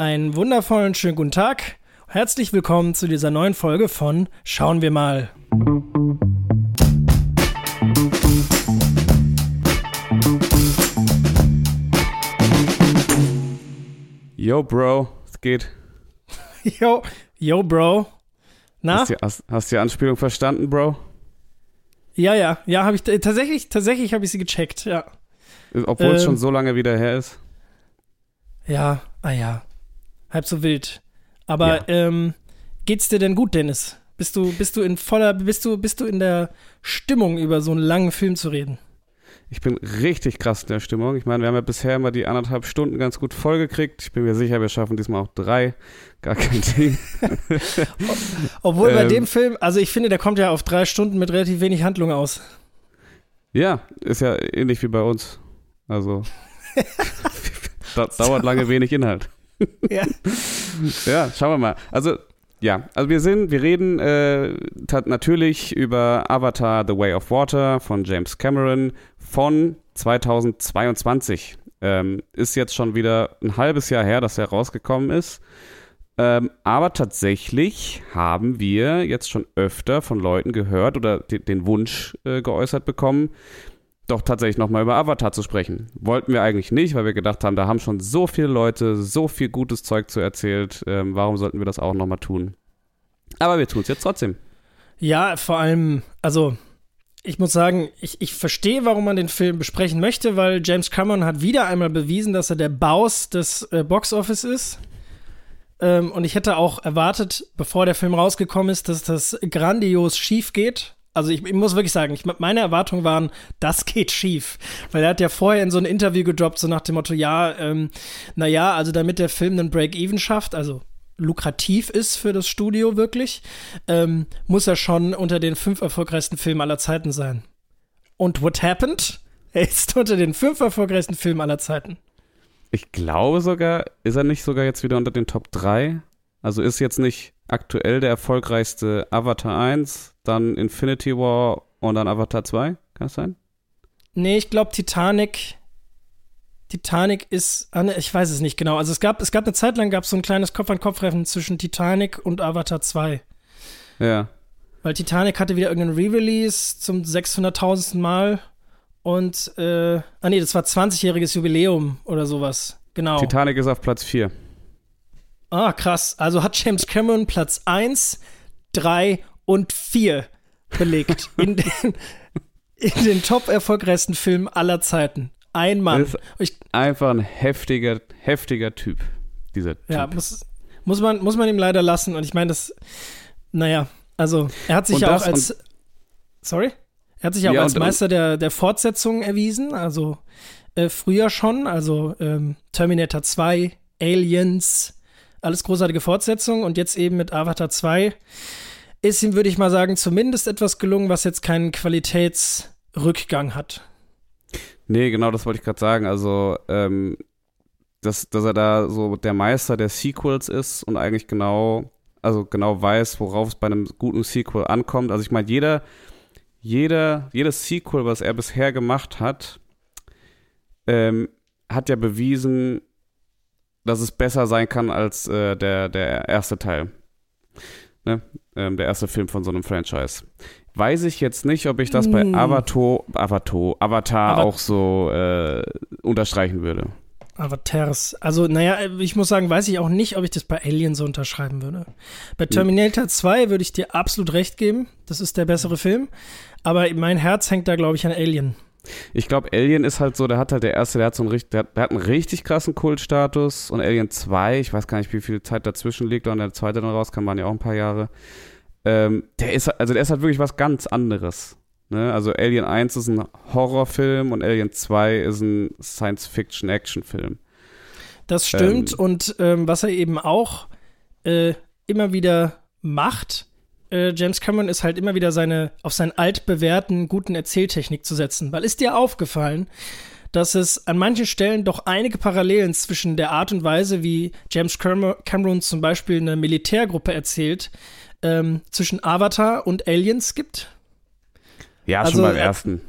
Einen wundervollen schönen guten Tag. Herzlich willkommen zu dieser neuen Folge von Schauen wir mal. Yo, Bro, es geht. Yo, yo, Bro. Na? Hast du, hast, hast du die Anspielung verstanden, Bro? Ja, ja, ja, habe ich tatsächlich, tatsächlich habe ich sie gecheckt, ja. Obwohl ähm, es schon so lange wieder her ist. Ja, ah ja, halb so wild. Aber ja. ähm, geht's dir denn gut, Dennis? Bist du, bist du in voller, bist du, bist du in der Stimmung, über so einen langen Film zu reden? Ich bin richtig krass in der Stimmung. Ich meine, wir haben ja bisher immer die anderthalb Stunden ganz gut vollgekriegt. Ich bin mir sicher, wir schaffen diesmal auch drei. Gar kein Ding. Obwohl bei ähm, dem Film, also ich finde, der kommt ja auf drei Stunden mit relativ wenig Handlung aus. Ja, ist ja ähnlich wie bei uns. Also dauert lange wenig Inhalt. ja. ja, schauen wir mal. Also ja, also wir sind, wir reden äh, natürlich über Avatar The Way of Water von James Cameron von 2022. Ähm, ist jetzt schon wieder ein halbes Jahr her, dass er rausgekommen ist. Ähm, aber tatsächlich haben wir jetzt schon öfter von Leuten gehört oder den Wunsch äh, geäußert bekommen, doch tatsächlich nochmal über Avatar zu sprechen. Wollten wir eigentlich nicht, weil wir gedacht haben, da haben schon so viele Leute so viel gutes Zeug zu erzählt. Ähm, warum sollten wir das auch nochmal tun? Aber wir tun es jetzt trotzdem. Ja, vor allem, also ich muss sagen, ich, ich verstehe, warum man den Film besprechen möchte, weil James Cameron hat wieder einmal bewiesen, dass er der Baus des äh, Boxoffice ist. Ähm, und ich hätte auch erwartet, bevor der Film rausgekommen ist, dass das grandios schief geht. Also ich, ich, muss wirklich sagen, ich, meine Erwartungen waren, das geht schief. Weil er hat ja vorher in so ein Interview gedroppt, so nach dem Motto, ja, ähm, naja, also damit der Film einen Break-Even schafft, also lukrativ ist für das Studio wirklich, ähm, muss er schon unter den fünf erfolgreichsten Filmen aller Zeiten sein. Und what happened? Er ist unter den fünf erfolgreichsten Filmen aller Zeiten. Ich glaube sogar, ist er nicht sogar jetzt wieder unter den Top 3? Also ist jetzt nicht aktuell der erfolgreichste Avatar 1, dann Infinity War und dann Avatar 2? Kann das sein? Nee, ich glaube Titanic. Titanic ist, ah, ne, ich weiß es nicht genau. Also es gab, es gab eine Zeit lang gab es so ein kleines Kopf-an-Kopf-Rennen zwischen Titanic und Avatar 2. Ja. Weil Titanic hatte wieder irgendeinen Re-Release zum 600.000. Mal und, äh, ah nee, das war 20-jähriges Jubiläum oder sowas. Genau. Titanic ist auf Platz 4. Ah, krass. Also hat James Cameron Platz 1, 3 und 4 belegt in den, in den top erfolgreichsten Filmen aller Zeiten. Ein Mann. Ich, einfach ein heftiger, heftiger Typ, dieser Typ. Ja, muss, muss, man, muss man ihm leider lassen. Und ich meine, das, naja, also er hat sich ja auch als, sorry? Er hat sich ja, ja auch als Meister der, der Fortsetzung erwiesen, also äh, früher schon, also ähm, Terminator 2, Aliens, alles großartige Fortsetzungen und jetzt eben mit Avatar 2 ist ihm, würde ich mal sagen, zumindest etwas gelungen, was jetzt keinen Qualitätsrückgang hat. Nee, genau das wollte ich gerade sagen. Also, ähm, dass, dass er da so der Meister der Sequels ist und eigentlich genau, also genau weiß, worauf es bei einem guten Sequel ankommt. Also ich meine, jeder, jeder, jedes Sequel, was er bisher gemacht hat, ähm, hat ja bewiesen, dass es besser sein kann als äh, der, der erste Teil. Ne? Ähm, der erste Film von so einem Franchise. Weiß ich jetzt nicht, ob ich das bei hm. Avatar, Avatar, Avatar Ava auch so äh, unterstreichen würde. Avatars. Also, naja, ich muss sagen, weiß ich auch nicht, ob ich das bei Alien so unterschreiben würde. Bei hm. Terminator hm. 2 würde ich dir absolut recht geben. Das ist der bessere Film. Aber mein Herz hängt da, glaube ich, an Alien. Ich glaube, Alien ist halt so, der hat halt der erste, der hat so einen, der hat, der hat einen richtig krassen Kultstatus und Alien 2, ich weiß gar nicht, wie viel Zeit dazwischen liegt und der zweite dann rauskam, waren ja auch ein paar Jahre. Ähm, der ist, also der ist halt wirklich was ganz anderes. Ne? Also Alien 1 ist ein Horrorfilm und Alien 2 ist ein Science-Fiction-Action-Film. Das stimmt ähm, und ähm, was er eben auch äh, immer wieder macht, äh, James Cameron ist halt immer wieder seine, auf seinen altbewährten guten Erzähltechnik zu setzen. Weil ist dir aufgefallen, dass es an manchen Stellen doch einige Parallelen zwischen der Art und Weise, wie James Cameron zum Beispiel eine Militärgruppe erzählt, ähm, zwischen Avatar und Aliens gibt? Ja, also, schon beim ersten.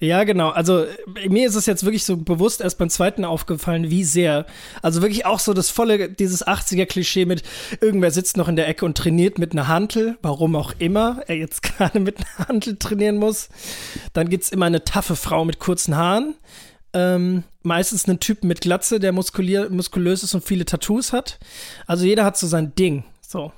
Ja, genau. Also mir ist es jetzt wirklich so bewusst erst beim zweiten aufgefallen, wie sehr. Also wirklich auch so das volle, dieses 80er-Klischee mit irgendwer sitzt noch in der Ecke und trainiert mit einer Hantel, warum auch immer er jetzt gerade mit einer Hantel trainieren muss. Dann gibt's immer eine taffe Frau mit kurzen Haaren. Ähm, meistens einen Typen mit Glatze, der muskulös ist und viele Tattoos hat. Also jeder hat so sein Ding. So.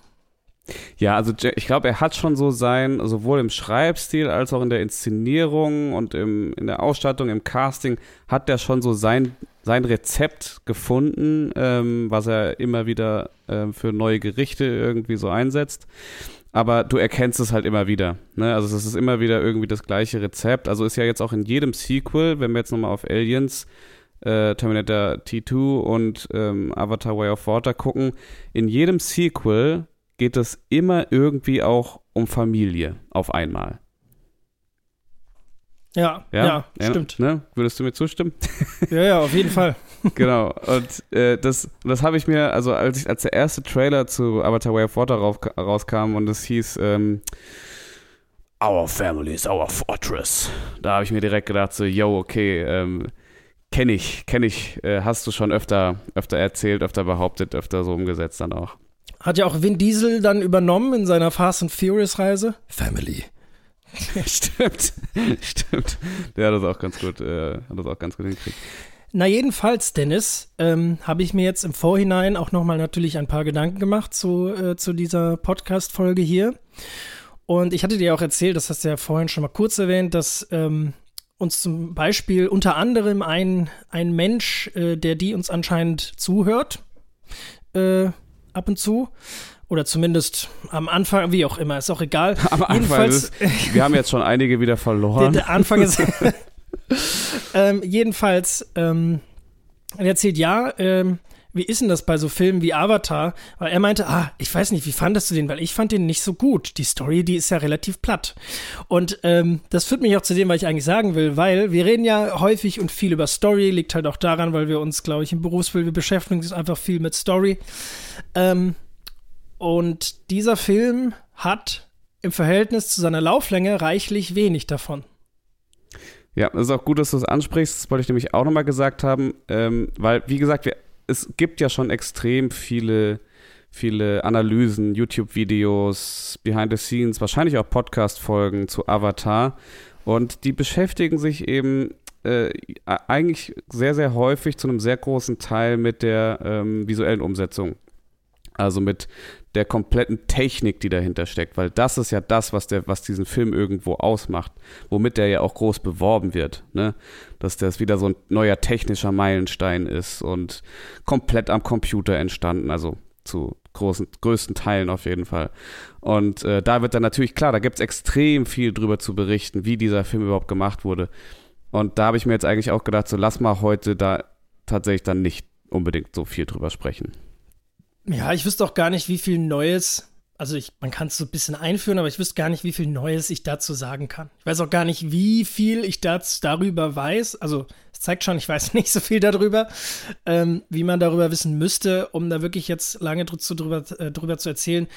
Ja, also ich glaube, er hat schon so sein, sowohl im Schreibstil als auch in der Inszenierung und im, in der Ausstattung, im Casting, hat er schon so sein, sein Rezept gefunden, ähm, was er immer wieder ähm, für neue Gerichte irgendwie so einsetzt. Aber du erkennst es halt immer wieder. Ne? Also es ist immer wieder irgendwie das gleiche Rezept. Also ist ja jetzt auch in jedem Sequel, wenn wir jetzt nochmal auf Aliens äh, Terminator T2 und ähm, Avatar Way of Water gucken, in jedem Sequel geht es immer irgendwie auch um Familie auf einmal. Ja, ja, ja, ja stimmt. Ne? Würdest du mir zustimmen? Ja, ja, auf jeden Fall. genau. Und äh, das, das habe ich mir, also als ich, als der erste Trailer zu Avatar Way of Water rauskam und es hieß ähm, Our Family is our Fortress, da habe ich mir direkt gedacht so, yo, okay, ähm, kenne ich, kenne ich, äh, hast du schon öfter, öfter erzählt, öfter behauptet, öfter so umgesetzt dann auch. Hat ja auch Vin Diesel dann übernommen in seiner Fast and Furious Reise. Family. stimmt, stimmt. Der hat das auch ganz gut, äh, hat das auch ganz gut hingekriegt. Na jedenfalls, Dennis, ähm, habe ich mir jetzt im Vorhinein auch nochmal natürlich ein paar Gedanken gemacht zu, äh, zu dieser Podcast-Folge hier. Und ich hatte dir auch erzählt, das hast du ja vorhin schon mal kurz erwähnt, dass ähm, uns zum Beispiel unter anderem ein, ein Mensch, äh, der die uns anscheinend zuhört, äh, ab und zu. Oder zumindest am Anfang, wie auch immer, ist auch egal. Am Anfang ist, wir haben jetzt schon einige wieder verloren. Der, der Anfang ist. ähm, jedenfalls, ähm, er erzählt ja, ähm, wie ist denn das bei so Filmen wie Avatar? Weil er meinte, ah, ich weiß nicht, wie fandest du den? Weil ich fand den nicht so gut. Die Story, die ist ja relativ platt. Und ähm, das führt mich auch zu dem, was ich eigentlich sagen will, weil wir reden ja häufig und viel über Story, liegt halt auch daran, weil wir uns, glaube ich, im Berufsbild, wir beschäftigen uns einfach viel mit Story. Ähm, und dieser Film hat im Verhältnis zu seiner Lauflänge reichlich wenig davon. Ja, es ist auch gut, dass du es ansprichst. Das wollte ich nämlich auch nochmal gesagt haben, ähm, weil, wie gesagt, wir es gibt ja schon extrem viele, viele Analysen, YouTube-Videos, Behind the Scenes, wahrscheinlich auch Podcast-Folgen zu Avatar. Und die beschäftigen sich eben äh, eigentlich sehr, sehr häufig zu einem sehr großen Teil mit der ähm, visuellen Umsetzung. Also mit der kompletten Technik, die dahinter steckt, weil das ist ja das, was der, was diesen Film irgendwo ausmacht, womit der ja auch groß beworben wird, ne? Dass das wieder so ein neuer technischer Meilenstein ist und komplett am Computer entstanden, also zu großen, größten Teilen auf jeden Fall. Und äh, da wird dann natürlich klar, da gibt es extrem viel drüber zu berichten, wie dieser Film überhaupt gemacht wurde. Und da habe ich mir jetzt eigentlich auch gedacht, so lass mal heute da tatsächlich dann nicht unbedingt so viel drüber sprechen. Ja, ich wüsste auch gar nicht, wie viel Neues, also ich, man kann es so ein bisschen einführen, aber ich wüsste gar nicht, wie viel Neues ich dazu sagen kann. Ich weiß auch gar nicht, wie viel ich das, darüber weiß. Also es zeigt schon, ich weiß nicht so viel darüber, ähm, wie man darüber wissen müsste, um da wirklich jetzt lange drüber, äh, drüber zu erzählen.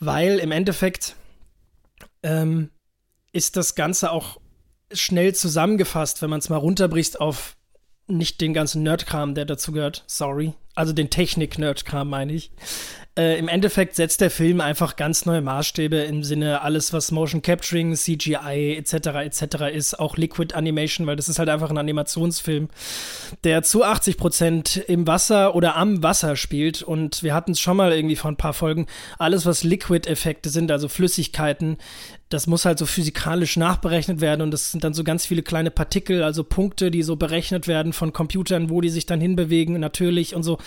Weil im Endeffekt ähm, ist das Ganze auch schnell zusammengefasst, wenn man es mal runterbricht auf nicht den ganzen Nerdkram, der dazu gehört. Sorry. Also den Technik-Nerdkram meine ich. Äh, Im Endeffekt setzt der Film einfach ganz neue Maßstäbe im Sinne alles, was Motion Capturing, CGI etc. etc. ist, auch Liquid Animation, weil das ist halt einfach ein Animationsfilm, der zu 80 Prozent im Wasser oder am Wasser spielt. Und wir hatten es schon mal irgendwie vor ein paar Folgen. Alles, was Liquid-Effekte sind, also Flüssigkeiten, das muss halt so physikalisch nachberechnet werden und das sind dann so ganz viele kleine Partikel, also Punkte, die so berechnet werden von Computern, wo die sich dann hinbewegen, natürlich und so.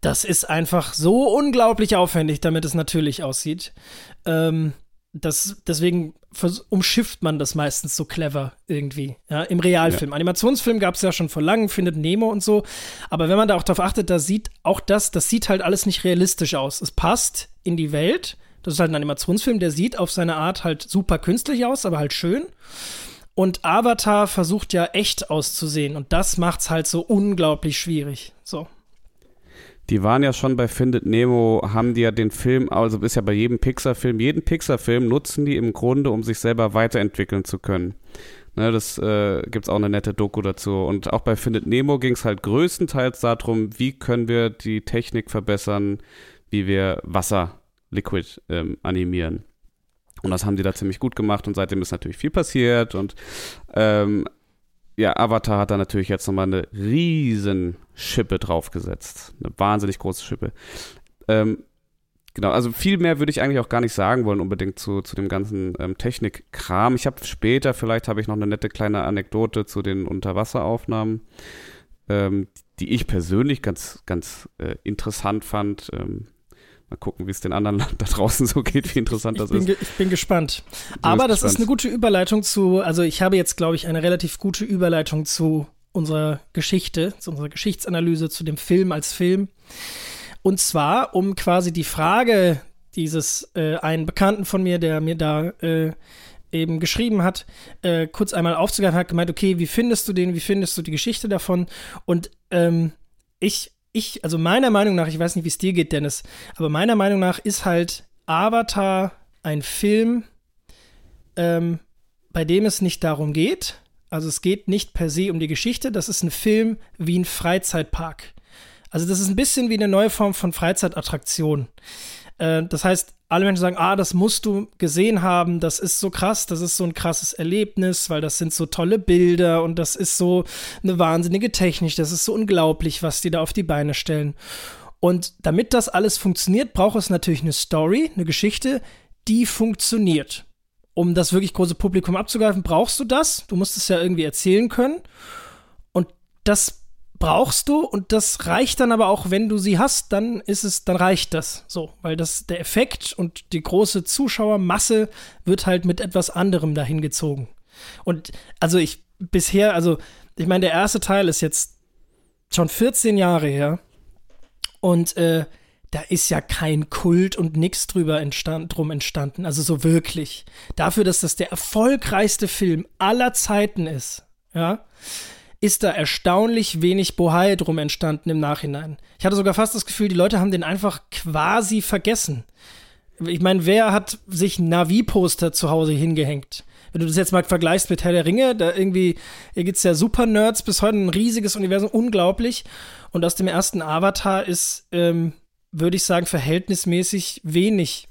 Das ist einfach so unglaublich aufwendig, damit es natürlich aussieht. Ähm, das, deswegen umschifft man das meistens so clever irgendwie, ja, im Realfilm. Ja. Animationsfilm gab es ja schon vor langem, findet Nemo und so. Aber wenn man da auch drauf achtet, da sieht auch das, das sieht halt alles nicht realistisch aus. Es passt in die Welt, das ist halt ein Animationsfilm, der sieht auf seine Art halt super künstlich aus, aber halt schön. Und Avatar versucht ja echt auszusehen und das macht's halt so unglaublich schwierig. So. Die waren ja schon bei Findet Nemo, haben die ja den Film, also ist ja bei jedem Pixar-Film, jeden Pixar-Film nutzen die im Grunde, um sich selber weiterentwickeln zu können. Ne, das äh, gibt es auch eine nette Doku dazu. Und auch bei Findet Nemo ging es halt größtenteils darum, wie können wir die Technik verbessern, wie wir Wasser Liquid ähm, animieren. Und das haben die da ziemlich gut gemacht und seitdem ist natürlich viel passiert und ähm, ja, Avatar hat da natürlich jetzt nochmal eine riesen Schippe draufgesetzt. Eine wahnsinnig große Schippe. Ähm, genau, also viel mehr würde ich eigentlich auch gar nicht sagen wollen, unbedingt zu, zu dem ganzen ähm, Technikkram. Ich habe später, vielleicht habe ich noch eine nette kleine Anekdote zu den Unterwasseraufnahmen, ähm, die ich persönlich ganz, ganz äh, interessant fand. Ähm, Mal gucken, wie es den anderen da draußen so geht, wie interessant das ist. Ich bin gespannt. Aber das gespannt. ist eine gute Überleitung zu, also ich habe jetzt, glaube ich, eine relativ gute Überleitung zu unserer Geschichte, zu unserer Geschichtsanalyse, zu dem Film als Film. Und zwar, um quasi die Frage dieses äh, einen Bekannten von mir, der mir da äh, eben geschrieben hat, äh, kurz einmal aufzugreifen, hat gemeint, okay, wie findest du den, wie findest du die Geschichte davon? Und ähm, ich ich, also meiner Meinung nach, ich weiß nicht, wie es dir geht, Dennis, aber meiner Meinung nach ist halt Avatar ein Film, ähm, bei dem es nicht darum geht. Also es geht nicht per se um die Geschichte, das ist ein Film wie ein Freizeitpark. Also das ist ein bisschen wie eine neue Form von Freizeitattraktion. Äh, das heißt, alle Menschen sagen, ah, das musst du gesehen haben, das ist so krass, das ist so ein krasses Erlebnis, weil das sind so tolle Bilder und das ist so eine wahnsinnige Technik, das ist so unglaublich, was die da auf die Beine stellen. Und damit das alles funktioniert, braucht es natürlich eine Story, eine Geschichte, die funktioniert. Um das wirklich große Publikum abzugreifen, brauchst du das. Du musst es ja irgendwie erzählen können. Und das brauchst du und das reicht dann aber auch, wenn du sie hast, dann ist es, dann reicht das so, weil das der Effekt und die große Zuschauermasse wird halt mit etwas anderem dahin gezogen. Und also ich bisher, also ich meine, der erste Teil ist jetzt schon 14 Jahre her und äh, da ist ja kein Kult und nix drüber entstand, drum entstanden, also so wirklich. Dafür, dass das der erfolgreichste Film aller Zeiten ist, ja ist da erstaunlich wenig Bohai drum entstanden im Nachhinein. Ich hatte sogar fast das Gefühl, die Leute haben den einfach quasi vergessen. Ich meine, wer hat sich Navi-Poster zu Hause hingehängt? Wenn du das jetzt mal vergleichst mit Herr der Ringe, da irgendwie, hier gibt's ja Super-Nerds, bis heute ein riesiges Universum, unglaublich. Und aus dem ersten Avatar ist, ähm, würde ich sagen, verhältnismäßig wenig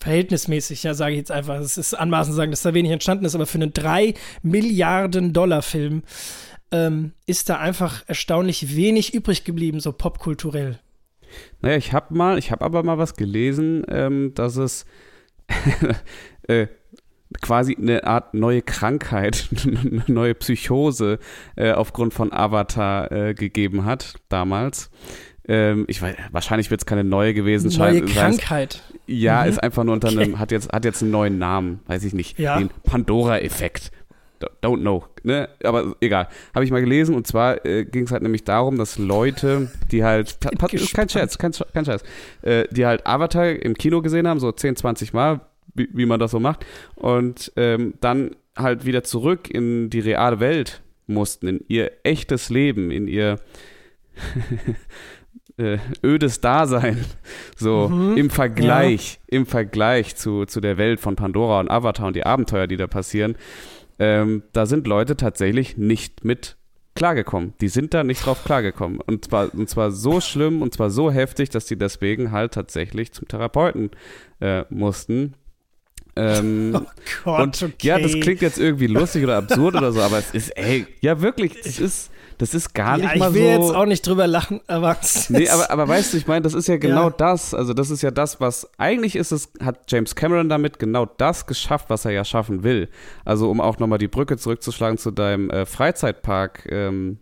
verhältnismäßig, ja, sage ich jetzt einfach. Es ist anmaßend sagen, dass da wenig entstanden ist, aber für einen 3 Milliarden Dollar Film ähm, ist da einfach erstaunlich wenig übrig geblieben, so popkulturell. Naja, ich habe mal, ich habe aber mal was gelesen, ähm, dass es äh, quasi eine Art neue Krankheit, eine neue Psychose äh, aufgrund von Avatar äh, gegeben hat damals. Ähm, ich weiß, wahrscheinlich wird es keine neue gewesen. Neue Krankheit. ja, mhm. ist einfach nur unter einem, hat jetzt, hat jetzt einen neuen Namen, weiß ich nicht. Ja. Den Pandora-Effekt don't know, ne? Aber egal. Habe ich mal gelesen und zwar äh, ging es halt nämlich darum, dass Leute, die halt, kein Scherz, kein, kein Scherz, äh, die halt Avatar im Kino gesehen haben, so 10, 20 Mal, wie, wie man das so macht, und ähm, dann halt wieder zurück in die reale Welt mussten, in ihr echtes Leben, in ihr äh, ödes Dasein, so mhm, im Vergleich, ja. im Vergleich zu, zu der Welt von Pandora und Avatar und die Abenteuer, die da passieren ähm, da sind Leute tatsächlich nicht mit klargekommen. Die sind da nicht drauf klargekommen. Und zwar, und zwar so schlimm und zwar so heftig, dass die deswegen halt tatsächlich zum Therapeuten äh, mussten. Ähm, oh Gott, und okay. ja, das klingt jetzt irgendwie lustig oder absurd oder so, aber es ist, ey, ja wirklich, es ist das ist gar ja, nicht mal so. Ich will jetzt auch nicht drüber lachen, aber. nee, aber, aber weißt du, ich meine, das ist ja genau ja. das. Also, das ist ja das, was eigentlich ist es, hat James Cameron damit genau das geschafft, was er ja schaffen will. Also, um auch nochmal die Brücke zurückzuschlagen zu deinem äh, Freizeitpark, ähm,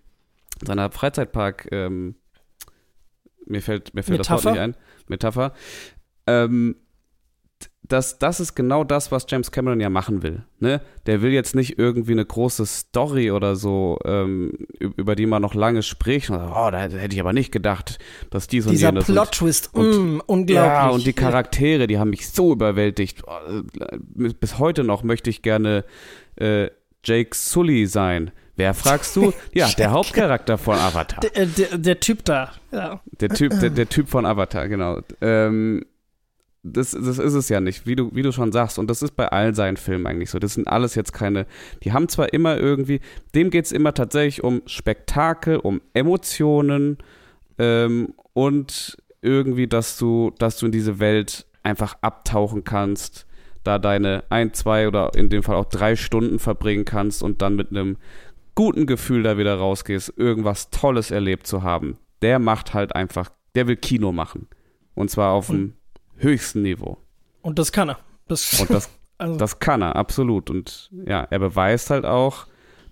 seiner Freizeitpark, ähm, mir fällt, mir fällt das Wort nicht ein. Metapher. Ähm, das, das ist genau das, was James Cameron ja machen will. Ne? Der will jetzt nicht irgendwie eine große Story oder so, ähm, über die man noch lange spricht. Und, oh, da hätte ich aber nicht gedacht, dass dies und Dieser Plot-Twist, mm, unglaublich. Ja, und die Charaktere, die haben mich so überwältigt. Oh, bis heute noch möchte ich gerne äh, Jake Sully sein. Wer fragst du? Ja, der Hauptcharakter von Avatar. Der, äh, der, der Typ da, ja. Der Typ, der, der, Typ von Avatar, genau. Ähm, das, das ist es ja nicht, wie du, wie du schon sagst. Und das ist bei all seinen Filmen eigentlich so. Das sind alles jetzt keine, die haben zwar immer irgendwie, dem geht es immer tatsächlich um Spektakel, um Emotionen ähm, und irgendwie, dass du, dass du in diese Welt einfach abtauchen kannst, da deine ein, zwei oder in dem Fall auch drei Stunden verbringen kannst und dann mit einem guten Gefühl da wieder rausgehst, irgendwas Tolles erlebt zu haben. Der macht halt einfach, der will Kino machen. Und zwar auf dem höchsten Niveau. Und das kann er. Das, und das, also. das kann er, absolut. Und ja, er beweist halt auch,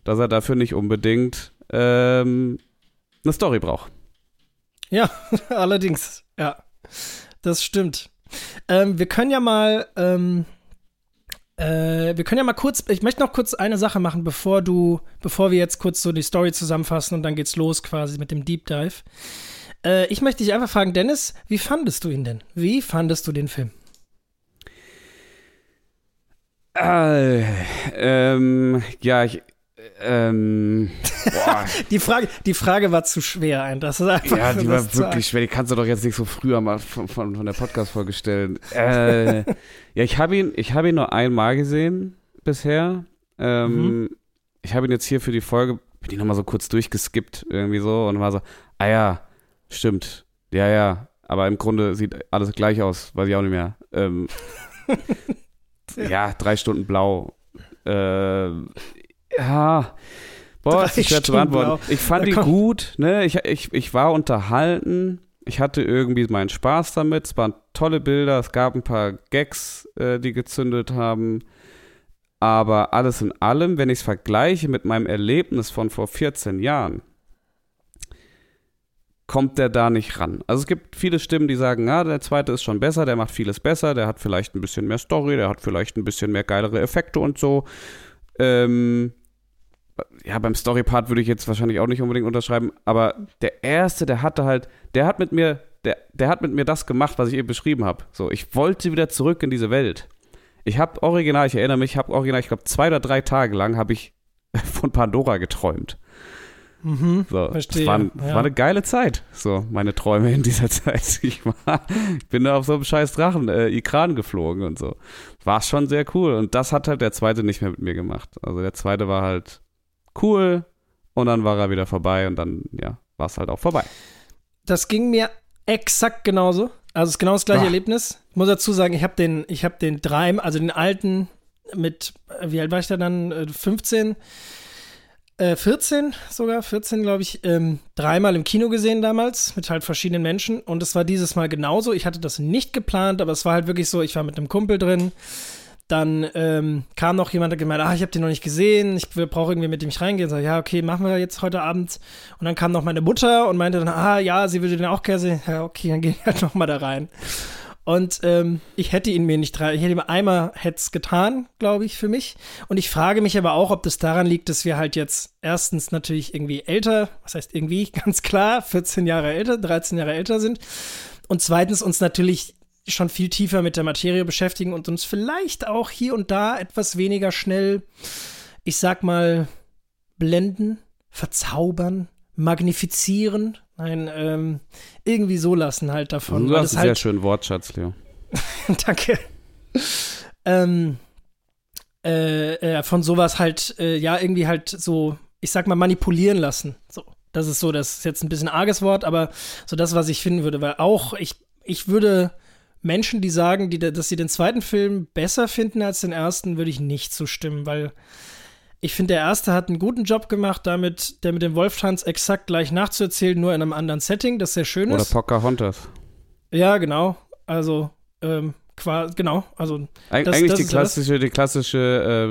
dass er dafür nicht unbedingt ähm, eine Story braucht. Ja, allerdings, ja. Das stimmt. Ähm, wir können ja mal, ähm, äh, wir können ja mal kurz, ich möchte noch kurz eine Sache machen, bevor du, bevor wir jetzt kurz so die Story zusammenfassen und dann geht's los quasi mit dem Deep Dive. Äh, ich möchte dich einfach fragen, Dennis, wie fandest du ihn denn? Wie fandest du den Film? Äh, ähm, ja, ich, ähm, die, Frage, die Frage war zu schwer. Das ist einfach ja, die war wirklich schwer. Die kannst du doch jetzt nicht so früher mal von, von, von der Podcast-Folge stellen. Äh, ja, ich habe ihn, ich hab ihn nur einmal gesehen bisher. Ähm, mhm. Ich habe ihn jetzt hier für die Folge, bin ich nochmal so kurz durchgeskippt irgendwie so und war so, ah ja, Stimmt. Ja, ja. Aber im Grunde sieht alles gleich aus, weiß ich auch nicht mehr. Ähm, ja. drei Stunden blau. Äh, ja. Boah, ist schwer zu beantworten. Ich fand die gut, ne? Ich, ich, ich war unterhalten. Ich hatte irgendwie meinen Spaß damit. Es waren tolle Bilder. Es gab ein paar Gags, äh, die gezündet haben. Aber alles in allem, wenn ich es vergleiche mit meinem Erlebnis von vor 14 Jahren, kommt der da nicht ran. Also es gibt viele Stimmen, die sagen, ja, der zweite ist schon besser, der macht vieles besser, der hat vielleicht ein bisschen mehr Story, der hat vielleicht ein bisschen mehr geilere Effekte und so. Ähm, ja, beim Story-Part würde ich jetzt wahrscheinlich auch nicht unbedingt unterschreiben, aber der erste, der hatte halt, der hat mit mir, der, der hat mit mir das gemacht, was ich eben beschrieben habe. So, ich wollte wieder zurück in diese Welt. Ich habe original, ich erinnere mich, ich habe original, ich glaube zwei oder drei Tage lang habe ich von Pandora geträumt. Mhm, so, verstehe. War, ja. war, eine geile Zeit, so meine Träume in dieser Zeit. Ich, war, ich bin da auf so einem scheiß Drachen, äh, Ikran geflogen und so. War schon sehr cool. Und das hat halt der zweite nicht mehr mit mir gemacht. Also der zweite war halt cool und dann war er wieder vorbei und dann, ja, war es halt auch vorbei. Das ging mir exakt genauso. Also es ist genau das gleiche Ach. Erlebnis. Ich muss dazu sagen, ich habe den, ich habe den Dreim, also den alten mit, wie alt war ich da dann? 15 äh, äh, 14 sogar, 14 glaube ich, ähm, dreimal im Kino gesehen damals mit halt verschiedenen Menschen und es war dieses Mal genauso. Ich hatte das nicht geplant, aber es war halt wirklich so, ich war mit einem Kumpel drin. Dann ähm, kam noch jemand, der gemeint, ah, ich habe den noch nicht gesehen, ich brauche irgendwie mit dem ich reingehen. Sag, ja, okay, machen wir jetzt heute Abend. Und dann kam noch meine Mutter und meinte dann, ah, ja, sie würde den auch gerne sehen. Ja, okay, dann gehen wir halt noch mal da rein. Und ähm, ich hätte ihn mir nicht ich hätte ihm einmal hätte getan, glaube ich, für mich. Und ich frage mich aber auch, ob das daran liegt, dass wir halt jetzt erstens natürlich irgendwie älter, was heißt irgendwie, ganz klar, 14 Jahre älter, 13 Jahre älter sind. Und zweitens uns natürlich schon viel tiefer mit der Materie beschäftigen und uns vielleicht auch hier und da etwas weniger schnell, ich sag mal, blenden, verzaubern, magnifizieren, Nein, ähm, irgendwie so lassen halt davon. Du hast einen halt, sehr schönen Wortschatz, Leo. Danke. ähm, äh, äh, von sowas halt, äh, ja, irgendwie halt so, ich sag mal, manipulieren lassen. So. Das ist so, das ist jetzt ein bisschen arges Wort, aber so das, was ich finden würde, weil auch ich, ich würde Menschen, die sagen, die, dass sie den zweiten Film besser finden als den ersten, würde ich nicht zustimmen, weil ich finde, der erste hat einen guten Job gemacht, damit der mit dem Wolftanz exakt gleich nachzuerzählen, nur in einem anderen Setting, das sehr schön ist. Oder Pocahontas. Ja, genau. Also, ähm, genau. Also, Eig das, eigentlich das die, klassische, die klassische,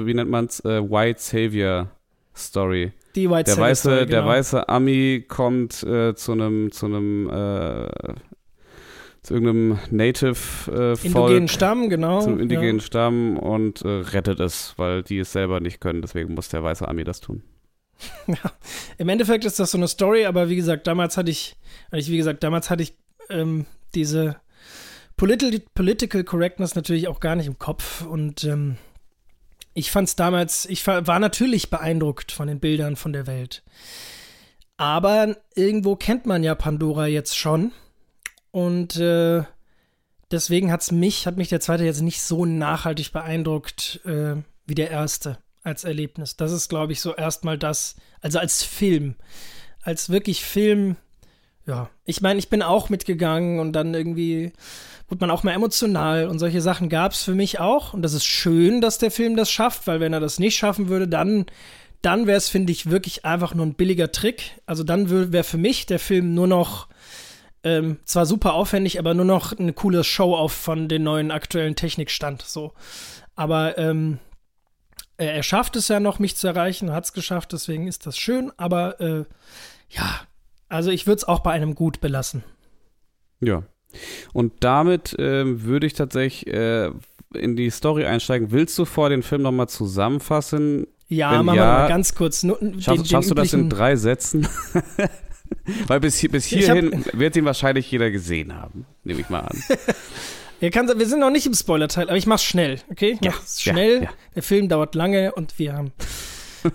äh, wie nennt man es, äh, White Savior Story. Die White der Savior weiße, Story, genau. Der weiße Ami kommt äh, zu einem zu einem äh, zu irgendeinem Native äh, Indigenen Stamm, genau. Zum indigenen ja. Stamm und äh, rettet es, weil die es selber nicht können. Deswegen muss der weiße Armee das tun. Ja, im Endeffekt ist das so eine Story, aber wie gesagt, damals hatte ich, ich wie gesagt, damals hatte ich ähm, diese Political, Political Correctness natürlich auch gar nicht im Kopf und ähm, ich fand es damals, ich war natürlich beeindruckt von den Bildern von der Welt. Aber irgendwo kennt man ja Pandora jetzt schon und äh, deswegen hat's mich, hat mich der zweite jetzt nicht so nachhaltig beeindruckt äh, wie der erste als Erlebnis. Das ist, glaube ich, so erstmal das, also als Film. Als wirklich Film, ja. Ich meine, ich bin auch mitgegangen und dann irgendwie wurde man auch mal emotional und solche Sachen gab es für mich auch. Und das ist schön, dass der Film das schafft, weil wenn er das nicht schaffen würde, dann, dann wäre es, finde ich, wirklich einfach nur ein billiger Trick. Also dann wäre für mich der Film nur noch ähm, zwar super aufwendig, aber nur noch eine coole Show auf von den neuen aktuellen Technikstand. So. Aber ähm, er schafft es ja noch, mich zu erreichen, hat es geschafft, deswegen ist das schön. Aber äh, ja, also ich würde es auch bei einem Gut belassen. Ja. Und damit äh, würde ich tatsächlich äh, in die Story einsteigen. Willst du vor den Film nochmal zusammenfassen? Ja, Wenn machen ja, wir mal ganz kurz. Nur, schaffst, den, schaffst du das in drei Sätzen? Weil bis, bis hierhin hab, wird ihn wahrscheinlich jeder gesehen haben, nehme ich mal an. kann, wir sind noch nicht im Spoiler-Teil, aber ich mach's schnell, okay? Ich ja, schnell. Ja, ja. Der Film dauert lange und wir haben.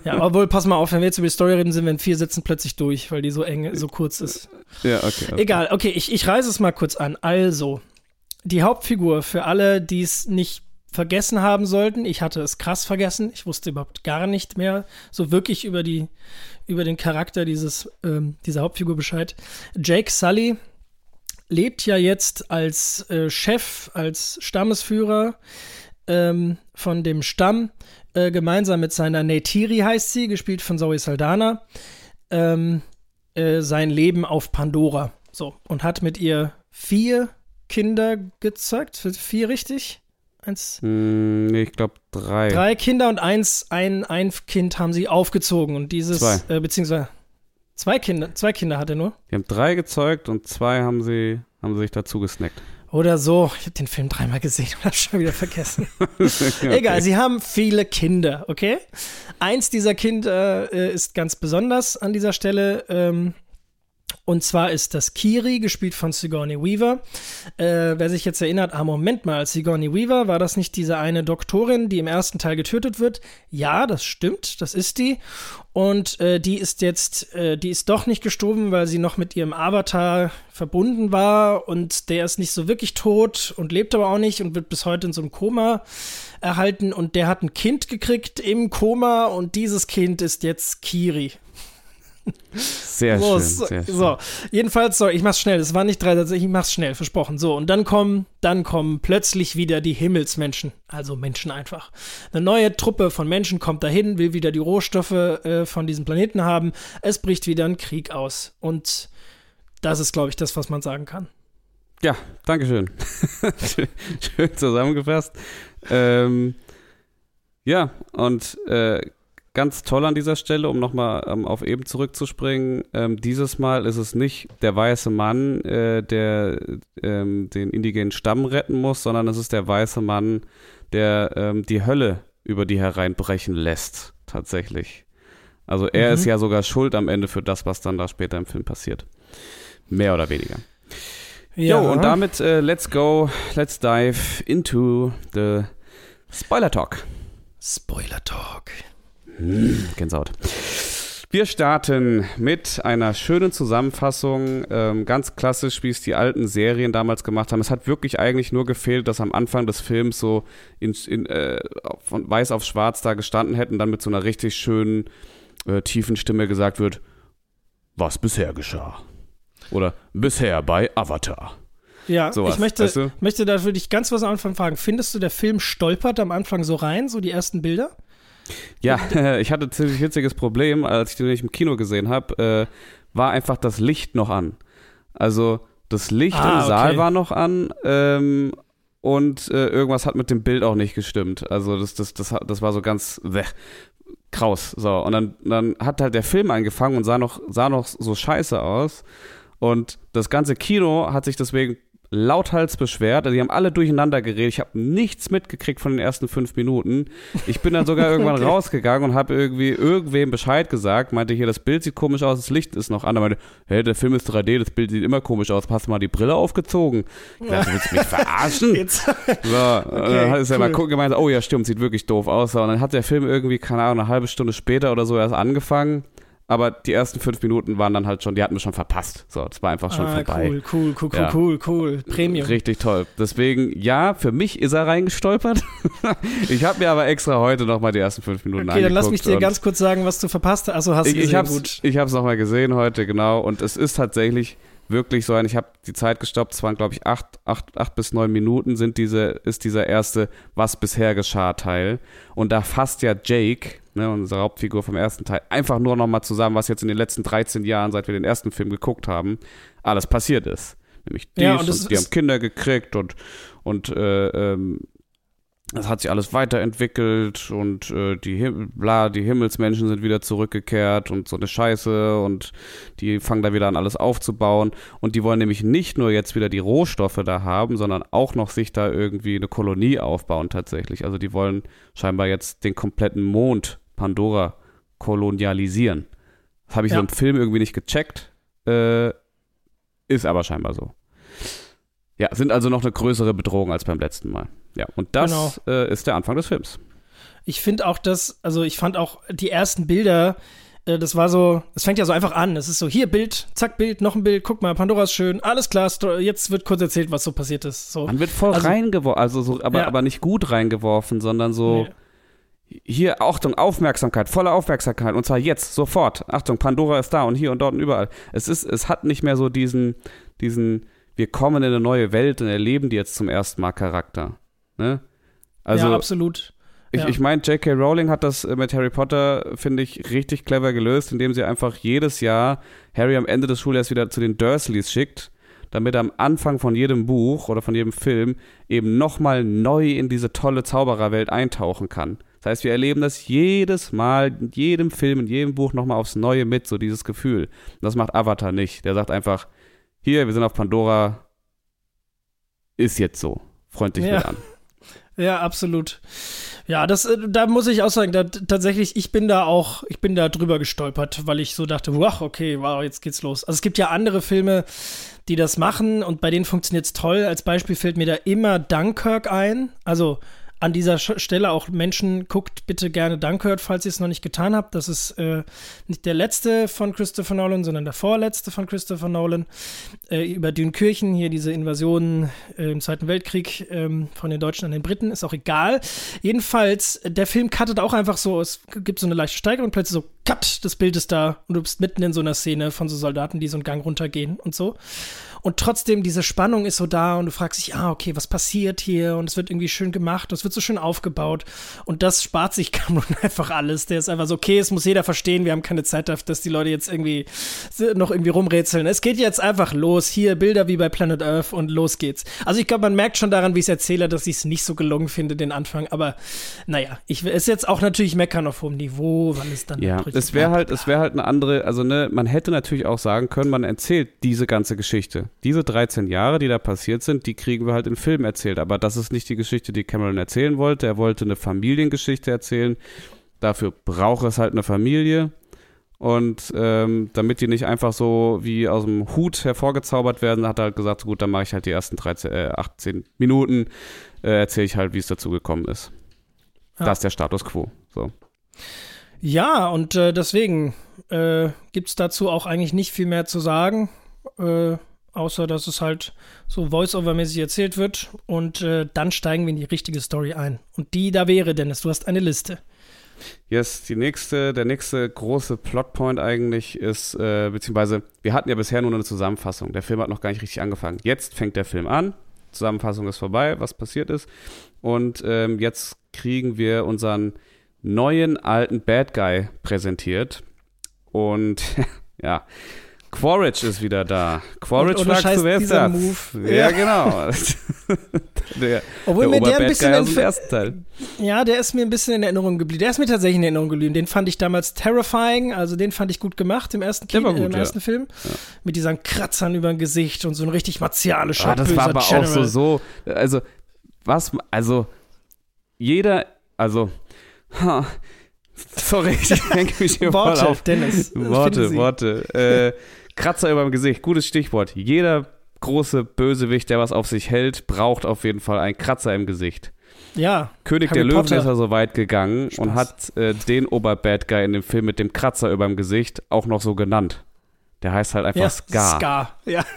Ja, obwohl, pass mal auf, wenn wir jetzt über die Story reden, sind wir in vier Sätzen plötzlich durch, weil die so eng, so kurz ist. Ja, okay. okay. Egal, okay, ich, ich reiße es mal kurz an. Also, die Hauptfigur, für alle, die es nicht vergessen haben sollten, ich hatte es krass vergessen, ich wusste überhaupt gar nicht mehr so wirklich über die, über den Charakter dieses, ähm, dieser Hauptfigur Bescheid. Jake Sully lebt ja jetzt als äh, Chef, als Stammesführer ähm, von dem Stamm, äh, gemeinsam mit seiner Neytiri heißt sie, gespielt von Zoe Saldana, ähm, äh, sein Leben auf Pandora. So, und hat mit ihr vier Kinder gezeugt. Vier richtig? Eins? Mm, nee, ich glaube drei. Drei Kinder und eins, ein, ein Kind haben sie aufgezogen und dieses, zwei. Äh, beziehungsweise zwei Kinder, zwei Kinder hat er nur. Die haben drei gezeugt und zwei haben sie, haben sie sich dazu gesnackt. Oder so. Ich habe den Film dreimal gesehen und habe schon wieder vergessen. okay. Egal, sie haben viele Kinder, okay? Eins dieser Kinder äh, ist ganz besonders an dieser Stelle. Ähm, und zwar ist das Kiri, gespielt von Sigourney Weaver. Äh, wer sich jetzt erinnert, ah, Moment mal, Sigourney Weaver, war das nicht diese eine Doktorin, die im ersten Teil getötet wird? Ja, das stimmt, das ist die. Und äh, die ist jetzt, äh, die ist doch nicht gestorben, weil sie noch mit ihrem Avatar verbunden war und der ist nicht so wirklich tot und lebt aber auch nicht und wird bis heute in so einem Koma erhalten und der hat ein Kind gekriegt im Koma und dieses Kind ist jetzt Kiri. Sehr, so, schön, sehr schön. So, jedenfalls, so, ich mach's schnell. Es war nicht drei Sätze, ich mach's schnell, versprochen. So, und dann kommen, dann kommen plötzlich wieder die Himmelsmenschen. Also Menschen einfach. Eine neue Truppe von Menschen kommt dahin, will wieder die Rohstoffe äh, von diesem Planeten haben. Es bricht wieder ein Krieg aus. Und das ist, glaube ich, das, was man sagen kann. Ja, Dankeschön. schön zusammengefasst. Ähm, ja, und äh, ganz toll an dieser Stelle, um nochmal ähm, auf eben zurückzuspringen. Ähm, dieses Mal ist es nicht der weiße Mann, äh, der ähm, den indigenen Stamm retten muss, sondern es ist der weiße Mann, der ähm, die Hölle über die hereinbrechen lässt, tatsächlich. Also er mhm. ist ja sogar schuld am Ende für das, was dann da später im Film passiert. Mehr oder weniger. Ja. Jo, und damit äh, let's go, let's dive into the Spoiler Talk. Spoiler Talk. Gänsehaut. Wir starten mit einer schönen Zusammenfassung, ähm, ganz klassisch, wie es die alten Serien damals gemacht haben. Es hat wirklich eigentlich nur gefehlt, dass am Anfang des Films so in, in, äh, von weiß auf schwarz da gestanden hätten, dann mit so einer richtig schönen, äh, tiefen Stimme gesagt wird, was bisher geschah. Oder bisher bei Avatar. Ja, Sowas, ich möchte, weißt du? möchte da für dich ganz was am Anfang fragen. Findest du, der Film stolpert am Anfang so rein, so die ersten Bilder? Ja, ich hatte ein ziemlich witziges Problem, als ich den nicht im Kino gesehen habe, äh, war einfach das Licht noch an. Also das Licht ah, im Saal okay. war noch an ähm, und äh, irgendwas hat mit dem Bild auch nicht gestimmt. Also das, das, das, das war so ganz bleh, kraus. So, und dann, dann hat halt der Film angefangen und sah noch, sah noch so scheiße aus. Und das ganze Kino hat sich deswegen lauthals beschwert. Also die haben alle durcheinander geredet. Ich habe nichts mitgekriegt von den ersten fünf Minuten. Ich bin dann sogar irgendwann okay. rausgegangen und habe irgendwie irgendwem Bescheid gesagt. Meinte hier, das Bild sieht komisch aus, das Licht ist noch an. Er meinte, hey, der Film ist 3D, das Bild sieht immer komisch aus. Hast du mal die Brille aufgezogen? Ich dachte, willst du mich verarschen? Jetzt. So, okay, dann hat es cool. ja mal gemeint, oh ja, stimmt, sieht wirklich doof aus. Und dann hat der Film irgendwie, keine Ahnung, eine halbe Stunde später oder so erst angefangen. Aber die ersten fünf Minuten waren dann halt schon, die hatten wir schon verpasst. So, das war einfach schon ah, vorbei. Cool, cool, cool, Ja. cool, cool, Premium. Richtig toll. Deswegen, ja, für mich ist er reingestolpert. ich habe mir aber extra heute nochmal die ersten fünf Minuten Okay, dann lass mich angeguckt dir ganz kurz sagen, was du verpasst hast. Achso, hast du ich, ich gesehen, hab's, gut. ich hab's nochmal gesehen heute, genau. Und es ist tatsächlich wirklich so ein, ich habe die Zeit gestoppt, es waren, glaube ich, acht, acht, acht bis neun Minuten sind diese, ist dieser erste Was bisher geschah Teil. Und da fasst ja Jake, ne, unsere Hauptfigur vom ersten Teil, einfach nur nochmal zusammen, was jetzt in den letzten 13 Jahren, seit wir den ersten Film geguckt haben, alles passiert ist. Nämlich dies Ja, und, und die haben Kinder gekriegt und, und äh, ähm, es hat sich alles weiterentwickelt und äh, die, Him bla, die Himmelsmenschen sind wieder zurückgekehrt und so eine Scheiße und die fangen da wieder an, alles aufzubauen. Und die wollen nämlich nicht nur jetzt wieder die Rohstoffe da haben, sondern auch noch sich da irgendwie eine Kolonie aufbauen tatsächlich. Also die wollen scheinbar jetzt den kompletten Mond Pandora kolonialisieren. Das habe ich so Ja. im Film irgendwie nicht gecheckt. Äh, ist aber scheinbar so. Ja, sind also noch eine größere Bedrohung als beim letzten Mal. Ja, und das Genau. äh, ist der Anfang des Films. Ich finde auch das, also ich fand auch die ersten Bilder, äh, das war so, es fängt ja so einfach an. Es ist so, hier Bild, zack, Bild, noch ein Bild, guck mal, Pandora ist schön, alles klar, jetzt wird kurz erzählt, was so passiert ist. So. Man wird voll Also- reingeworfen, also so, aber, Ja. aber nicht gut reingeworfen, sondern so, Nee. hier, Achtung, Aufmerksamkeit, volle Aufmerksamkeit, und zwar jetzt, sofort. Achtung, Pandora ist da und hier und dort und überall. Es ist, es hat nicht mehr so diesen, diesen, wir kommen in eine neue Welt und erleben die jetzt zum ersten Mal Charakter. Ne? Also, ja, absolut. Ich, Ja. ich meine, J.K. Rowling hat das äh, mit Harry Potter, finde ich, richtig clever gelöst, indem sie einfach jedes Jahr Harry am Ende des Schuljahres wieder zu den Dursleys schickt, damit er am Anfang von jedem Buch oder von jedem Film eben nochmal neu in diese tolle Zaubererwelt eintauchen kann. Das heißt, wir erleben das jedes Mal, in jedem Film, in jedem Buch nochmal aufs Neue mit, so dieses Gefühl. Und das macht Avatar nicht. Der sagt einfach, hier, wir sind auf Pandora, ist jetzt so. Freund dich Ja. mit an. Ja, absolut. Ja, das, äh, da muss ich auch sagen, da, tatsächlich, ich bin da auch, ich bin da drüber gestolpert, weil ich so dachte, wow, okay, wow, jetzt geht's los. Also es gibt ja andere Filme, die das machen und bei denen funktioniert's toll. Als Beispiel fällt mir da immer Dunkirk ein. Also an dieser Stelle auch Menschen, guckt bitte gerne Dunkirk, falls ihr es noch nicht getan habt. Das ist äh, nicht der letzte von Christopher Nolan, sondern der vorletzte von Christopher Nolan. Äh, über Dünkirchen, hier diese Invasion äh, im Zweiten Weltkrieg ähm, von den Deutschen an den Briten, ist auch egal. Jedenfalls, der Film cuttet auch einfach so, es gibt so eine leichte Steigerung, plötzlich so, cut, das Bild ist da und du bist mitten in so einer Szene von so Soldaten, die so einen Gang runtergehen und so. Und trotzdem, diese Spannung ist so da und du fragst dich, ah, okay, was passiert hier? Und es wird irgendwie schön gemacht, und es wird so schön aufgebaut. Und das spart sich Cameron einfach alles. Der ist einfach so, okay, es muss jeder verstehen, wir haben keine Zeit dafür, dass die Leute jetzt irgendwie noch irgendwie rumrätseln. Es geht jetzt einfach los. Hier Bilder wie bei Planet Earth und los geht's. Also ich glaube, man merkt schon daran, wie ich es erzähle, dass ich es nicht so gelungen finde, den Anfang. Aber naja, ich ist jetzt auch natürlich meckern auf hohem Niveau, wann es dann Ja, es wäre halt, es wäre halt eine andere, also ne, man hätte natürlich auch sagen können, man erzählt diese ganze Geschichte. Diese 13 Jahre, die da passiert sind, die kriegen wir halt in Film erzählt. Aber das ist nicht die Geschichte, die Cameron erzählen wollte. Er wollte eine Familiengeschichte erzählen. Dafür braucht es halt eine Familie. Und ähm, damit die nicht einfach so wie aus dem Hut hervorgezaubert werden, hat er halt gesagt, gut, dann mache ich halt die ersten 13, äh, 18 Minuten, äh, erzähle ich halt, wie es dazu gekommen ist. Ja. Das ist der Status quo. So. Ja, und äh, deswegen äh, gibt es dazu auch eigentlich nicht viel mehr zu sagen, äh, außer dass es halt so Voice-Over-mäßig erzählt wird. Und äh, dann steigen wir in die richtige Story ein. Und die da wäre, Dennis, du hast eine Liste. Yes, die nächste, der nächste große Plotpoint eigentlich ist, äh, beziehungsweise wir hatten ja bisher nur eine Zusammenfassung. Der Film hat noch gar nicht richtig angefangen. Jetzt fängt der Film an. Zusammenfassung ist vorbei, was passiert ist. Und ähm, jetzt kriegen wir unseren neuen alten Bad Guy präsentiert. Und ja, Quaritch ist wieder da. Quaritch fragst Scheiß, du, wer ist das? Move. Ja, Ja. genau. der Obwohl der mir der ein bisschen aus dem ersten Teil. Ja, der ist mir ein bisschen in Erinnerung geblieben. Der ist mir tatsächlich in Erinnerung geblieben. Den fand ich damals terrifying, also den fand ich gut gemacht im ersten, Kino, war gut, im ja. ersten Film. Mit diesen Kratzern über dem Gesicht und so ein richtig martialischer, Ah, das war aber auch General. so, so, also, was, also, jeder, also, ha, sorry, ich hänge mich hier Worte, voll auf. Dennis. Worte. Worte. Äh, Kratzer über dem Gesicht, gutes Stichwort. Jeder große Bösewicht, der was auf sich hält, braucht auf jeden Fall einen Kratzer im Gesicht. Ja. König Harry der Löwen Potter. ist er so weit gegangen Spaß. und hat äh, den Oberbad Guy in dem Film mit dem Kratzer über dem Gesicht auch noch so genannt. Der heißt halt einfach Ja, Scar. Scar. Ja.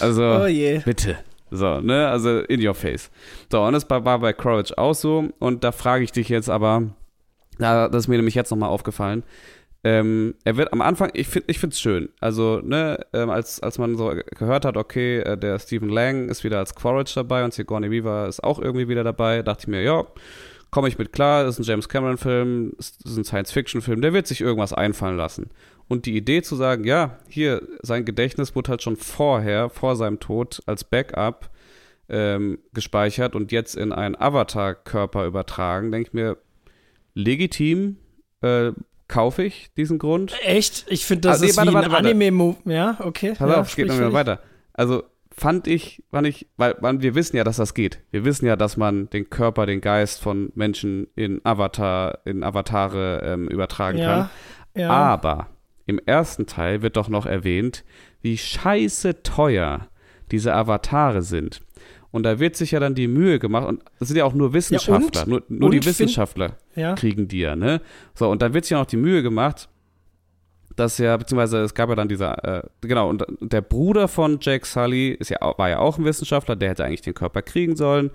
Also, Oh bitte. So, ne, also in your face. So, und das war bei Quaritch auch so. Und da frage ich dich jetzt aber, da, das ist mir nämlich jetzt nochmal aufgefallen. Ähm, er wird am Anfang, ich finde ich es schön. Also, ne, ähm, als, als man so gehört hat, okay, äh, der Stephen Lang ist wieder als Quaritch dabei und Sigourney Weaver ist auch irgendwie wieder dabei, dachte ich mir, ja, komme ich mit klar, ist ein James Cameron-Film, ist, ist ein Science-Fiction-Film, der wird sich irgendwas einfallen lassen. Und die Idee zu sagen, ja, hier, sein Gedächtnis wurde halt schon vorher, vor seinem Tod, als Backup ähm, gespeichert und jetzt in einen Avatar-Körper übertragen, denke ich mir, legitim, äh, kaufe ich diesen Grund. Echt? Ich finde, das Ah, nee, ist warte, wie warte, ein. Anime-Move. Ja, okay. Pass ja, auf, es geht noch wieder weiter. Also fand ich, fand ich, weil, weil wir wissen ja, dass das geht. Wir wissen ja, dass man den Körper, den Geist von Menschen in Avatar, in Avatare ähm, übertragen kann. Ja, ja. Aber im ersten Teil wird doch noch erwähnt, wie scheiße teuer diese Avatare sind. Und da wird sich ja dann die Mühe gemacht, und das sind ja auch nur Wissenschaftler, und? nur, nur die Und Wissenschaftler ja. kriegen die ja, ne? So, und dann wird sich ja noch die Mühe gemacht, dass ja, beziehungsweise es gab ja dann dieser, äh, genau, und der Bruder von Jake Sully ist ja, war ja auch ein Wissenschaftler, der hätte eigentlich den Körper kriegen sollen.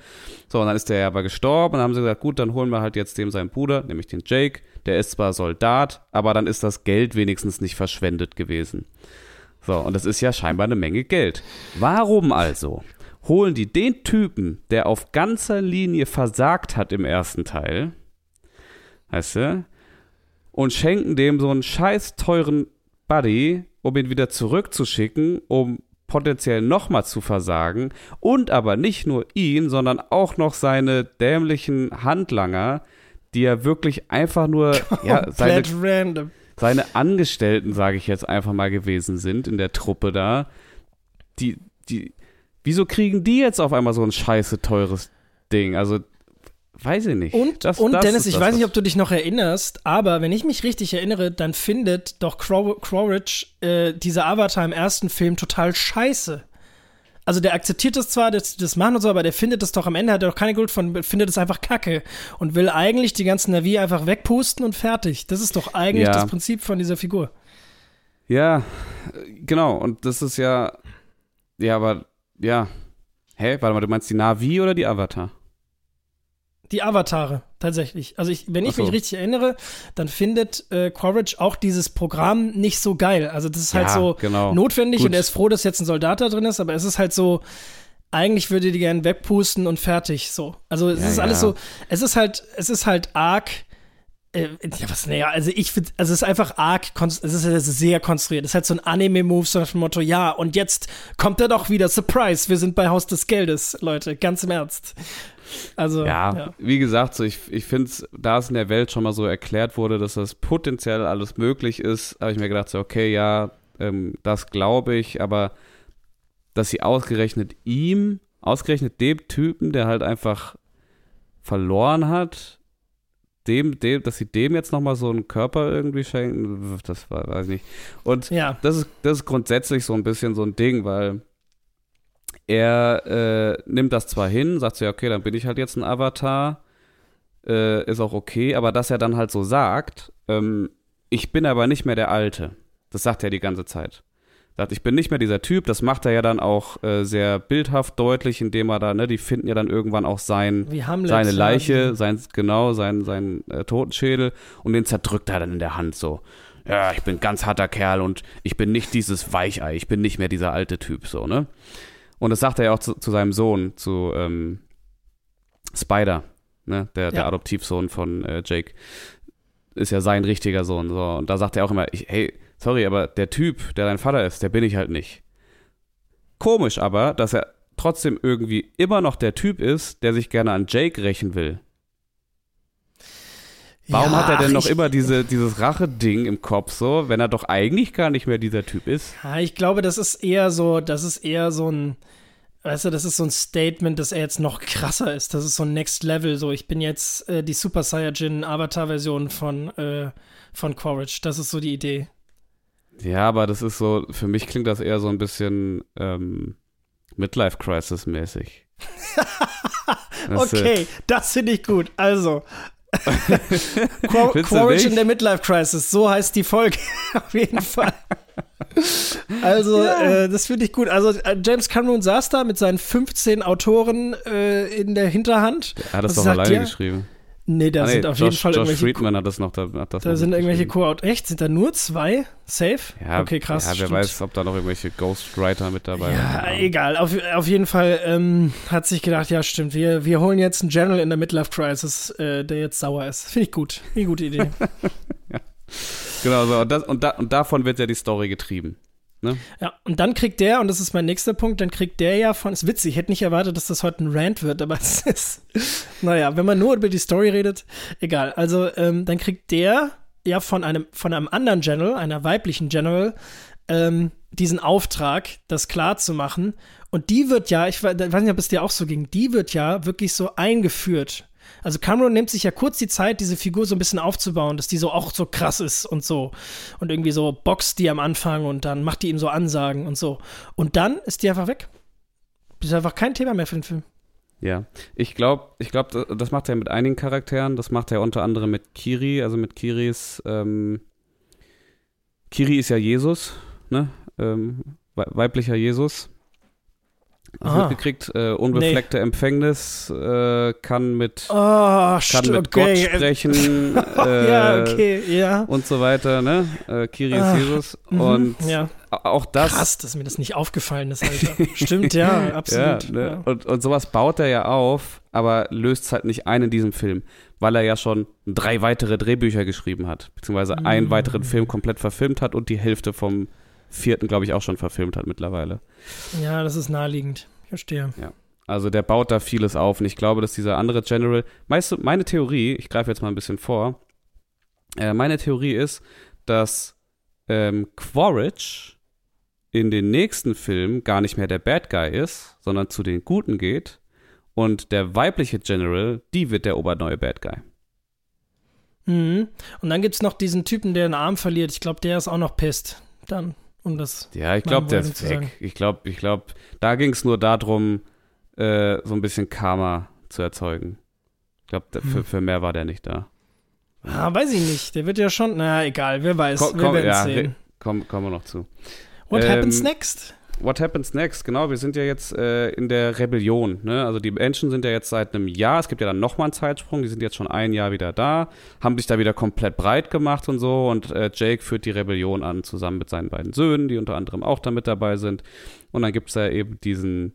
So, und dann ist der ja aber gestorben und dann haben sie gesagt, gut, dann holen wir halt jetzt dem seinen Bruder, nämlich den Jake. Der ist zwar Soldat, aber dann ist das Geld wenigstens nicht verschwendet gewesen. So, und das ist ja scheinbar eine Menge Geld. Warum also holen die den Typen, der auf ganzer Linie versagt hat im ersten Teil, weißt du, und schenken dem so einen scheiß teuren Buddy, um ihn wieder zurückzuschicken, um potenziell nochmal zu versagen und aber nicht nur ihn, sondern auch noch seine dämlichen Handlanger, die ja wirklich einfach nur ja, seine, random. seine Angestellten, sage ich jetzt einfach mal gewesen sind in der Truppe da, die, die, wieso kriegen die jetzt auf einmal so ein scheiße teures Ding? Also, weiß ich nicht. Und, Das- und das Dennis, ich das, weiß nicht, ob du dich noch erinnerst, aber wenn ich mich richtig erinnere, dann findet doch Crow Quaritch äh, dieser Avatar im ersten Film total scheiße. Also der akzeptiert das zwar, die das machen und so, aber der findet das doch am Ende, hat er doch keine Geduld von, findet es einfach kacke und will eigentlich die ganzen Navi einfach wegpusten und fertig. Das ist doch eigentlich Ja. das Prinzip von dieser Figur. Ja, äh, genau. Und das ist ja, ja, aber, ja. Hä? Warte mal, du meinst die Navi oder die Avatar? Die Avatare, tatsächlich. Also ich, wenn ich so. mich richtig erinnere, dann findet äh, Quaritch auch dieses Programm nicht so geil. Also das ist halt Ja, so genau. notwendig Gut. und er ist froh, dass jetzt ein Soldat da drin ist, aber es ist halt so, eigentlich würde die gerne wegpusten und fertig. So. Also es Ja, ist alles ja. so, es ist halt, es ist halt arg. Äh, ja, was, naja, also ich finde, also es ist einfach arg, es ist, es ist sehr konstruiert. Es ist halt so ein Anime-Move, so nach dem Motto, ja, und jetzt kommt er doch wieder, Surprise, wir sind bei Haus des Geldes, Leute, ganz im Ernst. Also, Ja, ja. wie gesagt, so ich, ich finde es, da es in der Welt schon mal so erklärt wurde, dass das potenziell alles möglich ist, habe ich mir gedacht, so, okay, ja, ähm, das glaube ich, aber dass sie ausgerechnet ihm, ausgerechnet dem Typen, der halt einfach verloren hat, dem, dem, dass sie dem jetzt nochmal so einen Körper irgendwie schenken, das war, weiß ich nicht. Und ja. das ist, das ist grundsätzlich so ein bisschen so ein Ding, weil er äh, nimmt das zwar hin, sagt so, ja, okay, dann bin ich halt jetzt ein Avatar, äh, ist auch okay, aber dass er dann halt so sagt, ähm, ich bin aber nicht mehr der Alte. Das sagt er die ganze Zeit. Sagt, ich bin nicht mehr dieser Typ, das macht er ja dann auch äh, sehr bildhaft deutlich, indem er da, ne, die finden ja dann irgendwann auch sein, Hamlet. seine Leiche, sein, genau, sein, sein äh, Totenschädel und den zerdrückt er dann in der Hand so. Ja, ich bin ein ganz harter Kerl und ich bin nicht dieses Weichei, ich bin nicht mehr dieser alte Typ, so, ne? Und das sagt er ja auch zu, zu seinem Sohn, zu ähm, Spider, ne? Der, der Ja. Adoptivsohn von äh, Jake. Ist ja sein richtiger Sohn, so. Und da sagt er auch immer, ich, hey, sorry, aber der Typ, der dein Vater ist, der bin ich halt nicht. Komisch aber, dass er trotzdem irgendwie immer noch der Typ ist, der sich gerne an Jake rächen will. Warum Ja, hat er denn noch ich, immer diese, dieses Rache-Ding im Kopf so, wenn er doch eigentlich gar nicht mehr dieser Typ ist? Ja, ich glaube, das ist eher so, das ist eher so ein, weißt du, das ist so ein Statement, dass er jetzt noch krasser ist. Das ist so ein Next Level. So, ich bin jetzt äh, die Super Saiyajin Avatar-Version von, äh, von Quaritch. Das ist so die Idee. Ja, aber das ist so, für mich klingt das eher so ein bisschen ähm, Midlife-Crisis-mäßig. Äh, okay, das finde ich gut. Also, Quar Quaritch in der Midlife Crisis, so heißt die Folge auf jeden Fall. Also, ja. äh, das finde ich gut. Also, äh, James Cameron saß da mit seinen 15 Autoren äh, in der Hinterhand. Er hat das doch alleine ja, geschrieben. Nee, da ah, nee, sind auf Josh, jeden Fall Josh irgendwelche. Friedman hat das noch. Da, das da noch sind irgendwelche Co-Out. Echt? Sind da nur zwei? Safe? Ja, okay, krass. Ja, wer stimmt. weiß, ob da noch irgendwelche Ghostwriter mit dabei sind. Ja, egal. Auf, auf jeden Fall ähm, hat sich gedacht, ja, stimmt, wir, wir holen jetzt einen General in der Midlife Crisis, äh, der jetzt sauer ist. Finde ich gut. Eine gute Idee. ja. Genau so. Und, das, und, da, und davon wird ja die Story getrieben. Ne? Ja, und dann kriegt der, und das ist mein nächster Punkt, dann kriegt der ja von, ist witzig, ich hätte nicht erwartet, dass das heute ein Rant wird, aber es ist, naja, wenn man nur über die Story redet, egal. Also, ähm, dann kriegt der ja von einem, von einem anderen General, einer weiblichen General, ähm, diesen Auftrag, das klar zu machen. Und die wird ja, ich weiß nicht, ob es dir auch so ging, die wird ja wirklich so eingeführt also Cameron nimmt sich ja kurz die Zeit, diese Figur so ein bisschen aufzubauen, dass die so auch so krass ist und so. Und irgendwie so boxt die am Anfang und dann macht die ihm so Ansagen und so. Und dann ist die einfach weg. Das ist einfach kein Thema mehr für den Film. Ja, ich glaube, ich glaube, das macht er mit einigen Charakteren. Das macht er unter anderem mit Kiri, also mit Kiris. Ähm, Kiri ist ja Jesus, ne? Ähm, weiblicher Jesus. Hast du mitgekriegt? Äh, unbefleckte nee. Empfängnis äh, kann mit, oh, kann mit okay. Gott sprechen äh, ja, okay, ja. und so weiter, ne? Äh, Kyrios ah, Jesus. Mhm, und ja. auch das. Krass, dass mir das nicht aufgefallen ist, Alter. Stimmt, ja, absolut. Ja, ne? und, und sowas baut er ja auf, aber löst es halt nicht ein in diesem Film, weil er ja schon drei weitere Drehbücher geschrieben hat, beziehungsweise mhm. einen weiteren Film komplett verfilmt hat und die Hälfte vom vierten, glaube ich, auch schon verfilmt hat mittlerweile. Ja, das ist naheliegend. Ich verstehe. Ja. Also der baut da vieles auf und ich glaube, dass dieser andere General, weißt du, meine Theorie, ich greife jetzt mal ein bisschen vor, äh, meine Theorie ist, dass ähm, Quaritch in den nächsten Filmen gar nicht mehr der Bad Guy ist, sondern zu den Guten geht und der weibliche General, die wird der oberneue Bad Guy. Mhm. Und dann gibt es noch diesen Typen, der einen Arm verliert. Ich glaube, der ist auch noch pisst. Dann um das. Ja, ich glaube, der ist weg. Ich glaube, ich glaube, da ging es nur darum, äh, so ein bisschen Karma zu erzeugen. Ich glaube, hm. für, für mehr war der nicht da. Ah, weiß ich nicht. Der wird ja schon, naja, egal, wer weiß. Komm, wir werden ja, sehen. Kommen komm wir noch zu. What ähm, happens next? What happens next? Genau, wir sind ja jetzt äh, in der Rebellion. Ne? Also die Menschen sind ja jetzt seit einem Jahr, es gibt ja dann nochmal einen Zeitsprung, die sind jetzt schon ein Jahr wieder da, haben sich da wieder komplett breit gemacht und so und äh, Jake führt die Rebellion an, zusammen mit seinen beiden Söhnen, die unter anderem auch da mit dabei sind. Und dann gibt es ja eben diesen,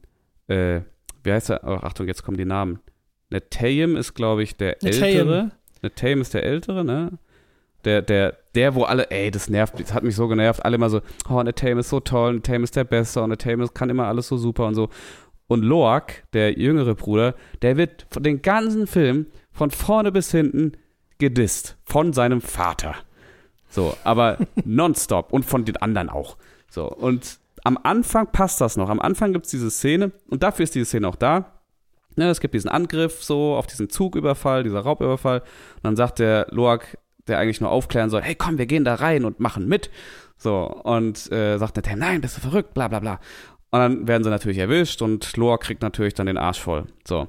äh, wie heißt er? Oh, Achtung, jetzt kommen die Namen. Netayim ist, glaube ich, der. Ältere. Netayim ist der Ältere, ne? Der, der, der, wo alle, ey, das nervt, das hat mich so genervt, alle immer so, oh, Netame ist so toll, Netame ist der Beste und Netame kann immer alles so super und so. Und Loak, der jüngere Bruder, der wird von den ganzen Film von vorne bis hinten gedisst. Von seinem Vater. So, aber nonstop und von den anderen auch. So, und am Anfang passt das noch. Am Anfang gibt es diese Szene und dafür ist diese Szene auch da. Ja, es gibt diesen Angriff so auf diesen Zugüberfall, dieser Raubüberfall. Und dann sagt der Loak, der eigentlich nur aufklären soll, hey komm, wir gehen da rein und machen mit. So, und äh, sagt der Tam, nein, bist du verrückt, bla bla bla. Und dann werden sie natürlich erwischt und Loa kriegt natürlich dann den Arsch voll. So.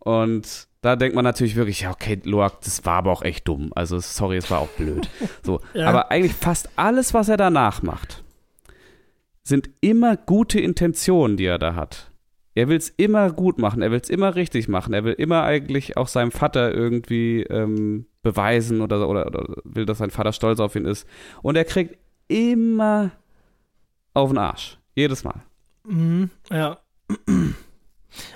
Und da denkt man natürlich wirklich, ja, okay, Loa, das war aber auch echt dumm. Also, sorry, es war auch blöd. So. ja. Aber eigentlich fast alles, was er danach macht, sind immer gute Intentionen, die er da hat. Er will es immer gut machen, er will es immer richtig machen, er will immer eigentlich auch seinem Vater irgendwie ähm, beweisen oder, oder, oder will, dass sein Vater stolz auf ihn ist. Und er kriegt immer auf den Arsch. Jedes Mal. Mhm, ja.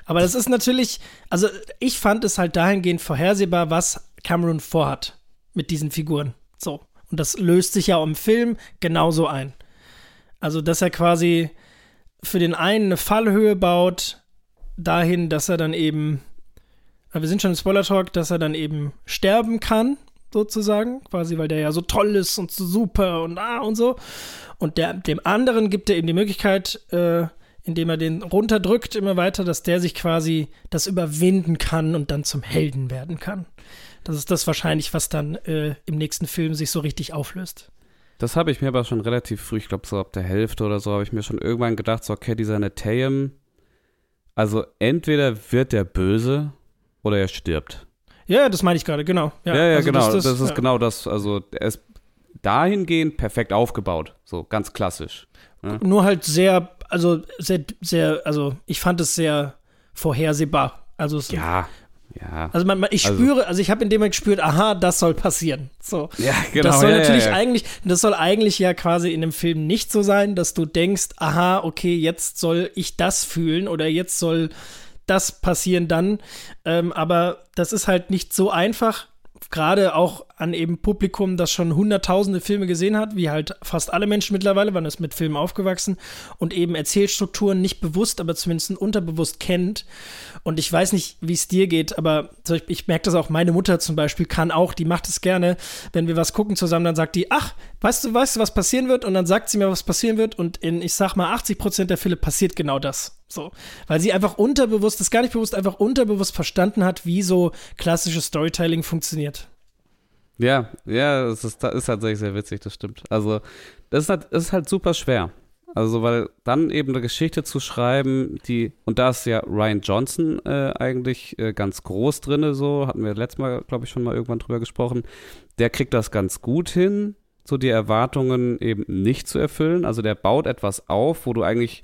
Aber das ist natürlich, also ich fand es halt dahingehend vorhersehbar, was Cameron vorhat mit diesen Figuren. So. Und das löst sich ja im Film genauso ein. Also, dass er quasi für den einen eine Fallhöhe baut, dahin, dass er dann eben wir sind schon im Spoiler-Talk, dass er dann eben sterben kann, sozusagen, quasi, weil der ja so toll ist und so super und ah und so. Und der, dem anderen gibt er eben die Möglichkeit, äh, indem er den runterdrückt immer weiter, dass der sich quasi das überwinden kann und dann zum Helden werden kann. Das ist das wahrscheinlich, was dann äh, im nächsten Film sich so richtig auflöst. Das habe ich mir aber schon relativ früh, ich glaube so ab der Hälfte oder so, habe ich mir schon irgendwann gedacht, so okay, dieser Netayam, also entweder wird der böse oder er stirbt. Ja, das meine ich gerade, genau. Ja, ja, ja also genau. Das, das, das ist ja. genau das. Also er ist dahingehend perfekt aufgebaut. So ganz klassisch. Ja. Nur halt sehr, also sehr, sehr, also ich fand es sehr vorhersehbar. Also es, ja. Ja. Also man, man, ich also, spüre, also ich habe in dem Moment gespürt, aha, das soll passieren. So. Ja, genau. Das soll ja, natürlich ja, eigentlich, das soll eigentlich ja quasi in dem Film nicht so sein, dass du denkst, aha, okay, jetzt soll ich das fühlen oder jetzt soll das passieren dann. Ähm, aber das ist halt nicht so einfach, gerade auch an eben Publikum, das schon hunderttausende Filme gesehen hat, wie halt fast alle Menschen mittlerweile, man ist mit Filmen aufgewachsen und eben Erzählstrukturen nicht bewusst, aber zumindest unterbewusst kennt. Und ich weiß nicht, wie es dir geht, aber ich merke das auch, meine Mutter zum Beispiel kann auch, die macht es gerne, wenn wir was gucken zusammen, dann sagt die, ach, weißt du, weißt du, was passieren wird? Und dann sagt sie mir, was passieren wird und in, ich sag mal, 80 Prozent der Fälle passiert genau das. So, weil sie einfach unterbewusst, das gar nicht bewusst, einfach unterbewusst verstanden hat, wie so klassisches Storytelling funktioniert. Ja, ja, es ist, ist tatsächlich sehr witzig, das stimmt. Also, das ist halt, das ist halt super schwer. Also, weil dann eben eine Geschichte zu schreiben, die, und da ist ja Ryan Johnson äh, eigentlich äh, ganz groß drin, so, hatten wir letztes Mal, glaube ich, schon mal irgendwann drüber gesprochen. Der kriegt das ganz gut hin, so die Erwartungen eben nicht zu erfüllen. Also, der baut etwas auf, wo du eigentlich,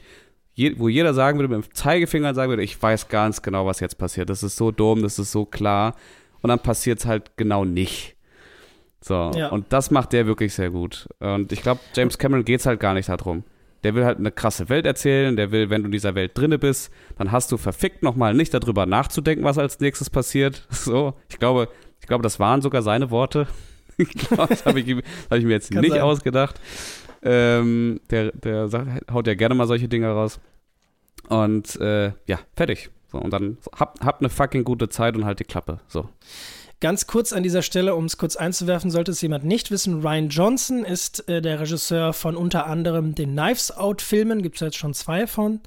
je, wo jeder sagen würde, mit dem Zeigefinger sagen würde, ich weiß ganz genau, was jetzt passiert. Das ist so dumm, das ist so klar. Und dann passiert es halt genau nicht. So, ja. und das macht der wirklich sehr gut. Und ich glaube, James Cameron geht es halt gar nicht darum. Der will halt eine krasse Welt erzählen, der will, wenn du in dieser Welt drinne bist, dann hast du verfickt nochmal nicht darüber nachzudenken, was als nächstes passiert. So, ich glaube, ich glaube, das waren sogar seine Worte. das habe ich, hab ich, mir jetzt Kann nicht sein. ausgedacht. Ähm, der, der haut ja gerne mal solche Dinge raus. Und äh, ja, fertig. So, und dann hab, hab eine fucking gute Zeit und halt die Klappe. So. Ganz kurz an dieser Stelle, um es kurz einzuwerfen, sollte es jemand nicht wissen, Ryan Johnson ist äh, der Regisseur von unter anderem den Knives Out-Filmen, gibt es jetzt schon zwei von.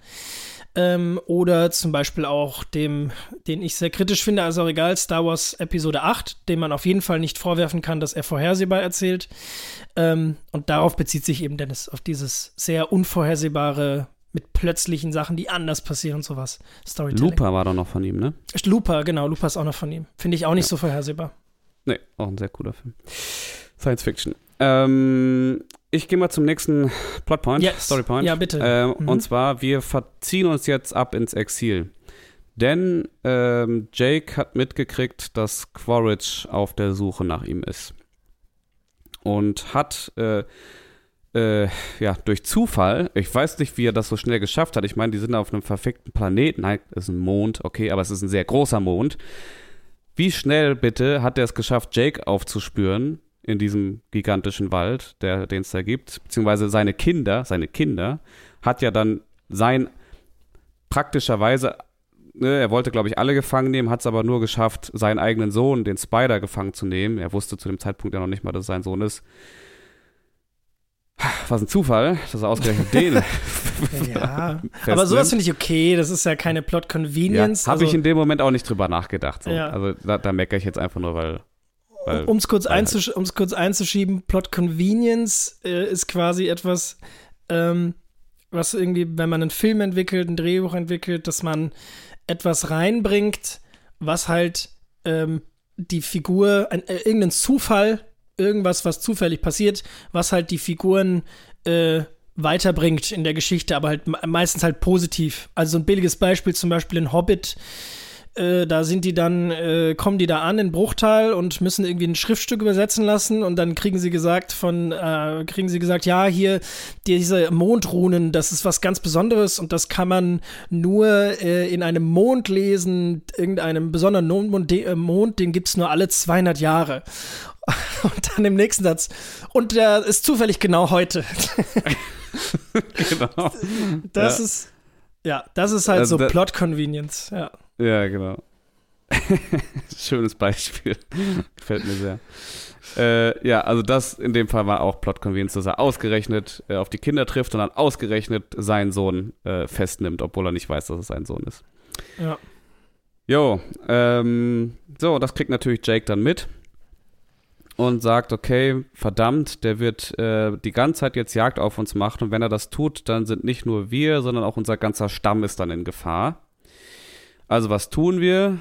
Ähm, oder zum Beispiel auch dem, den ich sehr kritisch finde, also egal, Star Wars Episode 8, dem man auf jeden Fall nicht vorwerfen kann, dass er vorhersehbar erzählt. Ähm, und darauf bezieht sich eben Dennis, auf dieses sehr unvorhersehbare mit plötzlichen Sachen, die anders passieren und sowas. Storytelling. Looper war doch noch von ihm, ne? Looper, genau, Looper ist auch noch von ihm. Finde ich auch nicht ja. so vorhersehbar. Nee, auch ein sehr cooler Film. Science Fiction. Ähm, ich gehe mal zum nächsten Plotpoint, yes. Storypoint. Ja, bitte. Äh, mhm. Und zwar, wir verziehen uns jetzt ab ins Exil. Denn ähm, Jake hat mitgekriegt, dass Quaritch auf der Suche nach ihm ist. Und hat äh, äh, ja, durch Zufall, ich weiß nicht, wie er das so schnell geschafft hat. Ich meine, die sind auf einem verfickten Planeten. Nein, es ist ein Mond, okay, aber es ist ein sehr großer Mond. Wie schnell bitte hat er es geschafft, Jake aufzuspüren in diesem gigantischen Wald, den es da gibt, beziehungsweise seine Kinder, seine Kinder, hat ja dann sein praktischerweise, ne, er wollte, glaube ich, alle gefangen nehmen, hat es aber nur geschafft, seinen eigenen Sohn, den Spider, gefangen zu nehmen. Er wusste zu dem Zeitpunkt ja noch nicht mal, dass es sein Sohn ist was ein Zufall, dass er ausgerechnet den. ja, aber sowas finde ich okay. Das ist ja keine Plot Convenience. Ja, Habe also, ich in dem Moment auch nicht drüber nachgedacht. So. Ja. Also da, da meckere ich jetzt einfach nur, weil. weil um es kurz, einzusch kurz einzuschieben, Plot Convenience äh, ist quasi etwas, ähm, was irgendwie, wenn man einen Film entwickelt, ein Drehbuch entwickelt, dass man etwas reinbringt, was halt ähm, die Figur, ein, äh, irgendeinen Zufall irgendwas, was zufällig passiert, was halt die Figuren äh, weiterbringt in der Geschichte, aber halt meistens halt positiv. Also so ein billiges Beispiel zum Beispiel in Hobbit. Äh, da sind die dann, äh, kommen die da an in Bruchtal und müssen irgendwie ein Schriftstück übersetzen lassen und dann kriegen sie gesagt von, äh, kriegen sie gesagt, ja, hier diese Mondrunen, das ist was ganz Besonderes und das kann man nur äh, in einem Mond lesen, irgendeinem besonderen Mond, äh, Mond den gibt es nur alle 200 Jahre. Und dann im nächsten Satz. Und der ist zufällig genau heute. genau. Das ja. ist, ja, das ist halt also so Plot Convenience, ja. Ja, genau. Schönes Beispiel. Gefällt mir sehr. Äh, ja, also das in dem Fall war auch Plot Convenience, dass er ausgerechnet äh, auf die Kinder trifft und dann ausgerechnet seinen Sohn äh, festnimmt, obwohl er nicht weiß, dass es sein Sohn ist. Ja. Jo, ähm, so, das kriegt natürlich Jake dann mit und sagt, okay, verdammt, der wird äh, die ganze Zeit jetzt Jagd auf uns machen und wenn er das tut, dann sind nicht nur wir, sondern auch unser ganzer Stamm ist dann in Gefahr. Also was tun wir?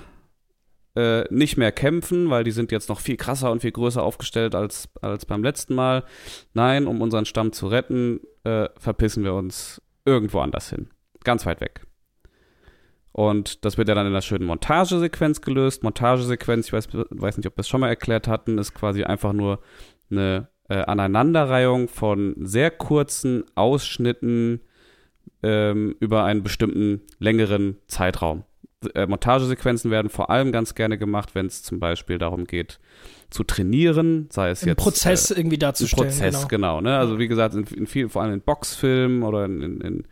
äh, nicht mehr kämpfen, weil die sind jetzt noch viel krasser und viel größer aufgestellt als, als beim letzten Mal. Nein, um unseren Stamm zu retten, äh, verpissen wir uns irgendwo anders hin. Ganz weit weg. Und das wird ja dann in einer schönen Montagesequenz gelöst. Montagesequenz, ich weiß, weiß nicht, ob wir es schon mal erklärt hatten, ist quasi einfach nur eine äh, Aneinanderreihung von sehr kurzen Ausschnitten ähm, über einen bestimmten längeren Zeitraum. Äh, Montagesequenzen werden vor allem ganz gerne gemacht, wenn es zum Beispiel darum geht, zu trainieren, sei es Im jetzt. Prozess äh, irgendwie darzustellen. Prozess, genau. genau ne? Also wie gesagt, in, in vielen, vor allem in Boxfilmen oder in, in, in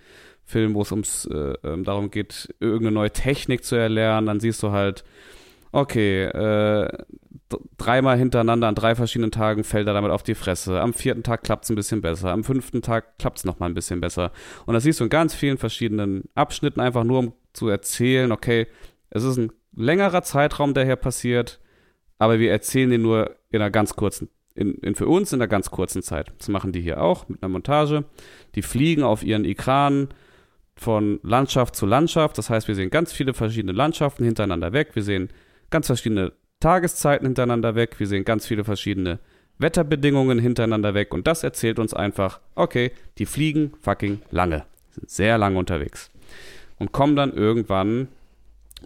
Filmen, wo es ums äh, ähm, darum geht, irgendeine neue Technik zu erlernen, dann siehst du halt, okay, äh, dreimal hintereinander an drei verschiedenen Tagen fällt er damit auf die Fresse. Am vierten Tag klappt es ein bisschen besser. Am fünften Tag klappt es nochmal ein bisschen besser. Und das siehst du in ganz vielen verschiedenen Abschnitten, einfach nur um zu erzählen, okay, es ist ein längerer Zeitraum, der hier passiert, aber wir erzählen den nur in einer ganz kurzen in, in, für uns in einer ganz kurzen Zeit. Das machen die hier auch mit einer Montage. Die fliegen auf ihren Ekranen von Landschaft zu Landschaft. Das heißt, wir sehen ganz viele verschiedene Landschaften hintereinander weg. Wir sehen ganz verschiedene Tageszeiten hintereinander weg. Wir sehen ganz viele verschiedene Wetterbedingungen hintereinander weg. Und das erzählt uns einfach, okay, die fliegen fucking lange. Sind sehr lange unterwegs. Und kommen dann irgendwann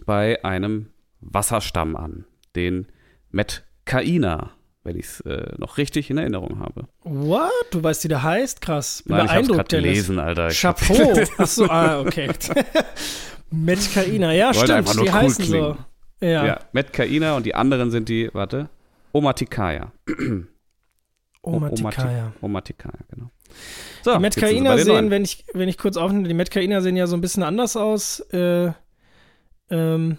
bei einem Wasserstamm an, den Metkaina wenn ich es äh, noch richtig in Erinnerung habe. What? Du weißt, wie der heißt? Krass. Bin Nein, ich hab's gelesen, Alter. Chapeau. Achso, ah, okay. Metkaina, ja, stimmt, die cool heißen klingen. so. Ja. ja, Metkaina und die anderen sind die, warte, Omatikaya. Omatikaya. Omatikaya, genau. So, die Metkaina sehen, wenn ich, wenn ich kurz aufnehme, die Metkaina sehen ja so ein bisschen anders aus. Äh, ähm,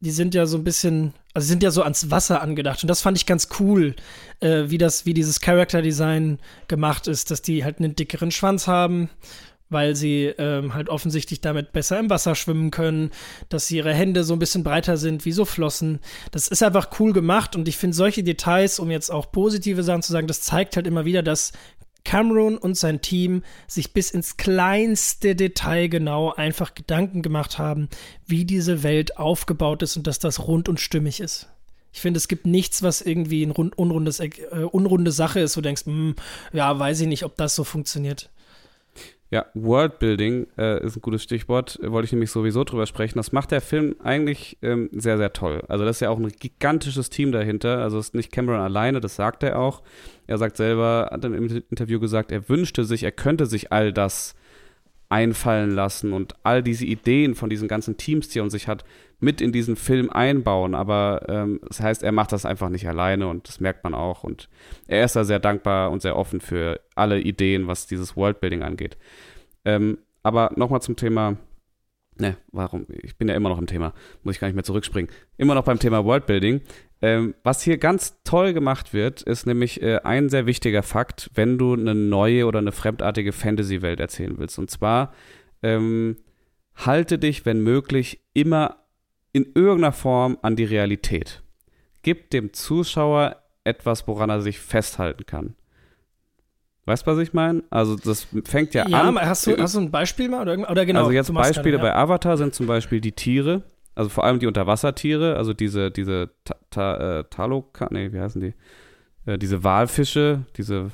die sind ja so ein bisschen, also sind ja so ans Wasser angedacht. Und das fand ich ganz cool, äh, wie das, wie dieses Character Design gemacht ist, dass die halt einen dickeren Schwanz haben, weil sie ähm, halt offensichtlich damit besser im Wasser schwimmen können, dass sie ihre Hände so ein bisschen breiter sind, wie so Flossen. Das ist einfach cool gemacht und ich finde solche Details, um jetzt auch positive Sachen zu sagen, das zeigt halt immer wieder, dass Cameron und sein Team sich bis ins kleinste Detail genau einfach Gedanken gemacht haben, wie diese Welt aufgebaut ist und dass das rund und stimmig ist. Ich finde, es gibt nichts, was irgendwie eine unrundes, äh, unrunde Sache ist, wo du denkst, hm, ja, weiß ich nicht, ob das so funktioniert. Ja, Worldbuilding äh, ist ein gutes Stichwort, wollte ich nämlich sowieso drüber sprechen. Das macht der Film eigentlich ähm, sehr, sehr toll. Also das ist ja auch ein gigantisches Team dahinter. Also es ist nicht Cameron alleine, das sagt er auch. Er sagt selber, hat im Interview gesagt, er wünschte sich, er könnte sich all das einfallen lassen und all diese Ideen von diesen ganzen Teams, die er und sich hat, mit in diesen Film einbauen. Aber ähm, das heißt, er macht das einfach nicht alleine und das merkt man auch. Und er ist da sehr dankbar und sehr offen für alle Ideen, was dieses Worldbuilding angeht. Ähm, aber nochmal zum Thema. Ne, warum? Ich bin ja immer noch im Thema. Muss ich gar nicht mehr zurückspringen. Immer noch beim Thema Worldbuilding. Ähm, was hier ganz toll gemacht wird, ist nämlich äh, ein sehr wichtiger Fakt, wenn du eine neue oder eine fremdartige Fantasy-Welt erzählen willst. Und zwar ähm, halte dich, wenn möglich, immer in irgendeiner Form an die Realität. Gib dem Zuschauer etwas, woran er sich festhalten kann. Weißt du, was ich meine? Also das fängt ja, ja an. Ja, hast du, hast du ein Beispiel mal? Oder, oder genau, also jetzt Beispiele gerade, ja. bei Avatar sind zum Beispiel die Tiere, also vor allem die Unterwassertiere, also diese, diese ta, äh, Taloka, nee, wie heißen die? Äh, diese Walfische, diese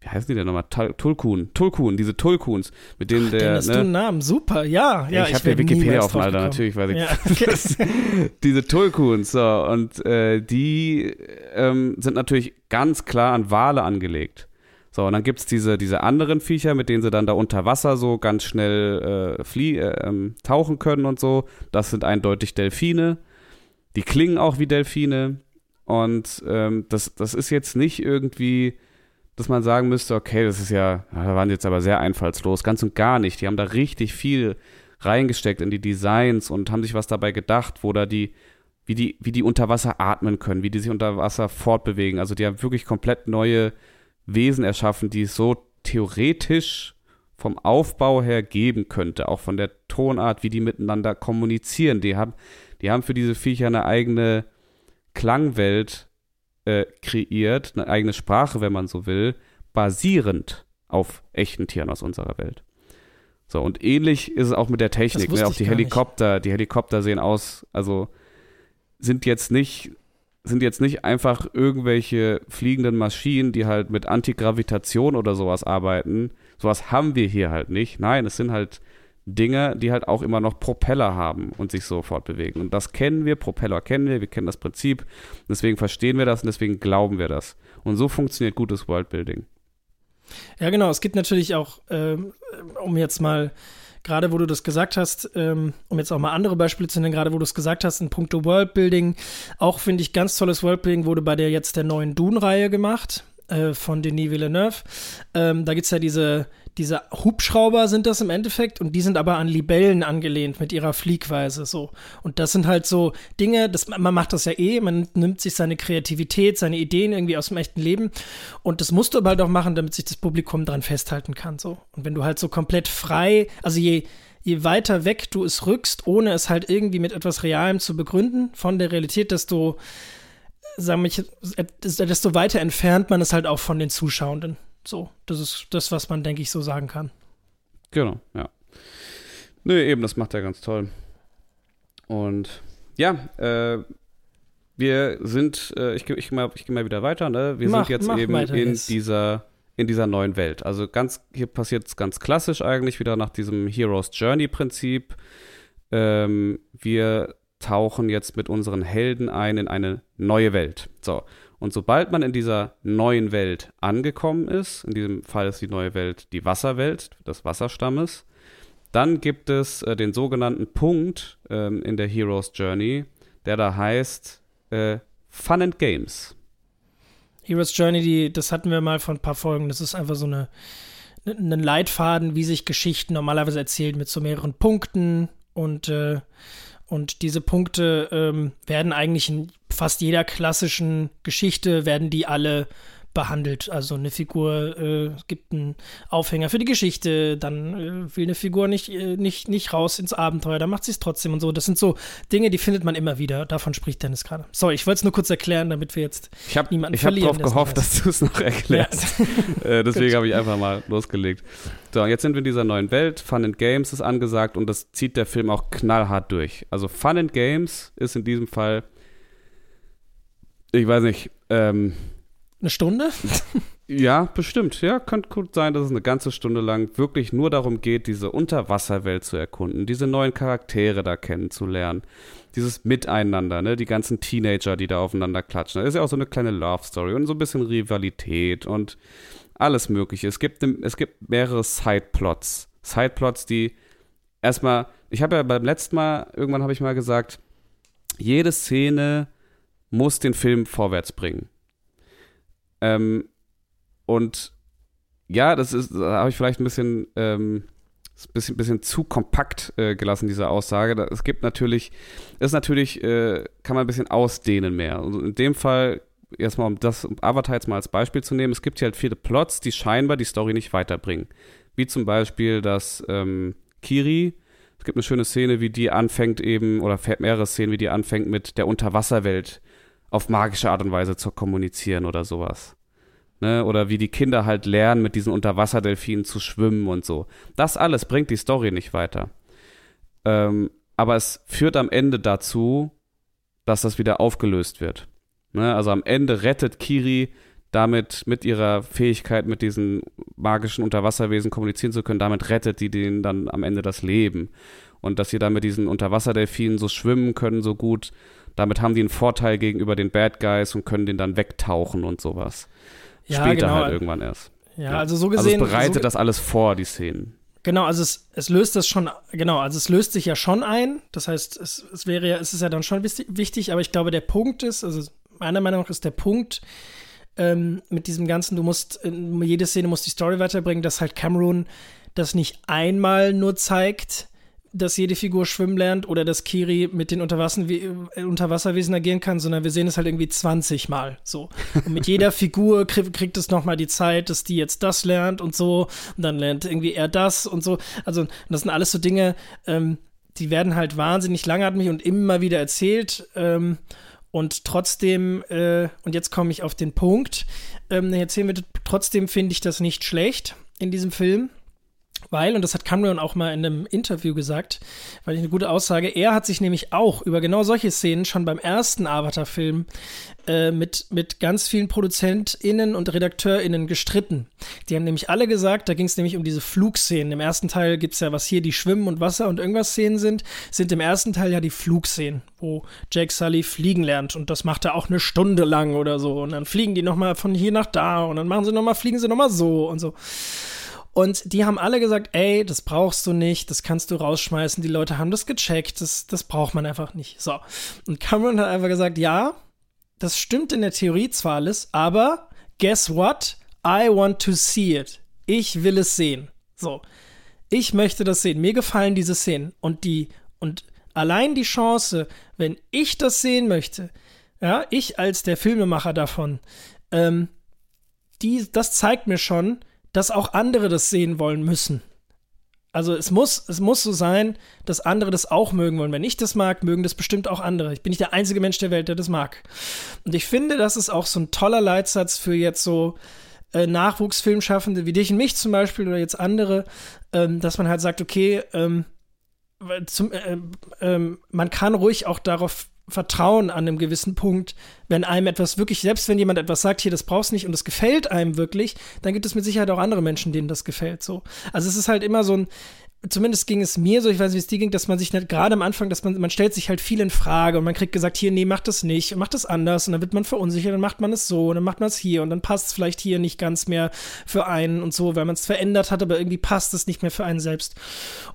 wie heißen die denn nochmal? Tulkun, Tulkun, diese Tulkuns, mit denen Ach, der. Hast ne, du einen Namen, super, ja, ja. Ich, ich habe ja Wikipedia offen, Alter, natürlich, weil ich. Ja, okay. diese Tulkuns, so, und äh, die ähm, sind natürlich ganz klar an Wale angelegt. So, und dann gibt es diese, diese anderen Viecher, mit denen sie dann da unter Wasser so ganz schnell äh, flie äh, ähm, tauchen können und so. Das sind eindeutig Delfine. Die klingen auch wie Delfine. Und ähm, das, das ist jetzt nicht irgendwie dass man sagen müsste, okay, das ist ja, da waren jetzt aber sehr einfallslos, ganz und gar nicht. Die haben da richtig viel reingesteckt in die Designs und haben sich was dabei gedacht, wo da die, wie die, wie die unter Wasser atmen können, wie die sich unter Wasser fortbewegen. Also die haben wirklich komplett neue Wesen erschaffen, die es so theoretisch vom Aufbau her geben könnte, auch von der Tonart, wie die miteinander kommunizieren. Die haben, die haben für diese Viecher eine eigene Klangwelt äh, kreiert, eine eigene Sprache, wenn man so will, basierend auf echten Tieren aus unserer Welt. So, und ähnlich ist es auch mit der Technik. Ne? Auch die Helikopter, nicht. die Helikopter sehen aus, also sind jetzt nicht sind jetzt nicht einfach irgendwelche fliegenden Maschinen, die halt mit Antigravitation oder sowas arbeiten. Sowas haben wir hier halt nicht. Nein, es sind halt Dinge, die halt auch immer noch Propeller haben und sich so fortbewegen. Und das kennen wir, Propeller kennen wir, wir kennen das Prinzip. Deswegen verstehen wir das und deswegen glauben wir das. Und so funktioniert gutes Worldbuilding. Ja, genau. Es gibt natürlich auch, ähm, um jetzt mal gerade wo du das gesagt hast, ähm, um jetzt auch mal andere Beispiele zu nennen, gerade wo du es gesagt hast, in puncto Worldbuilding, auch finde ich ganz tolles Worldbuilding wurde bei der jetzt der neuen Dune-Reihe gemacht äh, von Denis Villeneuve. Ähm, da gibt es ja diese diese Hubschrauber sind das im Endeffekt und die sind aber an Libellen angelehnt mit ihrer Fliegweise so. Und das sind halt so Dinge, das, man macht das ja eh, man nimmt sich seine Kreativität, seine Ideen irgendwie aus dem echten Leben und das musst du aber halt auch machen, damit sich das Publikum dran festhalten kann so. Und wenn du halt so komplett frei, also je je weiter weg du es rückst, ohne es halt irgendwie mit etwas Realem zu begründen von der Realität, desto sagen wir, desto weiter entfernt man es halt auch von den Zuschauenden. So, das ist das, was man, denke ich, so sagen kann. Genau, ja. Nö, eben, das macht er ganz toll. Und ja, äh, wir sind, äh, ich, ich gehe mal, geh mal wieder weiter, ne? Wir mach, sind jetzt eben in dieser, in dieser neuen Welt. Also ganz, hier passiert es ganz klassisch eigentlich wieder nach diesem Hero's Journey-Prinzip. Ähm, wir tauchen jetzt mit unseren Helden ein in eine neue Welt. So. Und sobald man in dieser neuen Welt angekommen ist, in diesem Fall ist die neue Welt die Wasserwelt des Wasserstammes, dann gibt es äh, den sogenannten Punkt ähm, in der Hero's Journey, der da heißt äh, Fun and Games. Hero's Journey, die, das hatten wir mal vor ein paar Folgen. Das ist einfach so eine, einen Leitfaden, wie sich Geschichten normalerweise erzählen, mit so mehreren Punkten und äh, und diese Punkte ähm, werden eigentlich in fast jeder klassischen Geschichte, werden die alle behandelt. Also eine Figur äh, gibt einen Aufhänger für die Geschichte, dann äh, will eine Figur nicht, äh, nicht, nicht raus ins Abenteuer, dann macht sie es trotzdem und so. Das sind so Dinge, die findet man immer wieder. Davon spricht Dennis gerade. Sorry, ich wollte es nur kurz erklären, damit wir jetzt ich hab, niemanden ich verlieren. Ich habe darauf gehofft, dass du es noch erklärst. Ja. Äh, deswegen habe ich einfach mal losgelegt. So, jetzt sind wir in dieser neuen Welt. Fun and Games ist angesagt und das zieht der Film auch knallhart durch. Also Fun and Games ist in diesem Fall, ich weiß nicht, ähm, eine Stunde? ja, bestimmt. Ja, könnte gut sein, dass es eine ganze Stunde lang wirklich nur darum geht, diese Unterwasserwelt zu erkunden, diese neuen Charaktere da kennenzulernen, dieses Miteinander, ne, die ganzen Teenager, die da aufeinander klatschen. Das ist ja auch so eine kleine Love Story und so ein bisschen Rivalität und alles Mögliche. Es gibt, es gibt mehrere Sideplots. Sideplots, die erstmal, ich habe ja beim letzten Mal, irgendwann habe ich mal gesagt, jede Szene muss den Film vorwärts bringen. Ähm, und ja, das ist, da habe ich vielleicht ein bisschen, ähm, bisschen, bisschen zu kompakt äh, gelassen, diese Aussage. Es gibt natürlich, ist natürlich, äh, kann man ein bisschen ausdehnen mehr. Also in dem Fall, erstmal um das um Avatar jetzt mal als Beispiel zu nehmen, es gibt hier halt viele Plots, die scheinbar die Story nicht weiterbringen. Wie zum Beispiel, dass ähm, Kiri, es gibt eine schöne Szene, wie die anfängt eben, oder mehrere Szenen, wie die anfängt mit der Unterwasserwelt auf magische Art und Weise zu kommunizieren oder sowas. Ne? Oder wie die Kinder halt lernen, mit diesen Unterwasserdelfinen zu schwimmen und so. Das alles bringt die Story nicht weiter. Ähm, aber es führt am Ende dazu, dass das wieder aufgelöst wird. Ne? Also am Ende rettet Kiri damit mit ihrer Fähigkeit, mit diesen magischen Unterwasserwesen kommunizieren zu können, damit rettet die denen dann am Ende das Leben. Und dass sie dann mit diesen Unterwasserdelfinen so schwimmen können, so gut, damit haben die einen Vorteil gegenüber den Bad Guys und können den dann wegtauchen und sowas. Ja, Später genau. halt irgendwann erst. Ja, ja, also so gesehen. Also es bereitet so, das alles vor, die Szenen. Genau, also es, es löst das schon, genau, also es löst sich ja schon ein. Das heißt, es, es wäre ja, es ist ja dann schon wichtig, aber ich glaube, der Punkt ist, also meiner Meinung nach ist der Punkt ähm, mit diesem Ganzen, du musst, jede Szene muss die Story weiterbringen, dass halt Cameron das nicht einmal nur zeigt, dass jede Figur schwimmen lernt oder dass Kiri mit den äh, Unterwasserwesen agieren kann, sondern wir sehen es halt irgendwie 20 Mal so. Und mit jeder Figur krieg, kriegt es nochmal die Zeit, dass die jetzt das lernt und so. Und dann lernt irgendwie er das und so. Also, das sind alles so Dinge, ähm, die werden halt wahnsinnig langatmig und immer wieder erzählt. Ähm, und trotzdem, äh, und jetzt komme ich auf den Punkt, ähm, erzählen wir, trotzdem finde ich das nicht schlecht in diesem Film Weil, und das hat Cameron auch mal in einem Interview gesagt, weil ich eine gute Aussage, er hat sich nämlich auch über genau solche Szenen schon beim ersten Avatar-Film äh, mit, mit ganz vielen ProduzentInnen und RedakteurInnen gestritten. Die haben nämlich alle gesagt, da ging es nämlich um diese Flugszenen. Im ersten Teil gibt es ja, was hier die Schwimmen- und Wasser- und irgendwas Szenen sind, sind im ersten Teil ja die Flugszenen, wo Jake Sully fliegen lernt und das macht er auch eine Stunde lang oder so. Und dann fliegen die nochmal von hier nach da und dann machen sie nochmal, fliegen sie nochmal so und so. Und die haben alle gesagt, ey, das brauchst du nicht, das kannst du rausschmeißen. Die Leute haben das gecheckt, das, das braucht man einfach nicht. So. Und Cameron hat einfach gesagt, ja, das stimmt in der Theorie zwar alles, aber guess what? I want to see it. Ich will es sehen. So. Ich möchte das sehen. Mir gefallen diese Szenen. Und die, und allein die Chance, wenn ich das sehen möchte, ja, ich als der Filmemacher davon, ähm, die, das zeigt mir schon, dass auch andere das sehen wollen müssen. Also es muss, es muss so sein, dass andere das auch mögen wollen. Wenn ich das mag, mögen das bestimmt auch andere. Ich bin nicht der einzige Mensch der Welt, der das mag. Und ich finde, das ist auch so ein toller Leitsatz für jetzt so äh, Nachwuchsfilmschaffende wie dich und mich zum Beispiel oder jetzt andere, ähm, dass man halt sagt, okay, ähm, zum, äh, äh, man kann ruhig auch darauf Vertrauen an einem gewissen Punkt, wenn einem etwas wirklich, selbst wenn jemand etwas sagt, hier, das brauchst du nicht und es gefällt einem wirklich, dann gibt es mit Sicherheit auch andere Menschen, denen das gefällt, so. Also es ist halt immer so ein, zumindest ging es mir so, ich weiß nicht, wie es dir ging, dass man sich nicht gerade am Anfang, dass man, man stellt sich halt viel in Frage und man kriegt gesagt, hier, nee, mach das nicht und mach das anders und dann wird man verunsichert, dann macht man es so und dann macht man es hier und dann passt es vielleicht hier nicht ganz mehr für einen und so, weil man es verändert hat, aber irgendwie passt es nicht mehr für einen selbst.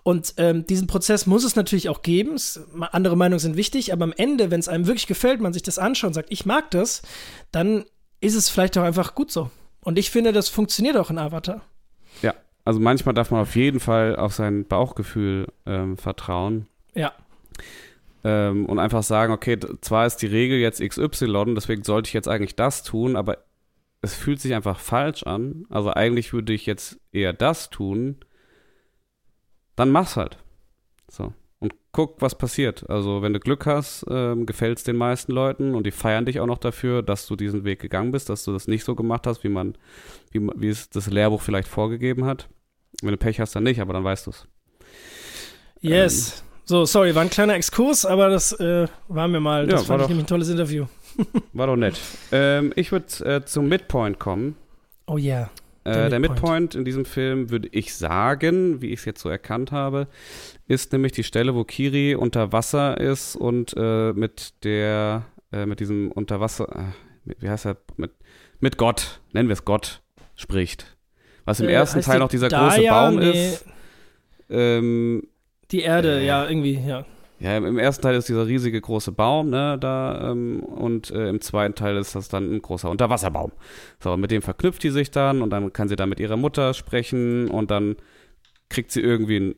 Und ähm, diesen Prozess muss es natürlich auch geben. Es, andere Meinungen sind wichtig, aber am Ende, wenn es einem wirklich gefällt, man sich das anschaut und sagt, ich mag das, dann ist es vielleicht auch einfach gut so. Und ich finde, das funktioniert auch in Avatar. Ja, also manchmal darf man auf jeden Fall auf sein Bauchgefühl ähm, vertrauen. Ja. Ähm, und einfach sagen, okay, zwar ist die Regel jetzt XY, deswegen sollte ich jetzt eigentlich das tun, aber es fühlt sich einfach falsch an. Also eigentlich würde ich jetzt eher das tun. Dann mach's halt. So. Und guck, was passiert. Also, wenn du Glück hast, ähm, gefällt es den meisten Leuten und die feiern dich auch noch dafür, dass du diesen Weg gegangen bist, dass du das nicht so gemacht hast, wie man, wie, wie es das Lehrbuch vielleicht vorgegeben hat. Wenn du Pech hast, dann nicht, aber dann weißt du es. Yes. Ähm, so, sorry, war ein kleiner Exkurs, aber das äh, war mir mal. Das Ja, fand war ich doch- nämlich ein tolles Interview. War doch nett. Ähm, ich würde äh, zum Midpoint kommen. Oh yeah. Äh, Der Midpoint. In diesem Film, würde ich sagen, wie ich es jetzt so erkannt habe, ist nämlich die Stelle, wo Kiri unter Wasser ist und äh, mit der, äh, mit diesem Unterwasser, äh, wie heißt er, mit, mit Gott, nennen wir es Gott, spricht. Was im Äh, ersten Teil noch dieser große Daya? Baum Nee, ist. Ähm, Die Erde, Äh. ja, irgendwie, ja. ja, im ersten Teil ist dieser riesige große Baum, ne, da, ähm, und äh, im zweiten Teil ist das dann ein großer Unterwasserbaum. So, mit dem verknüpft die sich dann und dann kann sie da mit ihrer Mutter sprechen und dann kriegt sie irgendwie einen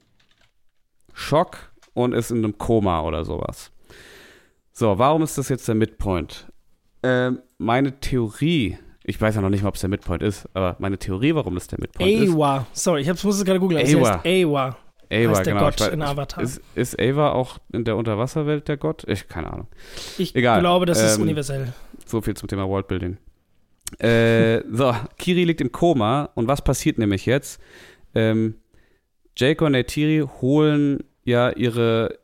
Schock und ist in einem Koma oder sowas. So, warum ist das jetzt der Midpoint? Ähm, meine Theorie, ich weiß ja noch nicht mal, ob es der Midpoint ist, aber meine Theorie, warum das der Midpoint ist. Awa. Sorry, ich hab's, muss es gerade googeln. Awa. Awa. Ava, heißt der genau. Gott weiß- in Avatar. Ist, ist Ava auch in der Unterwasserwelt der Gott? Ich, keine Ahnung. Ich Egal, glaube, das ist ähm, universell. So viel zum Thema Worldbuilding. Äh, so, Kiri liegt im Koma und was passiert nämlich jetzt? Ähm, Jake und Neytiri holen ja ihre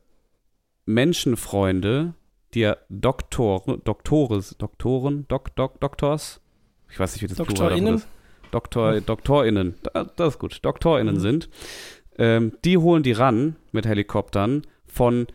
Menschenfreunde, die ja Doktor, Doktores, Doktoren, Dok, Dok, Doktors, ich weiß nicht, wie das DoktorInnen? ist. Doktor, DoktorInnen, Da- das ist gut, DoktorInnen Mhm. sind. Ähm, die holen die ran mit Helikoptern von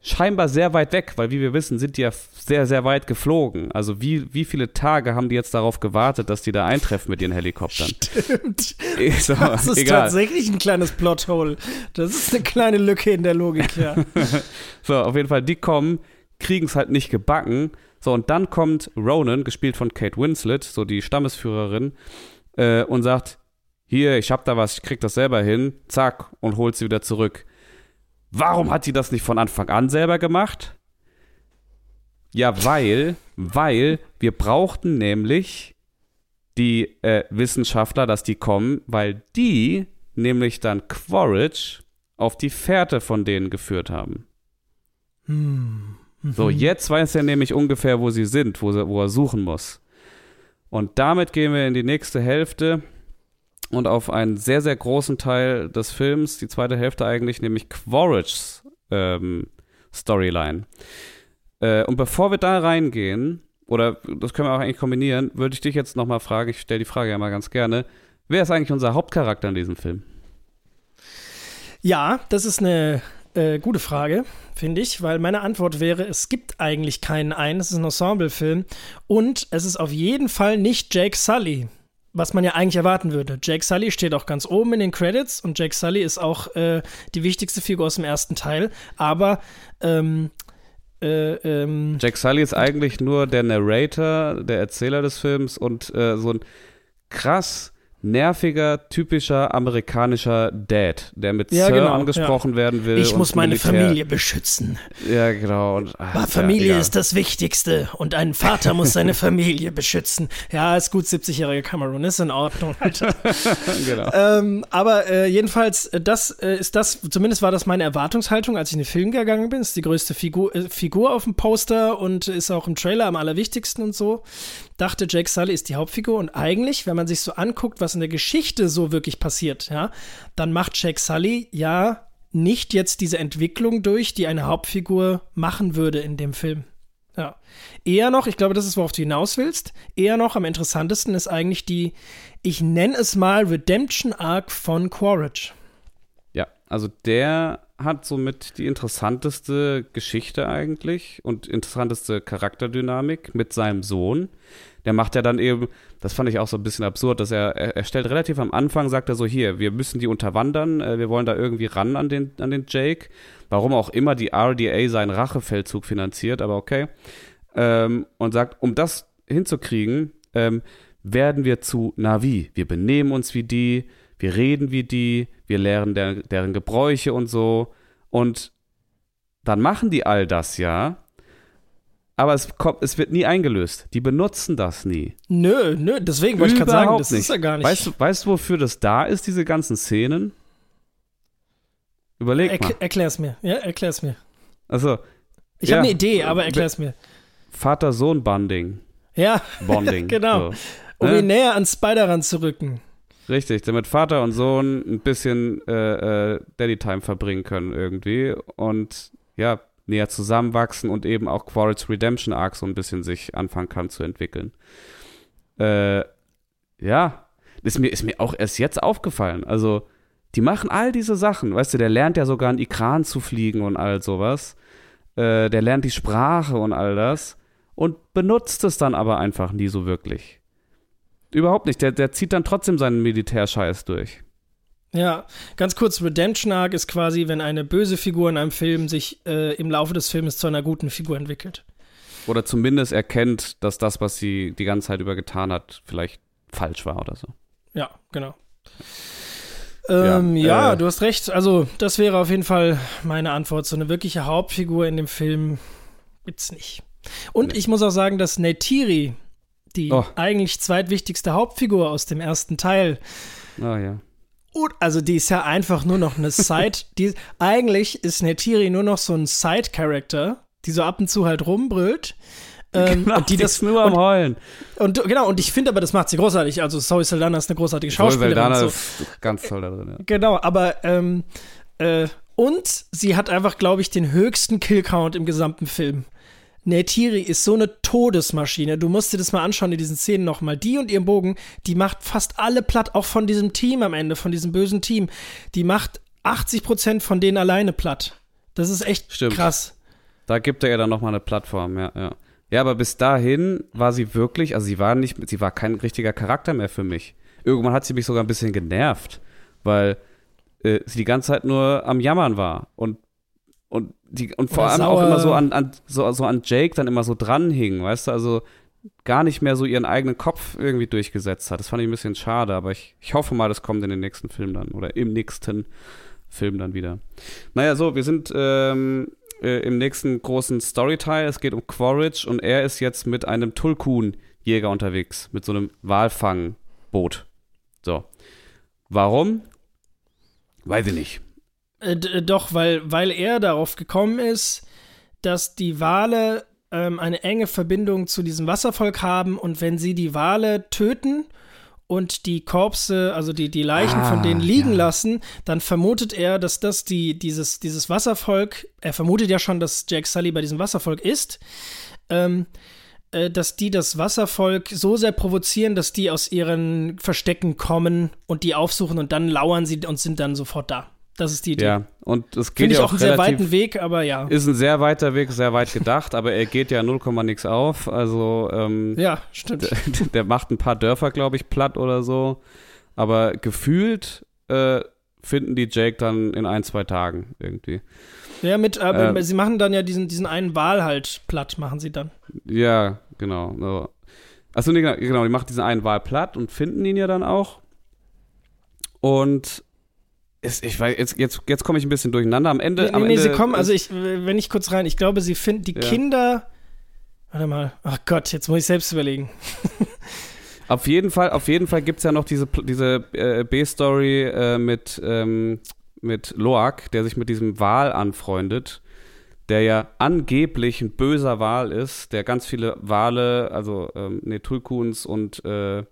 scheinbar sehr weit weg, weil wie wir wissen, sind die ja sehr, sehr weit geflogen. Also wie, wie viele Tage haben die jetzt darauf gewartet, dass die da eintreffen mit ihren Helikoptern? Stimmt. So, Das ist egal. tatsächlich ein kleines Plothole. Das ist eine kleine Lücke in der Logik, ja. So, auf jeden Fall, die kommen, kriegen es halt nicht gebacken. So, und dann kommt Ronan, gespielt von Kate Winslet, so die Stammesführerin, äh, und sagt, hier, ich hab da was, ich krieg das selber hin, zack, und holt sie wieder zurück. Warum hat die das nicht von Anfang an selber gemacht? Ja, weil, weil wir brauchten nämlich die äh, Wissenschaftler, dass die kommen, weil die nämlich dann Quaritch auf die Fährte von denen geführt haben. Hm. So, jetzt weiß er nämlich ungefähr, wo sie sind, wo, sie, wo er suchen muss. Und damit gehen wir in die nächste Hälfte. und auf einen sehr, sehr großen Teil des Films, die zweite Hälfte eigentlich, nämlich Quaritchs ähm, Storyline. Äh, und bevor wir da reingehen, oder das können wir auch eigentlich kombinieren, würde ich dich jetzt nochmal fragen, ich stelle die Frage ja mal ganz gerne, wer ist eigentlich unser Hauptcharakter in diesem Film? Ja, das ist eine äh, gute Frage, finde ich, weil meine Antwort wäre, es gibt eigentlich keinen einen, es ist ein Ensemblefilm und es ist auf jeden Fall nicht Jake Sully, was man ja eigentlich erwarten würde. Jake Sully steht auch ganz oben in den Credits und Jake Sully ist auch äh, die wichtigste Figur aus dem ersten Teil, aber ähm, äh, ähm, Jack Sully ist eigentlich nur der Narrator, der Erzähler des Films und äh, so ein krass nerviger, typischer amerikanischer Dad, der mit ja, Sir genau, angesprochen ja. werden will. Ich muss meine Militär. Familie beschützen. Ja, genau. Und, ach, Familie ja, ist das Wichtigste und ein Vater muss seine Familie beschützen. Ja, ist gut, 70-jährige Cameron, ist in Ordnung. genau. Ähm, aber äh, jedenfalls, äh, das äh, ist das, zumindest war das meine Erwartungshaltung, als ich in den Film gegangen bin. Ist die größte Figur, äh, Figur auf dem Poster und ist auch im Trailer am allerwichtigsten und so dachte, Jake Sully ist die Hauptfigur und eigentlich, wenn man sich so anguckt, was in der Geschichte so wirklich passiert, ja, dann macht Jake Sully ja nicht jetzt diese Entwicklung durch, die eine Hauptfigur machen würde in dem Film. Ja. Eher noch, ich glaube, das ist, worauf du hinaus willst, eher noch am interessantesten ist eigentlich die, ich nenne es mal Redemption Arc von Quaritch. Ja, also der hat somit die interessanteste Geschichte eigentlich und interessanteste Charakterdynamik mit seinem Sohn. Der macht ja dann eben, das fand ich auch so ein bisschen absurd, dass er, er, stellt relativ am Anfang, sagt er so, hier, wir müssen die unterwandern, äh, wir wollen da irgendwie ran an den, an den Jake. Warum auch immer die RDA seinen Rachefeldzug finanziert, aber okay. Ähm, und sagt, um das hinzukriegen, ähm, werden wir zu Navi. Wir benehmen uns wie die, wir reden wie die, wir lernen der, deren Gebräuche und so. Und dann machen die all das ja. Aber es, kommt, es wird nie eingelöst. Die benutzen das nie. Nö, nö, deswegen wollte ich gerade sagen, das nicht. ist ja gar nicht. Weißt du, weißt du, wofür das da ist, diese ganzen Szenen? Überleg er, mal. Erklär's mir. Ja, erklär's mir. Also. Ich ja, habe eine Idee, aber erklär's mir. Vater-Sohn-Bonding. Ja. Bonding. genau. So. Um ne? ihn näher an Spider ranzurücken. Richtig, damit Vater und Sohn ein bisschen äh, äh, Daddy-Time verbringen können irgendwie und ja, näher zusammenwachsen und eben auch Quarrels Redemption Arc so ein bisschen sich anfangen kann zu entwickeln. Äh, ja, ist mir, ist mir auch erst jetzt aufgefallen. Also, die machen all diese Sachen. Weißt du, der lernt ja sogar in Ikran zu fliegen und all sowas. Äh, der lernt die Sprache und all das und benutzt es dann aber einfach nie so wirklich. Überhaupt nicht. Der, der zieht dann trotzdem seinen Militärscheiß durch. Ja, ganz kurz, Redemption Arc ist quasi, wenn eine böse Figur in einem Film sich äh, im Laufe des Filmes zu einer guten Figur entwickelt. Oder zumindest erkennt, dass das, was sie die ganze Zeit über getan hat, vielleicht falsch war oder so. Ja, genau. Ähm, ja, ja äh, du hast recht. Also, das wäre auf jeden Fall meine Antwort. So eine wirkliche Hauptfigur in dem Film gibt's nicht. Und nee. ich muss auch sagen, dass Neytiri die oh. eigentlich zweitwichtigste Hauptfigur aus dem ersten Teil. Oh ja. Und, also die ist ja einfach nur noch eine Side. die, eigentlich ist Netiri nur noch so ein Side-Character, die so ab und zu halt rumbrüllt. Ähm, genau, und die das nur am Heulen. Und, genau, und ich finde aber, das macht sie großartig. Also Zoe Saldana ist eine großartige Schauspielerin. Zoe Saldana so. ist ganz toll da drin, ja. Genau, aber ähm, äh, und sie hat einfach, glaube ich, den höchsten Killcount im gesamten Film. Neytiri ist so eine Todesmaschine. Du musst dir das mal anschauen in diesen Szenen nochmal. Die und ihren Bogen, die macht fast alle platt, auch von diesem Team am Ende, von diesem bösen Team. Die macht 80 Prozent von denen alleine platt. Das ist echt Stimmt. krass. Da gibt er ja dann nochmal eine Plattform, ja, ja. Ja, aber bis dahin war sie wirklich, also sie war nicht, sie war kein richtiger Charakter mehr für mich. Irgendwann hat sie mich sogar ein bisschen genervt, weil äh, sie die ganze Zeit nur am Jammern war und und, die, und vor Oder allem sauer. auch immer so an, an, so, so an Jake dann immer so dranhing, weißt du, also gar nicht mehr so ihren eigenen Kopf irgendwie durchgesetzt hat. Das fand ich ein bisschen schade, aber ich, ich hoffe mal, das kommt in den nächsten Film dann oder im nächsten Film dann wieder. Naja, so, wir sind ähm, äh, im nächsten großen Storyteil. Es geht um Quaritch und er ist jetzt mit einem Tulkun-Jäger unterwegs, mit so einem Walfangboot. So. Warum? Weiß ich nicht. Äh, äh, doch, weil, weil er darauf gekommen ist, dass die Wale ähm, eine enge Verbindung zu diesem Wasservolk haben und wenn sie die Wale töten und die Korpse, also die, die Leichen Ah, von denen liegen ja. lassen, dann vermutet er, dass das die, dieses, dieses Wasservolk, er vermutet ja schon, dass Jake Sully bei diesem Wasservolk ist, ähm, äh, dass die das Wasservolk so sehr provozieren, dass die aus ihren Verstecken kommen und die aufsuchen und dann lauern sie und sind dann sofort da. Das ist die Idee. Ja, und es geht Finde ich ja auch auch einen sehr weiten Weg, aber ja. ist ein sehr weiter Weg, sehr weit gedacht, aber er geht ja 0, nix auf, also ähm, Ja, stimmt. der, der macht ein paar Dörfer, glaube ich, platt oder so, aber gefühlt äh, finden die Jake dann in ein, zwei Tagen irgendwie. Ja, mit, aber Ähm. sie machen dann ja diesen, diesen einen Wal halt platt, machen sie dann. Ja, genau. So. Achso, nee, genau, genau, die machen diesen einen Wahl platt und finden ihn ja dann auch. Und es, ich weiß, jetzt, jetzt, jetzt komme ich ein bisschen durcheinander. Am Ende. Nee, am nee, nee, Ende sie kommen, ist- also ich, wenn ich kurz rein, ich glaube, sie finden die Ja. Kinder. Warte mal, ach Gott, jetzt muss ich selbst überlegen. Auf jeden Fall, auf jeden Fall gibt es ja noch diese, diese äh, B-Story äh, mit, ähm, mit Loak, der sich mit diesem Wal anfreundet, der ja angeblich ein böser Wal ist, der ganz viele Wale, also ähm, nee, Tulkuns und äh,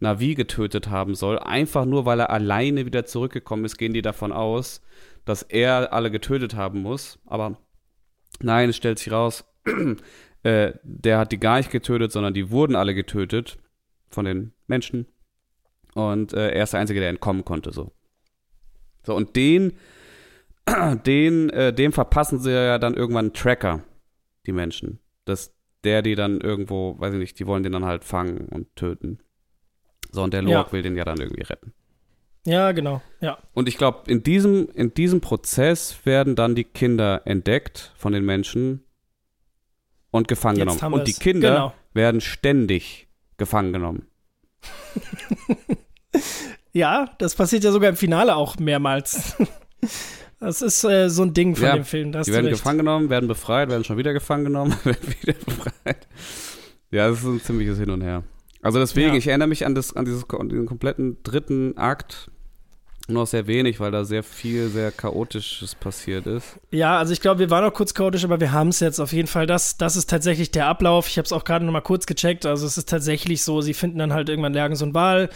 Navi getötet haben soll. Einfach nur, weil er alleine wieder zurückgekommen ist, gehen die davon aus, dass er alle getötet haben muss. Aber nein, es stellt sich raus, äh, der hat die gar nicht getötet, sondern die wurden alle getötet von den Menschen. Und äh, er ist der Einzige, der entkommen konnte, so. So, und den, den, äh, dem verpassen sie ja dann irgendwann einen Tracker, die Menschen. Dass der die dann irgendwo, weiß ich nicht, die wollen den dann halt fangen und töten. So, und der Ja. Lork will den ja dann irgendwie retten. Ja, genau, ja. Und ich glaube, in diesem, in diesem Prozess werden dann die Kinder entdeckt von den Menschen und gefangen Jetzt genommen. Und die. Kinder Genau. werden ständig gefangen genommen. Ja, das passiert ja sogar im Finale auch mehrmals. Das ist äh, so ein Ding von Ja, dem Film. Die werden gefangen genommen, werden befreit, werden schon wieder gefangen genommen, werden wieder befreit. Ja, das ist ein ziemliches Hin und Her. Also deswegen, Ja. ich erinnere mich an, das, an, dieses, an diesen kompletten dritten Akt nur noch sehr wenig, weil da sehr viel, sehr Chaotisches passiert ist. Ja, also ich glaube, wir waren auch kurz chaotisch, aber wir haben es jetzt auf jeden Fall. Das, das ist tatsächlich der Ablauf. Ich habe es auch gerade noch mal kurz gecheckt. Also es ist tatsächlich so, sie finden dann halt irgendwann nirgends so einen Wal,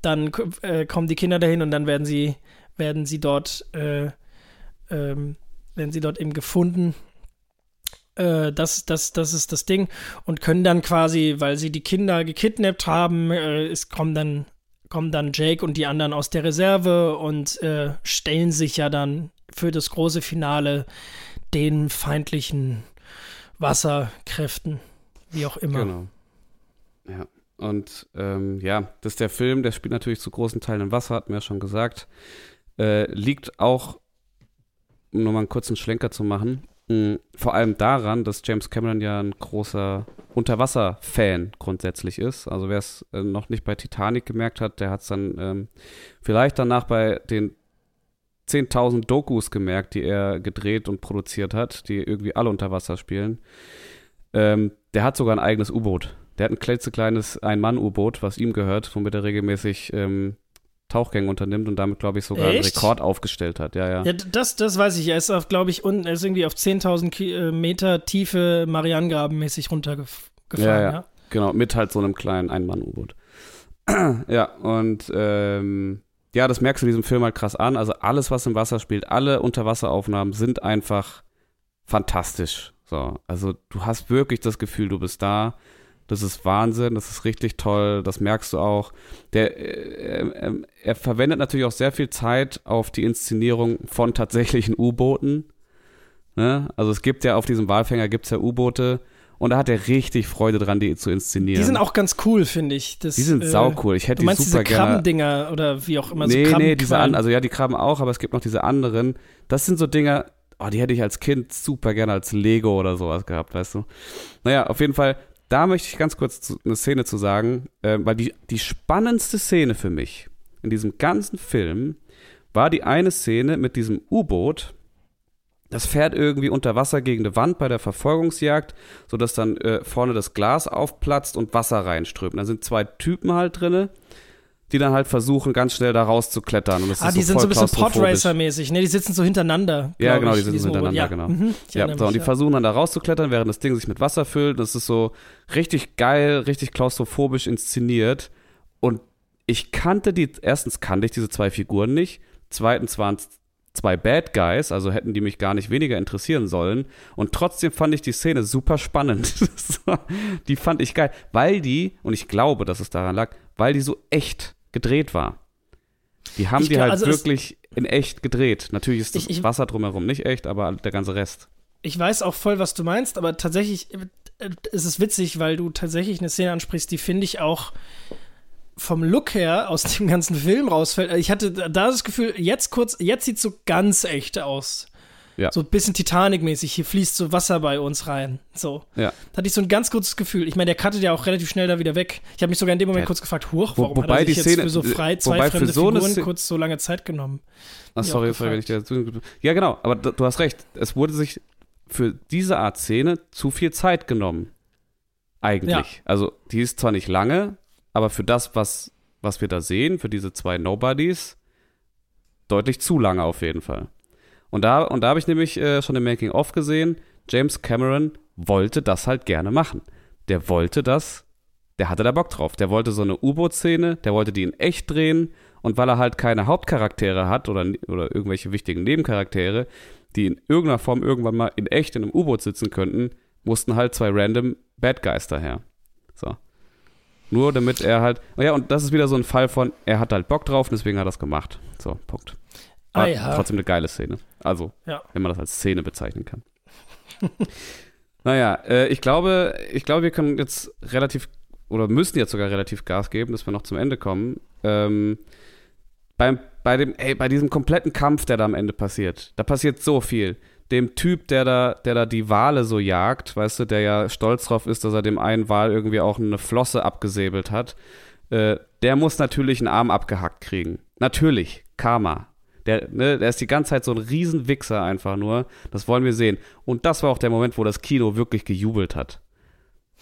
dann äh, kommen die Kinder dahin und dann werden sie, werden sie dort, äh, ähm, werden sie dort eben gefunden. Äh, das, das, das ist das Ding. Und können dann quasi, weil sie die Kinder gekidnappt haben, äh, es kommen dann, kommen dann Jake und die anderen aus der Reserve und äh, stellen sich ja dann für das große Finale den feindlichen Wasserkräften, wie auch immer. Genau. Ja. Und ähm, ja, das ist der Film, der spielt natürlich zu großen Teilen im Wasser, hatten wir ja schon gesagt. Äh, liegt auch, um nochmal einen kurzen Schlenker zu machen, vor allem daran, dass James Cameron ja ein großer Unterwasser-Fan grundsätzlich ist. Also wer es äh, noch nicht bei Titanic gemerkt hat, der hat es dann ähm, vielleicht danach bei den 10.000 Dokus gemerkt, die er gedreht und produziert hat, die irgendwie alle unter Wasser spielen. Ähm, der hat sogar ein eigenes U-Boot. Der hat ein klitzekleines Ein-Mann-U-Boot, was ihm gehört, womit er regelmäßig ähm, Tauchgänge unternimmt und damit, glaube ich, sogar einen Echt? Rekord aufgestellt hat. Ja, ja. Ja, das, das weiß ich. Er ist auf, glaube ich, unten, er ist irgendwie auf 10.000 Ki- äh, Meter Tiefe Marianengraben-mäßig runtergefahren. Ja, ja. ja. Genau, mit halt so einem kleinen Ein-Mann-U-Boot. ja, und ähm, ja, das merkst du in diesem Film halt krass an. Also alles, was im Wasser spielt, alle Unterwasseraufnahmen sind einfach fantastisch. So, also du hast wirklich das Gefühl, du bist da. Das ist Wahnsinn, das ist richtig toll, das merkst du auch. Der, äh, äh, er verwendet natürlich auch sehr viel Zeit auf die Inszenierung von tatsächlichen U-Booten. Ne? Also es gibt ja auf diesem Walfänger gibt's ja U-Boote und da hat er richtig Freude dran, die zu inszenieren. Die sind auch ganz cool, finde ich. Das, Die sind äh, saucool. Ich hätte Du die meinst super diese. Krabbendinger oder wie auch immer, nee, so nee, diese an, also ja, die Krabben auch, aber es gibt noch diese anderen. Das sind so Dinger, oh, die hätte ich als Kind super gerne als Lego oder sowas gehabt, weißt du. Naja, auf jeden Fall, da möchte ich ganz kurz eine Szene zu sagen, äh, weil die, die spannendste Szene für mich in diesem ganzen Film war die eine Szene mit diesem U-Boot. Das fährt irgendwie unter Wasser gegen eine Wand bei der Verfolgungsjagd, sodass dann äh, vorne das Glas aufplatzt und Wasser reinströmt. Da sind zwei Typen halt drinne, die dann halt versuchen, ganz schnell da rauszuklettern. Und das Ah, ist die so sind so ein bisschen. Podracer-mäßig, ne? Die sitzen so hintereinander. Ja, genau, die sitzen so hintereinander, U-Boot. genau. Mhm, Ja, so, und die mich, versuchen dann da rauszuklettern, während das Ding sich mit Wasser füllt. Das ist so richtig geil, richtig klaustrophobisch inszeniert. Und ich kannte die, erstens kannte ich diese zwei Figuren nicht, zweitens waren es zwei Bad Guys, also hätten die mich gar nicht weniger interessieren sollen. Und trotzdem fand ich die Szene super spannend. die fand ich geil, weil die, und ich glaube, dass es daran lag, weil die so echt gedreht war. Die haben ich die halt also wirklich in echt gedreht. Natürlich ist das ich, ich, Wasser drumherum nicht echt, aber der ganze Rest. Ich weiß auch voll, was du meinst, aber tatsächlich äh, ist es witzig, weil du tatsächlich eine Szene ansprichst, die finde ich auch vom Look her aus dem ganzen Film rausfällt. Ich hatte da das Gefühl, jetzt kurz, jetzt sieht so ganz echt aus. Ja. So ein bisschen Titanic-mäßig. Hier fließt so Wasser bei uns rein. So. Ja. Da hatte ich so ein ganz kurzes Gefühl. Ich meine, der cuttet ja auch relativ schnell da wieder weg. Ich habe mich sogar in dem Moment ja. kurz gefragt, huch, warum Wo, hat er sich jetzt Szene, für so frei zwei fremde so Figuren kurz so lange Zeit genommen? Ach, sorry, sorry, wenn ich dir Ja, genau, aber du hast recht. Es wurde sich für diese Art Szene zu viel Zeit genommen. Eigentlich. Ja. Also, die ist zwar nicht lange, aber für das, was, was wir da sehen, für diese zwei Nobodies, deutlich zu lange auf jeden Fall. Und da, und da habe ich nämlich äh, schon im Making-of gesehen, James Cameron wollte das halt gerne machen. Der wollte das, der hatte da Bock drauf. Der wollte so eine U-Boot-Szene, der wollte die in echt drehen. Und weil er halt keine Hauptcharaktere hat oder, oder irgendwelche wichtigen Nebencharaktere, die in irgendeiner Form irgendwann mal in echt in einem U-Boot sitzen könnten, mussten halt zwei random Bad Guys daher. So. Nur damit er halt, ja, und das ist wieder so ein Fall von, er hat halt Bock drauf, deswegen hat er das gemacht. So, Punkt. Ah, ja. trotzdem eine geile Szene. Also, ja. wenn man das als Szene bezeichnen kann. naja, äh, ich glaube, ich glaube, wir können jetzt relativ oder müssen jetzt sogar relativ Gas geben, dass wir noch zum Ende kommen. Ähm, beim, bei, dem, ey, bei diesem kompletten Kampf, der da am Ende passiert, da passiert so viel. Dem Typ, der da, der da die Wale so jagt, weißt du, der ja stolz drauf ist, dass er dem einen Wal irgendwie auch eine Flosse abgesäbelt hat, äh, der muss natürlich einen Arm abgehackt kriegen. Natürlich, Karma. Der, ne, der ist die ganze Zeit so ein Riesenwichser einfach nur. Das wollen wir sehen. Und das war auch der Moment, wo das Kino wirklich gejubelt hat.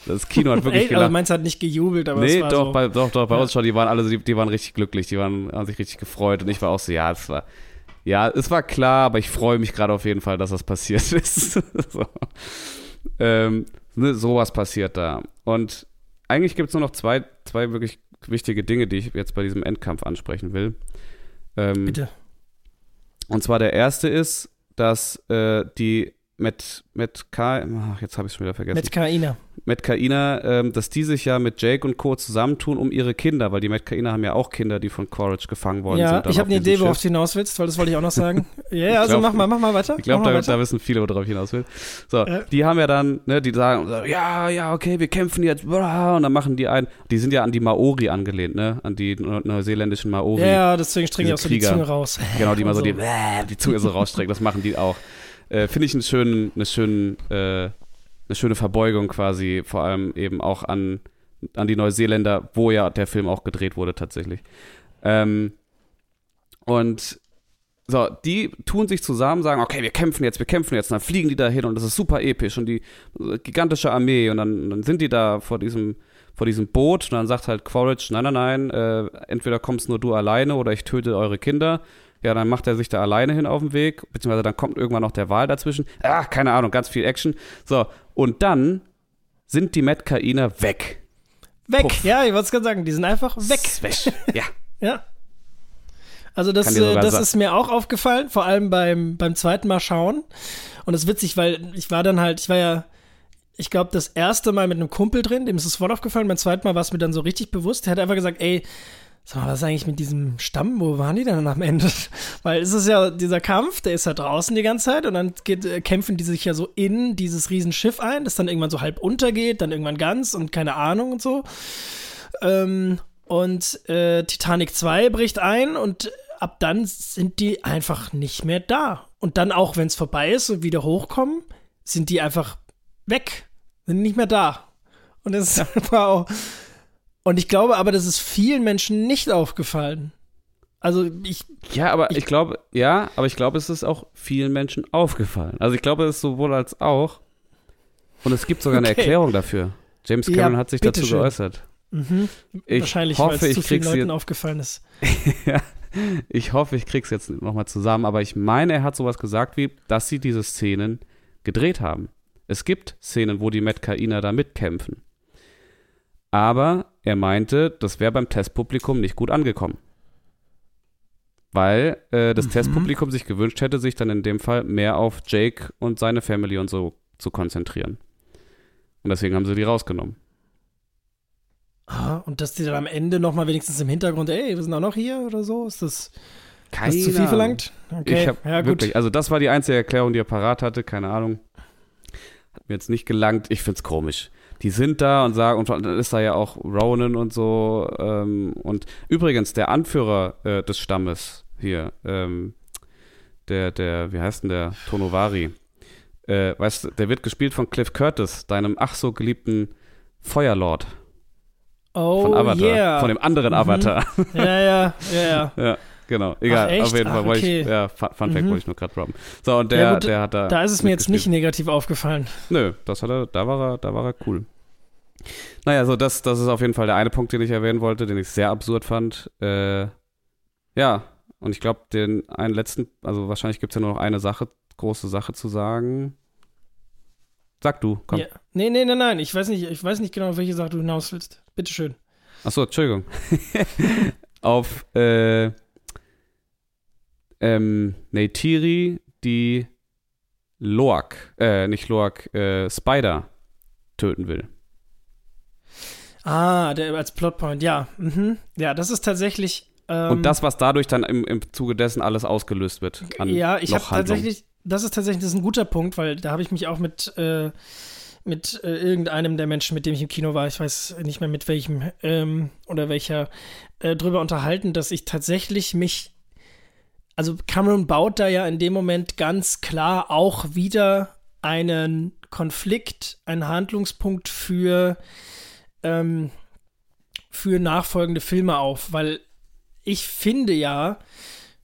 Das Kino hat wirklich Ey, gelacht. Also meins hat nicht gejubelt, aber nee, es war doch, so. bei, doch, doch, bei ja. uns schon, die waren alle, die, die, waren richtig glücklich, die waren, haben sich richtig gefreut und ich war auch so, ja, es war, ja, es war klar, aber ich freue mich gerade auf jeden Fall, dass das passiert ist. so. Ähm, ne, sowas passiert da. Und eigentlich gibt es nur noch zwei, zwei wirklich wichtige Dinge, die ich jetzt bei diesem Endkampf ansprechen will. Ähm, Bitte. Und zwar der erste ist, dass äh, die mit, mit K, ach, jetzt habe ich es schon wieder vergessen. Mit Kaina. Mit Kaina, ähm, dass die sich ja mit Jake und Co. zusammentun um ihre Kinder, weil die Metkainer haben ja auch Kinder, die von Courage gefangen worden ja, sind. Ja, ich habe eine Idee, worauf du hinaus willst, weil das wollte ich auch noch sagen. Ja, yeah, also glaub, mach mal, mach mal weiter. Ich glaube, da, da, wissen viele, worauf ich hinaus will. So, ja. die haben ja dann, ne, die sagen, ja, ja, okay, wir kämpfen jetzt, und dann machen die ein, die sind ja an die Maori angelehnt, ne, an die neuseeländischen Maori. Ja, deswegen strecken die auch so die Zunge raus. Genau, die mal so, die, die Zunge so rausstrecken, das machen die auch. Äh, Finde ich einen schönen, eine, schönen, äh, eine schöne Verbeugung quasi, vor allem eben auch an, an die Neuseeländer, wo ja der Film auch gedreht wurde tatsächlich. Ähm, und so, die tun sich zusammen, sagen, okay, wir kämpfen jetzt, wir kämpfen jetzt, und dann fliegen die da hin und das ist super episch und die gigantische Armee und dann, dann sind die da vor diesem, vor diesem Boot und dann sagt halt Quaritch, nein, nein, nein, äh, entweder kommst nur du alleine oder ich töte eure Kinder. Ja, dann macht er sich da alleine hin auf den Weg, beziehungsweise dann kommt irgendwann noch der Wahl dazwischen. Ah, keine Ahnung, ganz viel Action. So, und dann sind die Metkainer weg. Weg, Puff. ja, ich wollte es gerade sagen, die sind einfach weg. Weg, ja. ja. Also das, äh, das ist mir auch aufgefallen, vor allem beim, beim zweiten Mal schauen. Und das ist witzig, weil ich war dann halt, ich war ja, ich glaube, das erste Mal mit einem Kumpel drin, dem ist es voll aufgefallen, beim zweiten Mal war es mir dann so richtig bewusst. Der hat einfach gesagt, ey, Sag mal, was ist eigentlich mit diesem Stamm? Wo waren die denn am Ende? Weil es ist ja dieser Kampf, der ist ja draußen die ganze Zeit und dann geht, äh, kämpfen die sich ja so in dieses Riesenschiff ein, das dann irgendwann so halb untergeht, dann irgendwann ganz und keine Ahnung und so. Ähm, und äh, Titanic 2 bricht ein und ab dann sind die einfach nicht mehr da. Und dann auch, wenn es vorbei ist und wieder hochkommen, sind die einfach weg, sind nicht mehr da. Und das ist wow. Und ich glaube aber, das ist vielen Menschen nicht aufgefallen. Also ich. Ja, aber ich, ich glaube, ja, aber ich glaube, es ist auch vielen Menschen aufgefallen. Also ich glaube, es ist sowohl als auch. Und es gibt sogar okay. eine Erklärung dafür. James Cameron ja, hat sich dazu schön. geäußert. Mhm. Wahrscheinlich, hoffe, weil es zu vielen Leuten aufgefallen ist. ja, ich hoffe, ich krieg's jetzt nochmal zusammen, aber ich meine, er hat sowas gesagt wie, dass sie diese Szenen gedreht haben. Es gibt Szenen, wo die Metkainer da mitkämpfen. Aber er meinte, das wäre beim Testpublikum nicht gut angekommen. Weil äh, das Mhm. Testpublikum sich gewünscht hätte, sich dann in dem Fall mehr auf Jake und seine Family und so zu konzentrieren. Und deswegen haben sie die rausgenommen. Ah, und dass die dann am Ende noch mal wenigstens im Hintergrund, ey, wir sind auch noch hier oder so, ist das, Keine das zu viel verlangt? Okay, Ich habe ja gut. wirklich, also das war die einzige Erklärung, die er parat hatte, keine Ahnung. Hat mir jetzt nicht gelangt, ich find's komisch. Die sind da und sagen, und dann ist da ja auch Ronan und so. Ähm, und übrigens, der Anführer äh, des Stammes hier, ähm, der, der, wie heißt denn der? Tonovari. Äh, weißt du, der wird gespielt von Cliff Curtis, deinem ach so geliebten Feuerlord Oh von Avatar. yeah. Von dem anderen Mhm. Avatar. ja, ja, ja, ja. Ja, genau. Egal, Ach, auf jeden Fall Ach, wollte okay. ich, ja, Fun, Fact Mhm. wollte ich nur gerade droppen. So, und der, Ja, gut, der hat da. Da ist es mir jetzt nicht negativ aufgefallen. Nö, das hat er, da war er, da war er cool. Naja, so das, das ist auf jeden Fall der eine Punkt, den ich erwähnen wollte, den ich sehr absurd fand. Äh, ja, und ich glaube, den einen letzten, also wahrscheinlich gibt es ja nur noch eine Sache, große Sache zu sagen. Sag du, komm. Ja. Nee, nee, nein, nein. Ich weiß nicht, ich weiß nicht genau, auf welche Sache du hinaus willst. Bitteschön. Achso, Entschuldigung. auf äh, ähm, Neytiri, die Loak, äh, nicht Loak, äh, Spider töten will. Ah, der als Plotpoint, ja. Mhm. Ja, das ist tatsächlich. Ähm, Und das, was dadurch dann im, im Zuge dessen alles ausgelöst wird. An ja, ich habe tatsächlich, das ist tatsächlich das ist ein guter Punkt, weil da habe ich mich auch mit, äh, mit äh, irgendeinem der Menschen, mit dem ich im Kino war, ich weiß nicht mehr mit welchem ähm, oder welcher, äh, drüber unterhalten, dass ich tatsächlich mich, also Cameron baut da ja in dem Moment ganz klar auch wieder einen Konflikt, einen Handlungspunkt für, ähm, für nachfolgende Filme auf, weil ich finde ja,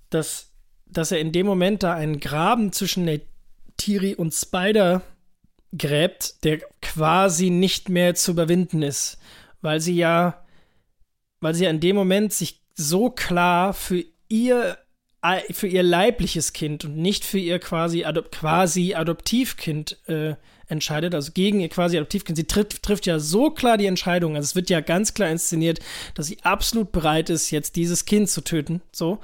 dass, dass er in dem Moment da einen Graben zwischen Neytiri und Spider gräbt, der quasi nicht mehr zu überwinden ist, weil sie ja, weil sie ja in dem Moment sich so klar für ihr für ihr leibliches Kind und nicht für ihr quasi, adop quasi Adoptivkind äh, entscheidet, also gegen ihr quasi Adoptivkind. Sie trifft, trifft ja so klar die Entscheidung, also es wird ja ganz klar inszeniert, dass sie absolut bereit ist, jetzt dieses Kind zu töten, so,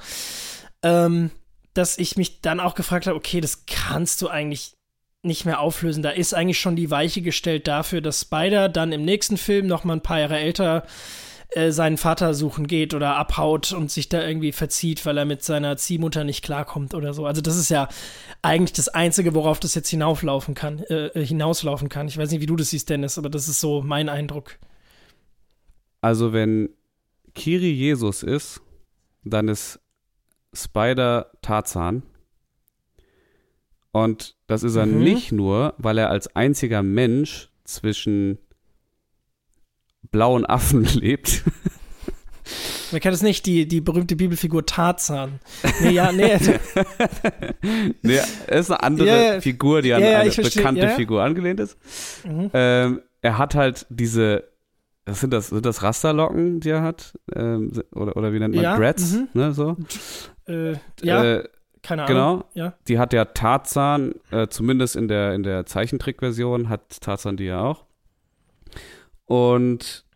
ähm, dass ich mich dann auch gefragt habe, okay, das kannst du eigentlich nicht mehr auflösen. Da ist eigentlich schon die Weiche gestellt dafür, dass Spider dann im nächsten Film noch mal ein paar Jahre älter äh, seinen Vater suchen geht oder abhaut und sich da irgendwie verzieht, weil er mit seiner Ziehmutter nicht klarkommt oder so. Also das ist ja eigentlich das Einzige, worauf das jetzt hinauflaufen kann, äh, hinauslaufen kann. Ich weiß nicht, wie du das siehst, Dennis, aber das ist so mein Eindruck. Also, wenn Kiri Jesus ist, dann ist Spider Tarzan. Und das ist er Mhm. nicht nur, weil er als einziger Mensch zwischen blauen Affen lebt. Wer kennt es nicht? Die, die berühmte Bibelfigur Tarzan. Nee, ja, nee. nee, er ist eine andere ja. Figur, die an ja, eine verstehe, bekannte ja. Figur angelehnt ist. mhm. Ähm, er hat halt diese, was sind das, sind das Rasterlocken, die er hat? Ähm, oder, oder wie nennt man Ja, Dreads, mhm. ne, so? äh, ja, Äh, keine Ahnung. genau. Ja. Die hat ja Tarzan, äh, zumindest in der, in der Zeichentrickversion hat Tarzan die ja auch. Und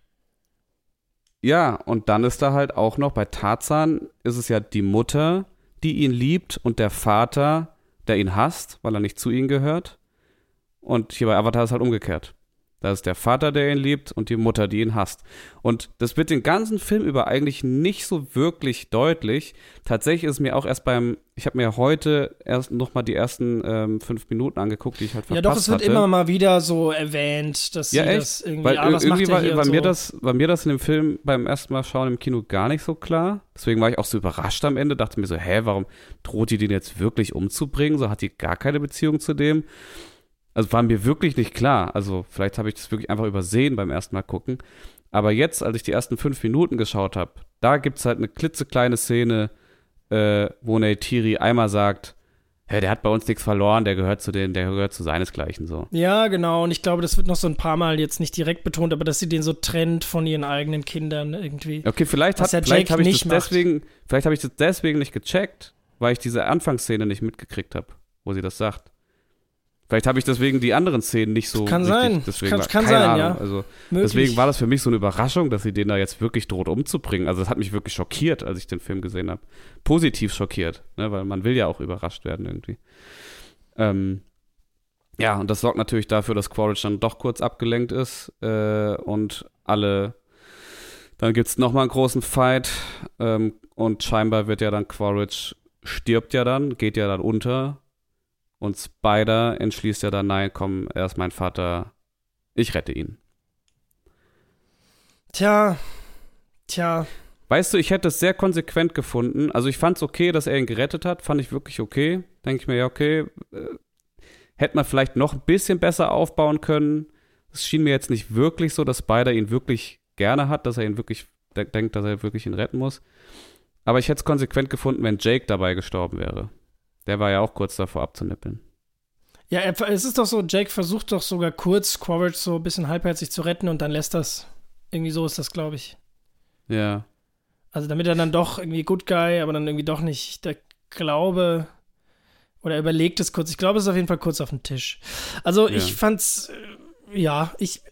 ja, und dann ist da halt auch noch bei Tarzan ist es ja die Mutter, die ihn liebt und der Vater, der ihn hasst, weil er nicht zu ihnen gehört. Und hier bei Avatar ist halt umgekehrt. Da ist der Vater, der ihn liebt und die Mutter, die ihn hasst. Und das wird den ganzen Film über eigentlich nicht so wirklich deutlich. Tatsächlich ist mir auch erst beim, ich habe mir heute erst nochmal die ersten ähm, fünf Minuten angeguckt, die ich halt Ja, verpasst doch, es wird hatte. immer mal wieder so erwähnt, dass Ja, sie echt? das irgendwie, Weil ah, was irgendwie macht war, war, und mir so. das, war mir das in dem Film beim ersten Mal schauen im Kino gar nicht so klar. Deswegen war ich auch so überrascht am Ende, dachte mir so, hä, warum droht die den jetzt wirklich umzubringen? So hat die gar keine Beziehung zu dem. Also war mir wirklich nicht klar. Also vielleicht habe ich das wirklich einfach übersehen beim ersten Mal gucken. Aber jetzt, als ich die ersten fünf Minuten geschaut habe, da gibt es halt eine klitzekleine Szene, äh, wo Neytiri einmal sagt, hä, der hat bei uns nichts verloren, der gehört zu den, der gehört zu seinesgleichen so. Ja, genau. Und ich glaube, das wird noch so ein paar Mal jetzt nicht direkt betont, aber dass sie den so trennt von ihren eigenen Kindern irgendwie. Okay, vielleicht, hat, vielleicht habe ich nicht das macht. deswegen, vielleicht habe ich das deswegen nicht gecheckt, weil ich diese Anfangsszene nicht mitgekriegt habe, wo sie das sagt. Vielleicht habe ich deswegen die anderen Szenen nicht so. Kann sein. Deswegen kann, war, kann sein, Ahnung. ja. Also Möglich. deswegen war das für mich so eine Überraschung, dass sie den da jetzt wirklich droht umzubringen. Also das hat mich wirklich schockiert, als ich den Film gesehen habe. Positiv schockiert, ne? weil man will ja auch überrascht werden irgendwie. Ähm, ja, und das sorgt natürlich dafür, dass Quaritch dann doch kurz abgelenkt ist äh, und alle. Dann gibt es nochmal einen großen Fight ähm, und scheinbar wird ja dann Quaritch stirbt ja dann, geht ja dann unter und Spider entschließt ja dann, nein, komm, er ist mein Vater, ich rette ihn. Tja, tja. Weißt du, ich hätte es sehr konsequent gefunden. Also ich fand es okay, dass er ihn gerettet hat, fand ich wirklich okay. Denke ich mir, ja, okay, äh, hätte man vielleicht noch ein bisschen besser aufbauen können. Es schien mir jetzt nicht wirklich so, dass Spider ihn wirklich gerne hat, dass er ihn wirklich de denkt, dass er wirklich ihn retten muss. Aber ich hätte es konsequent gefunden, wenn Jake dabei gestorben wäre. Der war ja auch kurz davor abzunippeln. Ja, es ist doch so, Jake versucht doch sogar kurz Quaritch so ein bisschen halbherzig zu retten und dann lässt das. Irgendwie so ist das, glaube ich. Ja. Also damit er dann doch irgendwie Good Guy, aber dann irgendwie doch nicht der Glaube oder er überlegt es kurz. Ich glaube, es ist auf jeden Fall kurz auf dem Tisch. Also Ja. ich fand's, äh, ja, ich,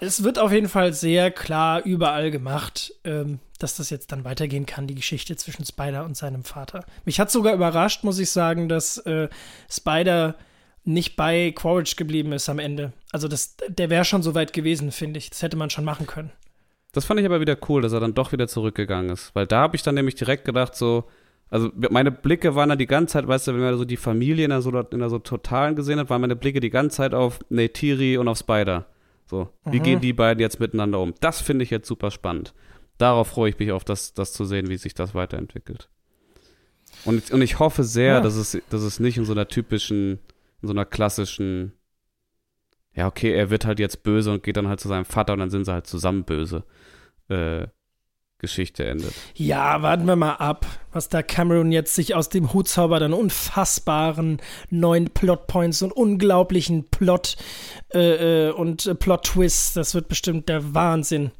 es wird auf jeden Fall sehr klar überall gemacht, ähm, dass das jetzt dann weitergehen kann, die Geschichte zwischen Spider und seinem Vater. Mich hat sogar überrascht, muss ich sagen, dass äh, Spider nicht bei Quaritch geblieben ist am Ende. Also das, der wäre schon so weit gewesen, finde ich. Das hätte man schon machen können. Das fand ich aber wieder cool, dass er dann doch wieder zurückgegangen ist. Weil da habe ich dann nämlich direkt gedacht, so, also meine Blicke waren dann die ganze Zeit, weißt du, wenn man so die Familie in der so, in der so totalen gesehen hat, waren meine Blicke die ganze Zeit auf Neytiri und auf Spider. So, wie Mhm. gehen die beiden jetzt miteinander um? Das finde ich jetzt super spannend. Darauf freue ich mich auf, das, das zu sehen, wie sich das weiterentwickelt. Und, und ich hoffe sehr, Ja. dass, es, dass es nicht in so einer typischen, in so einer klassischen, ja, okay, er wird halt jetzt böse und geht dann halt zu seinem Vater und dann sind sie halt zusammen böse. Äh, Geschichte endet. Ja, warten wir mal ab, was da Cameron jetzt sich aus dem Hut zaubert an unfassbaren neuen Plotpoints und unglaublichen Plot äh, äh, und äh, Plot-Twists. Das wird bestimmt der Wahnsinn.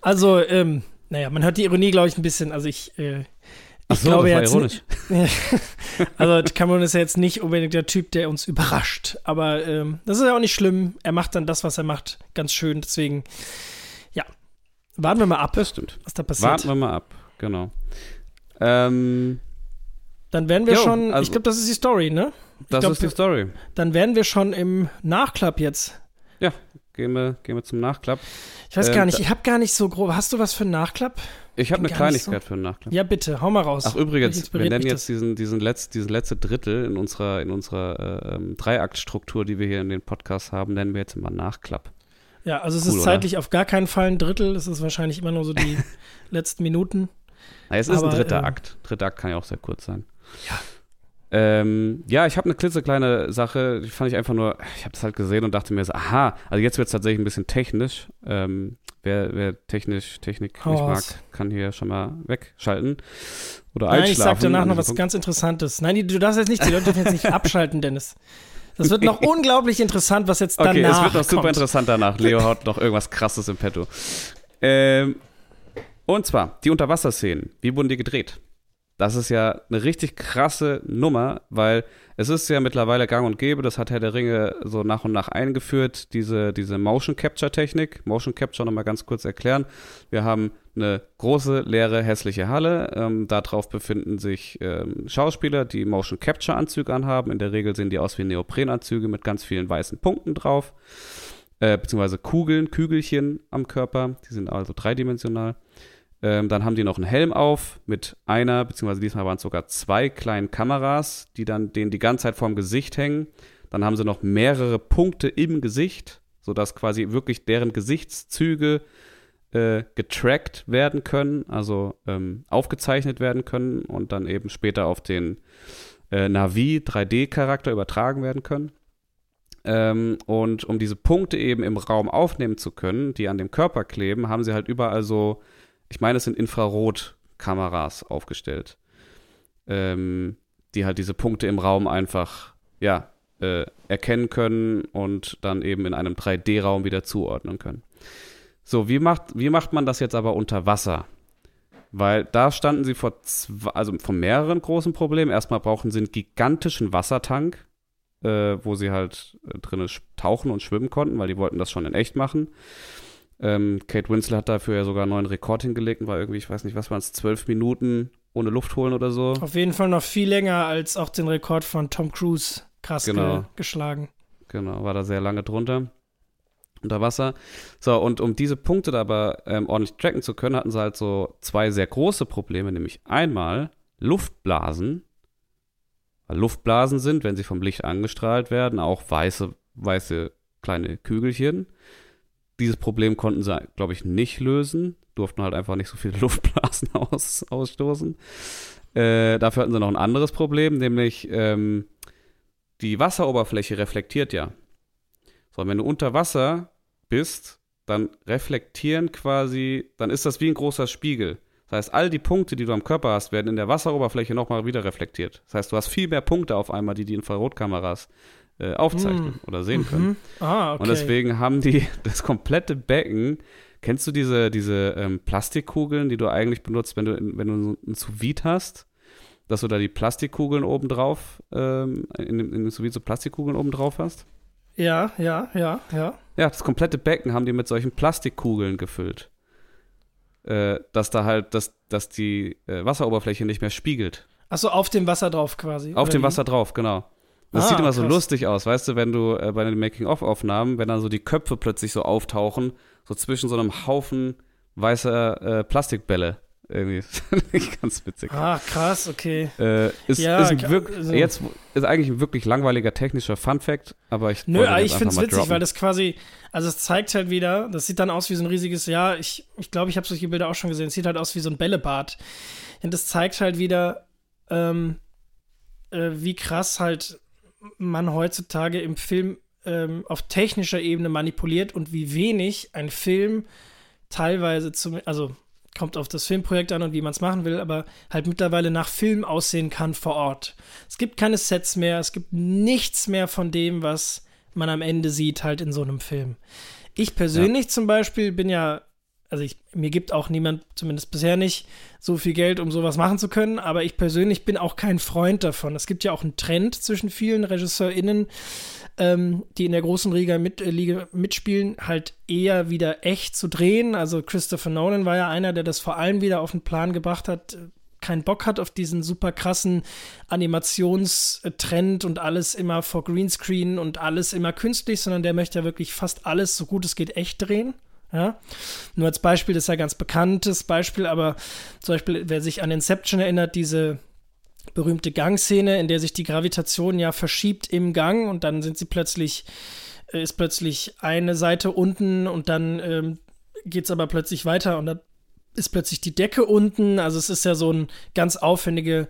Also, ähm, naja, man hört die Ironie, glaube ich, ein bisschen. Also ich, äh, ich so, glaube jetzt, ironisch. also Cameron ist ja jetzt nicht unbedingt der Typ, der uns überrascht. Aber ähm, das ist ja auch nicht schlimm. Er macht dann das, was er macht, ganz schön. Deswegen, warten wir mal ab, Das stimmt. was da passiert. Warten wir mal ab, genau. Ähm, Dann werden wir Jo, schon, also- ich glaube, das ist die Story, ne? das glaub, ist die Story. Dann werden wir schon im Nachklapp jetzt. Gehen wir, gehen wir zum Nachklapp. Ich weiß Ähm, gar nicht, ich habe gar nicht so grob. Hast du was für einen Nachklapp? Ich habe eine Kleinigkeit für einen Nachklapp. Ja, bitte, hau mal raus. Ach übrigens, wir nennen jetzt diesen, diesen, letz, diesen letzte Drittel in unserer, in unserer äh, ähm, Dreiaktstruktur, die wir hier in den Podcast haben, nennen wir jetzt immer Nachklapp. Ja, also es Cool, ist oder? zeitlich auf gar keinen Fall ein Drittel. Es ist wahrscheinlich immer nur so die letzten Minuten. Na, es ist Aber, ein dritter ähm, Akt. Dritter Akt kann ja auch sehr kurz sein. Ja. Ähm, ja, ich habe eine klitzekleine Sache, die fand ich einfach nur, ich habe das halt gesehen und dachte mir so, aha, also jetzt wird es tatsächlich ein bisschen technisch. Ähm, wer, wer technisch, Technik Hau nicht mag, kann hier schon mal wegschalten oder Nein, ich einschlafen. sag danach an noch was Punkt. ganz Interessantes. Nein, du darfst jetzt nicht, die Leute dürfen jetzt nicht abschalten, Dennis. Das wird noch unglaublich interessant, was jetzt danach Okay, es wird noch super kommt. interessant danach. Leo hat noch irgendwas krasses im Petto. Ähm, und zwar, die Unterwasserszenen. Wie wurden die gedreht? Das ist ja eine richtig krasse Nummer, weil es ist ja mittlerweile gang und gäbe, das hat Herr der Ringe so nach und nach eingeführt, diese, diese Motion Capture Technik. Motion Capture nochmal ganz kurz erklären. Wir haben eine große, leere, hässliche Halle. Ähm, darauf befinden sich ähm, Schauspieler, die Motion Capture Anzüge anhaben. In der Regel sehen die aus wie Neoprenanzüge mit ganz vielen weißen Punkten drauf. Äh, beziehungsweise Kugeln, Kügelchen am Körper. Die sind also dreidimensional. Ähm, dann haben die noch einen Helm auf mit einer, beziehungsweise diesmal waren es sogar zwei kleinen Kameras, die dann denen die ganze Zeit vorm Gesicht hängen. Dann haben sie noch mehrere Punkte im Gesicht, sodass quasi wirklich deren Gesichtszüge äh, getrackt werden können, also ähm, aufgezeichnet werden können und dann eben später auf den äh, Navi 3D-Charakter übertragen werden können. Ähm, und um diese Punkte eben im Raum aufnehmen zu können, die an dem Körper kleben, haben sie halt überall so, ich meine, es sind Infrarotkameras aufgestellt, ähm, die halt diese Punkte im Raum einfach, ja, äh, erkennen können und dann eben in einem 3D-Raum wieder zuordnen können. So, wie macht, wie macht man das jetzt aber unter Wasser? Weil da standen sie vor, zwei, also vor mehreren großen Problemen. Erstmal brauchen sie einen gigantischen Wassertank, äh, wo sie halt äh, drin tauchen und schwimmen konnten, weil die wollten das schon in echt machen. Ähm, Kate Winslet hat dafür ja sogar einen neuen Rekord hingelegt und war irgendwie, ich weiß nicht, was waren es, zwölf Minuten ohne Luft holen oder so. Auf jeden Fall noch viel länger als auch den Rekord von Tom Cruise krass genau. ge geschlagen. Genau, war da sehr lange drunter unter Wasser. So, und um diese Punkte da aber ähm, ordentlich tracken zu können, hatten sie halt so zwei sehr große Probleme, nämlich einmal Luftblasen, weil Luftblasen sind, wenn sie vom Licht angestrahlt werden, auch weiße, weiße kleine Kügelchen. Dieses Problem konnten sie, glaube ich, nicht lösen, durften halt einfach nicht so viele Luftblasen aus, ausstoßen. Äh, dafür hatten sie noch ein anderes Problem, nämlich ähm, die Wasseroberfläche reflektiert ja. So, wenn du unter Wasser bist, dann reflektieren quasi, dann ist das wie ein großer Spiegel. Das heißt, all die Punkte, die du am Körper hast, werden in der Wasseroberfläche nochmal wieder reflektiert. Das heißt, du hast viel mehr Punkte auf einmal, die die Infrarotkameras äh, aufzeichnen mm. oder sehen können. Mhm. Ah, okay. Und deswegen haben die das komplette Becken. Kennst du diese, diese ähm, Plastikkugeln, die du eigentlich benutzt, wenn du, wenn du ein sous hast? Dass du da die Plastikkugeln oben drauf, ähm, in, in, in sous so Plastikkugeln oben drauf hast? Ja, ja, ja, ja. Ja, das komplette Becken haben die mit solchen Plastikkugeln gefüllt. Äh, dass da halt, dass, dass die äh, Wasseroberfläche nicht mehr spiegelt. Achso, auf dem Wasser drauf quasi. Auf dem wie? Wasser drauf, genau. Das ah, sieht immer krass. so lustig aus, weißt du, wenn du äh, bei den Making-of-Aufnahmen, wenn dann so die Köpfe plötzlich so auftauchen, so zwischen so einem Haufen weißer äh, Plastikbälle. Irgendwie. ganz witzig. Ah, krass, okay. Äh, ist, ja, ist ein wirklich, also, jetzt ist eigentlich ein wirklich langweiliger technischer Fun-Fact, aber ich. Nö, ich finde es witzig, droppen. weil das quasi, also es zeigt halt wieder, das sieht dann aus wie so ein riesiges, ja, ich glaube, ich, glaub, ich habe solche Bilder auch schon gesehen, es sieht halt aus wie so ein Bällebad. Und das zeigt halt wieder, ähm, äh, wie krass halt man heutzutage im Film ähm, auf technischer Ebene manipuliert und wie wenig ein Film teilweise zum, also kommt auf das Filmprojekt an und wie man es machen will, aber halt mittlerweile nach Film aussehen kann vor Ort. Es gibt keine Sets mehr, es gibt nichts mehr von dem, was man am Ende sieht, halt in so einem Film. Ich persönlich ja. zum Beispiel bin ja, also ich, mir gibt auch niemand, zumindest bisher nicht, so viel Geld, um sowas machen zu können, aber ich persönlich bin auch kein Freund davon. Es gibt ja auch einen Trend zwischen vielen RegisseurInnen, ähm, die in der großen Liga, mit, äh, Liga mitspielen, halt eher wieder echt zu drehen. Also Christopher Nolan war ja einer, der das vor allem wieder auf den Plan gebracht hat, keinen Bock hat auf diesen super krassen Animationstrend und alles immer vor Greenscreen und alles immer künstlich, sondern der möchte ja wirklich fast alles, so gut es geht, echt drehen. Ja? Nur als Beispiel, das ist ja ganz bekanntes Beispiel, aber zum Beispiel, wer sich an Inception erinnert, diese berühmte Gangszene, in der sich die Gravitation ja verschiebt im Gang und dann sind sie plötzlich, äh, ist plötzlich eine Seite unten und dann ähm, geht es aber plötzlich weiter und dann ist plötzlich die Decke unten. Also es ist ja so ein ganz aufwendige,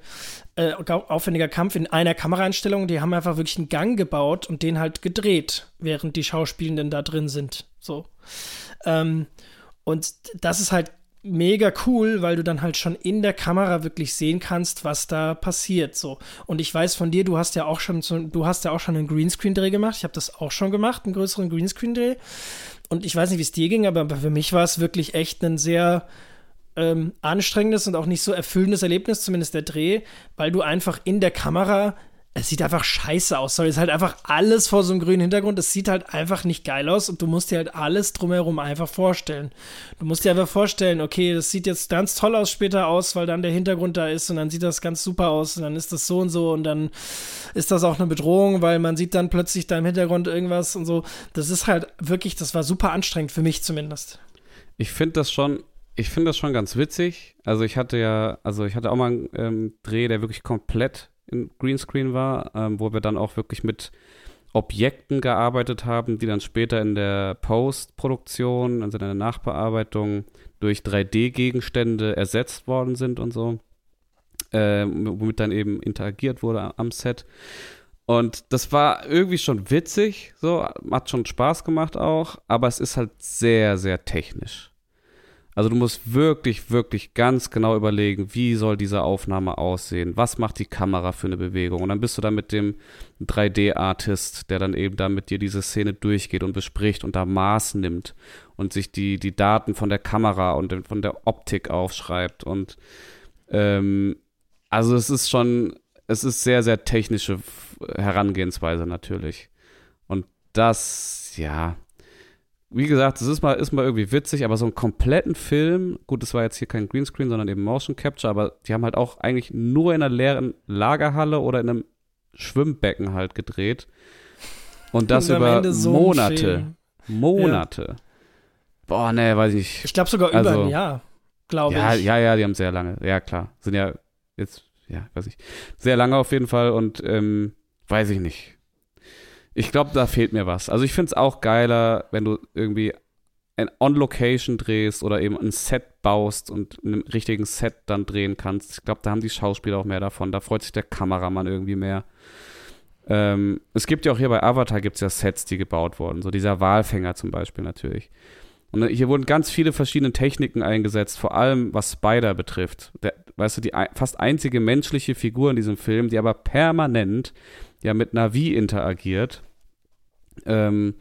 äh, aufwendiger Kampf in einer Kameraeinstellung. Die haben einfach wirklich einen Gang gebaut und den halt gedreht, während die Schauspielenden da drin sind. So. Ähm, und das ist halt mega cool, weil du dann halt schon in der Kamera wirklich sehen kannst, was da passiert. So. Und ich weiß von dir, du hast ja auch schon so, du hast ja auch schon einen Greenscreen-Dreh gemacht. Ich habe das auch schon gemacht, einen größeren Greenscreen-Dreh. Und ich weiß nicht, wie es dir ging, aber für mich war es wirklich echt ein sehr ähm, anstrengendes und auch nicht so erfüllendes Erlebnis, zumindest der Dreh, weil du einfach in der Kamera es sieht einfach scheiße aus. Sorry, es ist halt einfach alles vor so einem grünen Hintergrund. Es sieht halt einfach nicht geil aus und du musst dir halt alles drumherum einfach vorstellen. Du musst dir einfach vorstellen, okay, das sieht jetzt ganz toll aus später aus, weil dann der Hintergrund da ist und dann sieht das ganz super aus und dann ist das so und so und dann ist das auch eine Bedrohung, weil man sieht dann plötzlich da im Hintergrund irgendwas und so. Das ist halt wirklich, das war super anstrengend für mich zumindest. Ich finde das schon ich finde das schon ganz witzig. Also ich hatte ja, also ich hatte auch mal einen ähm, Dreh, der wirklich komplett in Greenscreen war, ähm, wo wir dann auch wirklich mit Objekten gearbeitet haben, die dann später in der Post-Produktion, also in der Nachbearbeitung, durch 3D-Gegenstände ersetzt worden sind und so. Äh, womit dann eben interagiert wurde am Set. Und das war irgendwie schon witzig, so, hat schon Spaß gemacht auch, aber es ist halt sehr, sehr technisch. Also du musst wirklich, wirklich ganz genau überlegen, wie soll diese Aufnahme aussehen? Was macht die Kamera für eine Bewegung? Und dann bist du da mit dem 3D-Artist, der dann eben da mit dir diese Szene durchgeht und bespricht und da Maß nimmt und sich die, die Daten von der Kamera und von der Optik aufschreibt. Und ähm, also es ist schon, es ist sehr, sehr technische Herangehensweise natürlich. Und das, ja, wie gesagt, es ist mal, ist mal irgendwie witzig, aber so einen kompletten Film, gut, das war jetzt hier kein Greenscreen, sondern eben Motion Capture, aber die haben halt auch eigentlich nur in einer leeren Lagerhalle oder in einem Schwimmbecken halt gedreht. Und das Und über so Monate. Monate. Ja. Boah, nee, weiß ich. Ich glaube sogar also, über ein Jahr, glaube ja, ich. Ja, ja, die haben sehr lange. Ja, klar. Sind ja jetzt, ja, weiß ich. Sehr lange auf jeden Fall und ähm, weiß ich nicht. Ich glaube, da fehlt mir was. Also ich finde es auch geiler, wenn du irgendwie ein On-Location drehst oder eben ein Set baust und in einem richtigen Set dann drehen kannst. Ich glaube, da haben die Schauspieler auch mehr davon. Da freut sich der Kameramann irgendwie mehr. Ähm, es gibt ja auch hier bei Avatar gibt es ja Sets, die gebaut wurden. So dieser Walfänger zum Beispiel natürlich. Und hier wurden ganz viele verschiedene Techniken eingesetzt, vor allem was Spider betrifft. Der, weißt du, die fast einzige menschliche Figur in diesem Film, die aber permanent ja mit Navi interagiert ähm,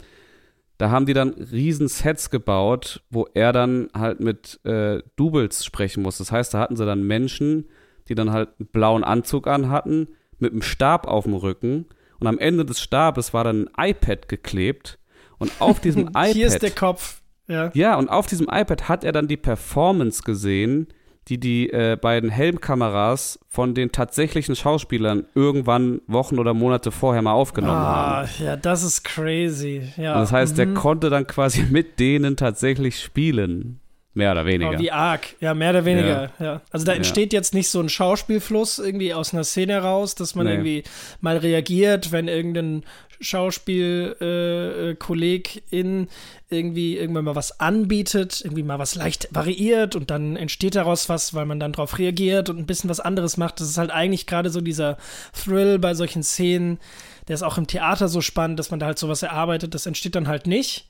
da haben die dann riesen Sets gebaut, wo er dann halt mit äh, Doubles sprechen muss. Das heißt, da hatten sie dann Menschen, die dann halt einen blauen Anzug anhatten, mit einem Stab auf dem Rücken. Und am Ende des Stabes war dann ein iPad geklebt. Und auf diesem iPad. Hier ist der Kopf. Ja. ja, und auf diesem iPad hat er dann die Performance gesehen, die die äh, beiden Helmkameras von den tatsächlichen Schauspielern irgendwann Wochen oder Monate vorher mal aufgenommen ah, haben. Ja, das ist crazy. Ja. Und das heißt, mhm. der konnte dann quasi mit denen tatsächlich spielen. Mehr oder weniger. Oh, wie arg. Ja, mehr oder weniger. Ja. ja. Also da entsteht ja. jetzt nicht so ein Schauspielfluss irgendwie aus einer Szene raus, dass man nee. irgendwie mal reagiert, wenn irgendein Schauspielkollegin äh, irgendwie irgendwann mal was anbietet, irgendwie mal was leicht variiert und dann entsteht daraus was, weil man dann darauf reagiert und ein bisschen was anderes macht. Das ist halt eigentlich gerade so dieser Thrill bei solchen Szenen, der ist auch im Theater so spannend, dass man da halt sowas erarbeitet. Das entsteht dann halt nicht.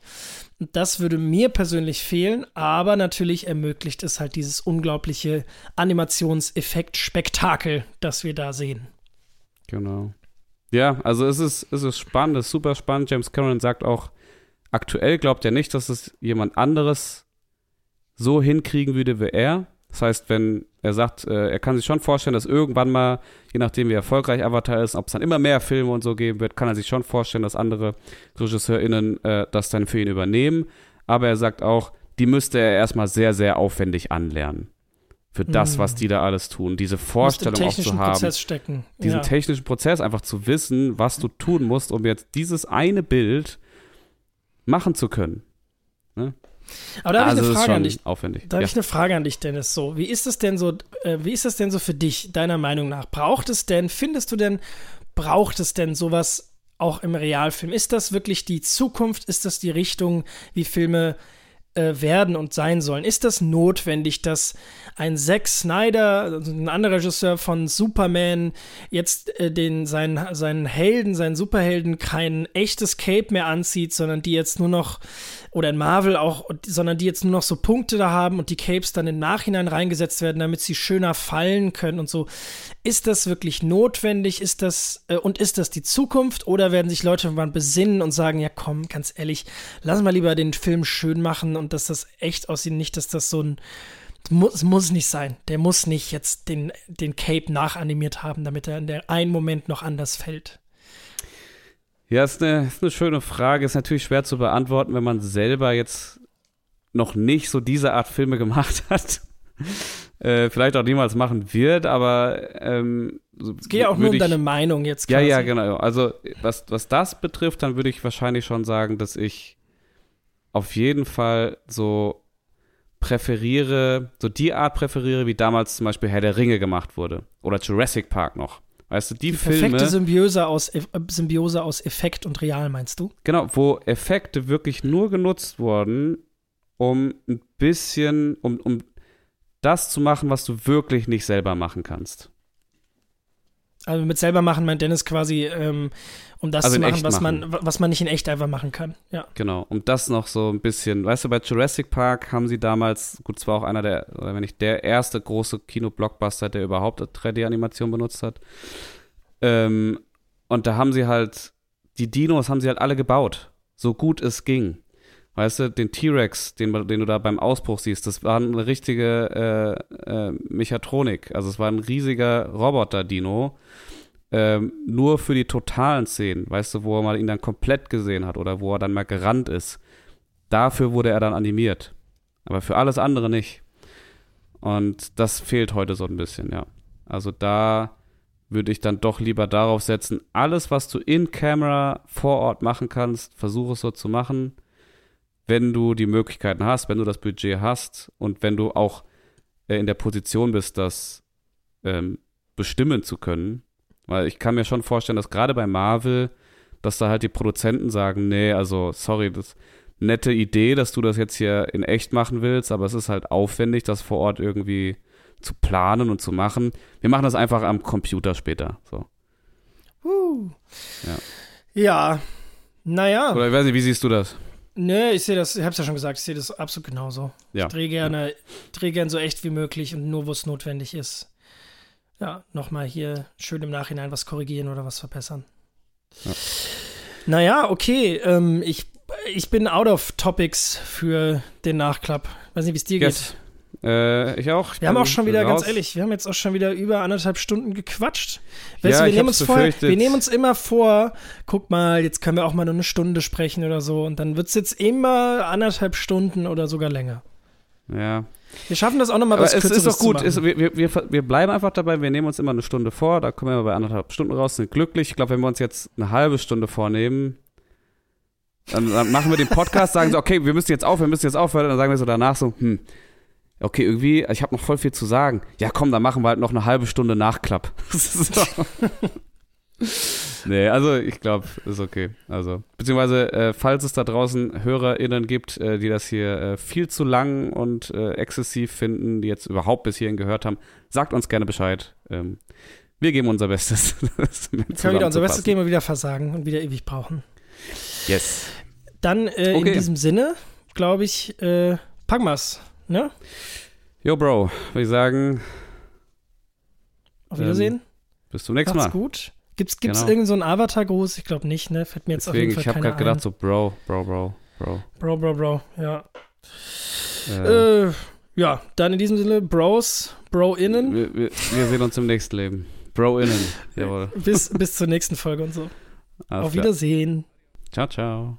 Das würde mir persönlich fehlen, aber natürlich ermöglicht es halt dieses unglaubliche Animationseffekt-Spektakel, das wir da sehen. Genau. Ja, also es ist, es ist spannend, es ist super spannend. James Cameron sagt auch, aktuell glaubt er nicht, dass es jemand anderes so hinkriegen würde wie er. Das heißt, wenn er sagt, äh, er kann sich schon vorstellen, dass irgendwann mal, je nachdem wie erfolgreich Avatar ist, ob es dann immer mehr Filme und so geben wird, kann er sich schon vorstellen, dass andere RegisseurInnen äh, das dann für ihn übernehmen. Aber er sagt auch, die müsste er erstmal sehr, sehr aufwendig anlernen. Für das, was hm. die da alles tun. Diese Vorstellung auch zu haben. Prozess stecken. Diesen ja. technischen Prozess einfach zu wissen, was du tun musst, um jetzt dieses eine Bild machen zu können. Ne? Aber da habe also ich eine Frage an dich. Aufwendig. Da habe ja. ich eine Frage an dich, Dennis. So, wie ist das denn so? Äh, wie ist das denn so für dich, deiner Meinung nach? Braucht es denn? Findest du denn? Braucht es denn sowas auch im Realfilm? Ist das wirklich die Zukunft? Ist das die Richtung, wie Filme äh, werden und sein sollen. Ist das notwendig, dass ein Zack Snyder, also ein anderer Regisseur von Superman, jetzt äh, den, seinen, seinen Helden, seinen Superhelden kein echtes Cape mehr anzieht, sondern die jetzt nur noch oder in Marvel auch, sondern die jetzt nur noch so Punkte da haben und die Capes dann im Nachhinein reingesetzt werden, damit sie schöner fallen können und so. Ist das wirklich notwendig? Ist das äh, und ist das die Zukunft oder werden sich Leute irgendwann besinnen und sagen, ja komm, ganz ehrlich, lass mal lieber den Film schön machen und dass das echt aussieht, nicht, dass das so ein muss, muss nicht sein. Der muss nicht jetzt den, den Cape nachanimiert haben, damit er in der einen Moment noch anders fällt. Ja, ist eine, ist eine schöne Frage. Ist natürlich schwer zu beantworten, wenn man selber jetzt noch nicht so diese Art Filme gemacht hat. äh, vielleicht auch niemals machen wird, aber ähm, es geht ja auch nur um deine Meinung jetzt. Quasi. Ja, ja, genau. Also was, was das betrifft, dann würde ich wahrscheinlich schon sagen, dass ich auf jeden Fall so präferiere, so die Art präferiere, wie damals zum Beispiel Herr der Ringe gemacht wurde. Oder Jurassic Park noch. Weißt du, die, die Filme. Perfekte Symbiose aus, äh, Symbiose aus Effekt und Real, meinst du? Genau, wo Effekte wirklich nur genutzt wurden, um ein bisschen, um, um das zu machen, was du wirklich nicht selber machen kannst. Also mit selber machen meint Dennis quasi, ähm, um das also zu machen, was machen. man, was man nicht in echt einfach machen kann. Ja. Genau, um das noch so ein bisschen, weißt du, bei Jurassic Park haben sie damals, gut, zwar auch einer der, oder wenn nicht der erste große Kino-Blockbuster, der überhaupt 3D-Animation benutzt hat. Ähm, und da haben sie halt, die Dinos haben sie halt alle gebaut, so gut es ging. Weißt du, den T-Rex, den, den du da beim Ausbruch siehst, das war eine richtige äh, äh, Mechatronik. Also es war ein riesiger Roboter-Dino. ähm, nur für die totalen Szenen, weißt du, wo man ihn dann komplett gesehen hat oder wo er dann mal gerannt ist, dafür wurde er dann animiert. Aber für alles andere nicht. Und das fehlt heute so ein bisschen, ja. Also da würde ich dann doch lieber darauf setzen, alles, was du in Camera vor Ort machen kannst, versuche es so zu machen, wenn du die Möglichkeiten hast, wenn du das Budget hast und wenn du auch äh, in der Position bist, das ähm, bestimmen zu können. Weil ich kann mir schon vorstellen, dass gerade bei Marvel, dass da halt die Produzenten sagen, nee, also sorry, das nette Idee, dass du das jetzt hier in echt machen willst, aber es ist halt aufwendig, das vor Ort irgendwie zu planen und zu machen. Wir machen das einfach am Computer später. So. Uh. Ja. Ja. Naja. Oder ich weiß nicht, wie siehst du das? Nö, ich sehe das, ich hab's ja schon gesagt, ich sehe das absolut genauso. Ja. Ich drehe gerne, drehe gerne so echt wie möglich und nur, wo es notwendig ist. Ja, nochmal hier schön im Nachhinein was korrigieren oder was verbessern. Ja. Naja, okay. Ähm, ich, ich bin out of topics für den Nachklapp. Weiß nicht, wie es dir yes. geht. Äh, ich auch. Ich wir haben auch schon wieder, raus. ganz ehrlich, wir haben jetzt auch schon wieder über anderthalb Stunden gequatscht. Weißt ja, du, wir, nehmen uns vor, wir nehmen uns immer vor, guck mal, jetzt können wir auch mal nur eine Stunde sprechen oder so. Und dann wird es jetzt immer anderthalb Stunden oder sogar länger. Ja. Wir schaffen das auch nochmal was Es ist doch gut. Es, wir, wir, wir bleiben einfach dabei. Wir nehmen uns immer eine Stunde vor. Da kommen wir bei anderthalb Stunden raus, sind glücklich. Ich glaube, wenn wir uns jetzt eine halbe Stunde vornehmen, dann, dann machen wir den Podcast, sagen so, okay, wir müssen jetzt aufhören, wir müssen jetzt aufhören. Dann sagen wir so danach so, hm, okay, irgendwie, ich habe noch voll viel zu sagen. Ja, komm, dann machen wir halt noch eine halbe Stunde Nachklapp. nee, also ich glaube, ist okay. Also, beziehungsweise, äh, falls es da draußen HörerInnen gibt, äh, die das hier äh, viel zu lang und äh, exzessiv finden, die jetzt überhaupt bis hierhin gehört haben, sagt uns gerne Bescheid. Ähm, wir geben unser Bestes. wir können wieder unser Bestes geben und wieder versagen und wieder ewig brauchen. Yes. Dann äh, okay. in diesem Sinne, glaube ich, äh, packen wir's. Ne? Jo, Bro, würde ich sagen. Auf Wiedersehen. Ähm, bis zum nächsten Macht's Mal. gut. Gibt's, gibt's genau. irgendeinen so Avatar-Gruß? Ich glaube nicht, ne? Fällt mir jetzt Deswegen, auf jeden Fall ich habe gerade gedacht, so Bro, Bro, Bro, Bro. Bro, Bro, Bro, ja. Äh, äh, ja, dann in diesem Sinne, Bros, Bro-Innen. Wir, wir, wir, sehen uns im nächsten Leben. Bro-Innen, jawohl. bis, bis zur nächsten Folge und so. Alles Auf klar. Wiedersehen. Ciao, ciao.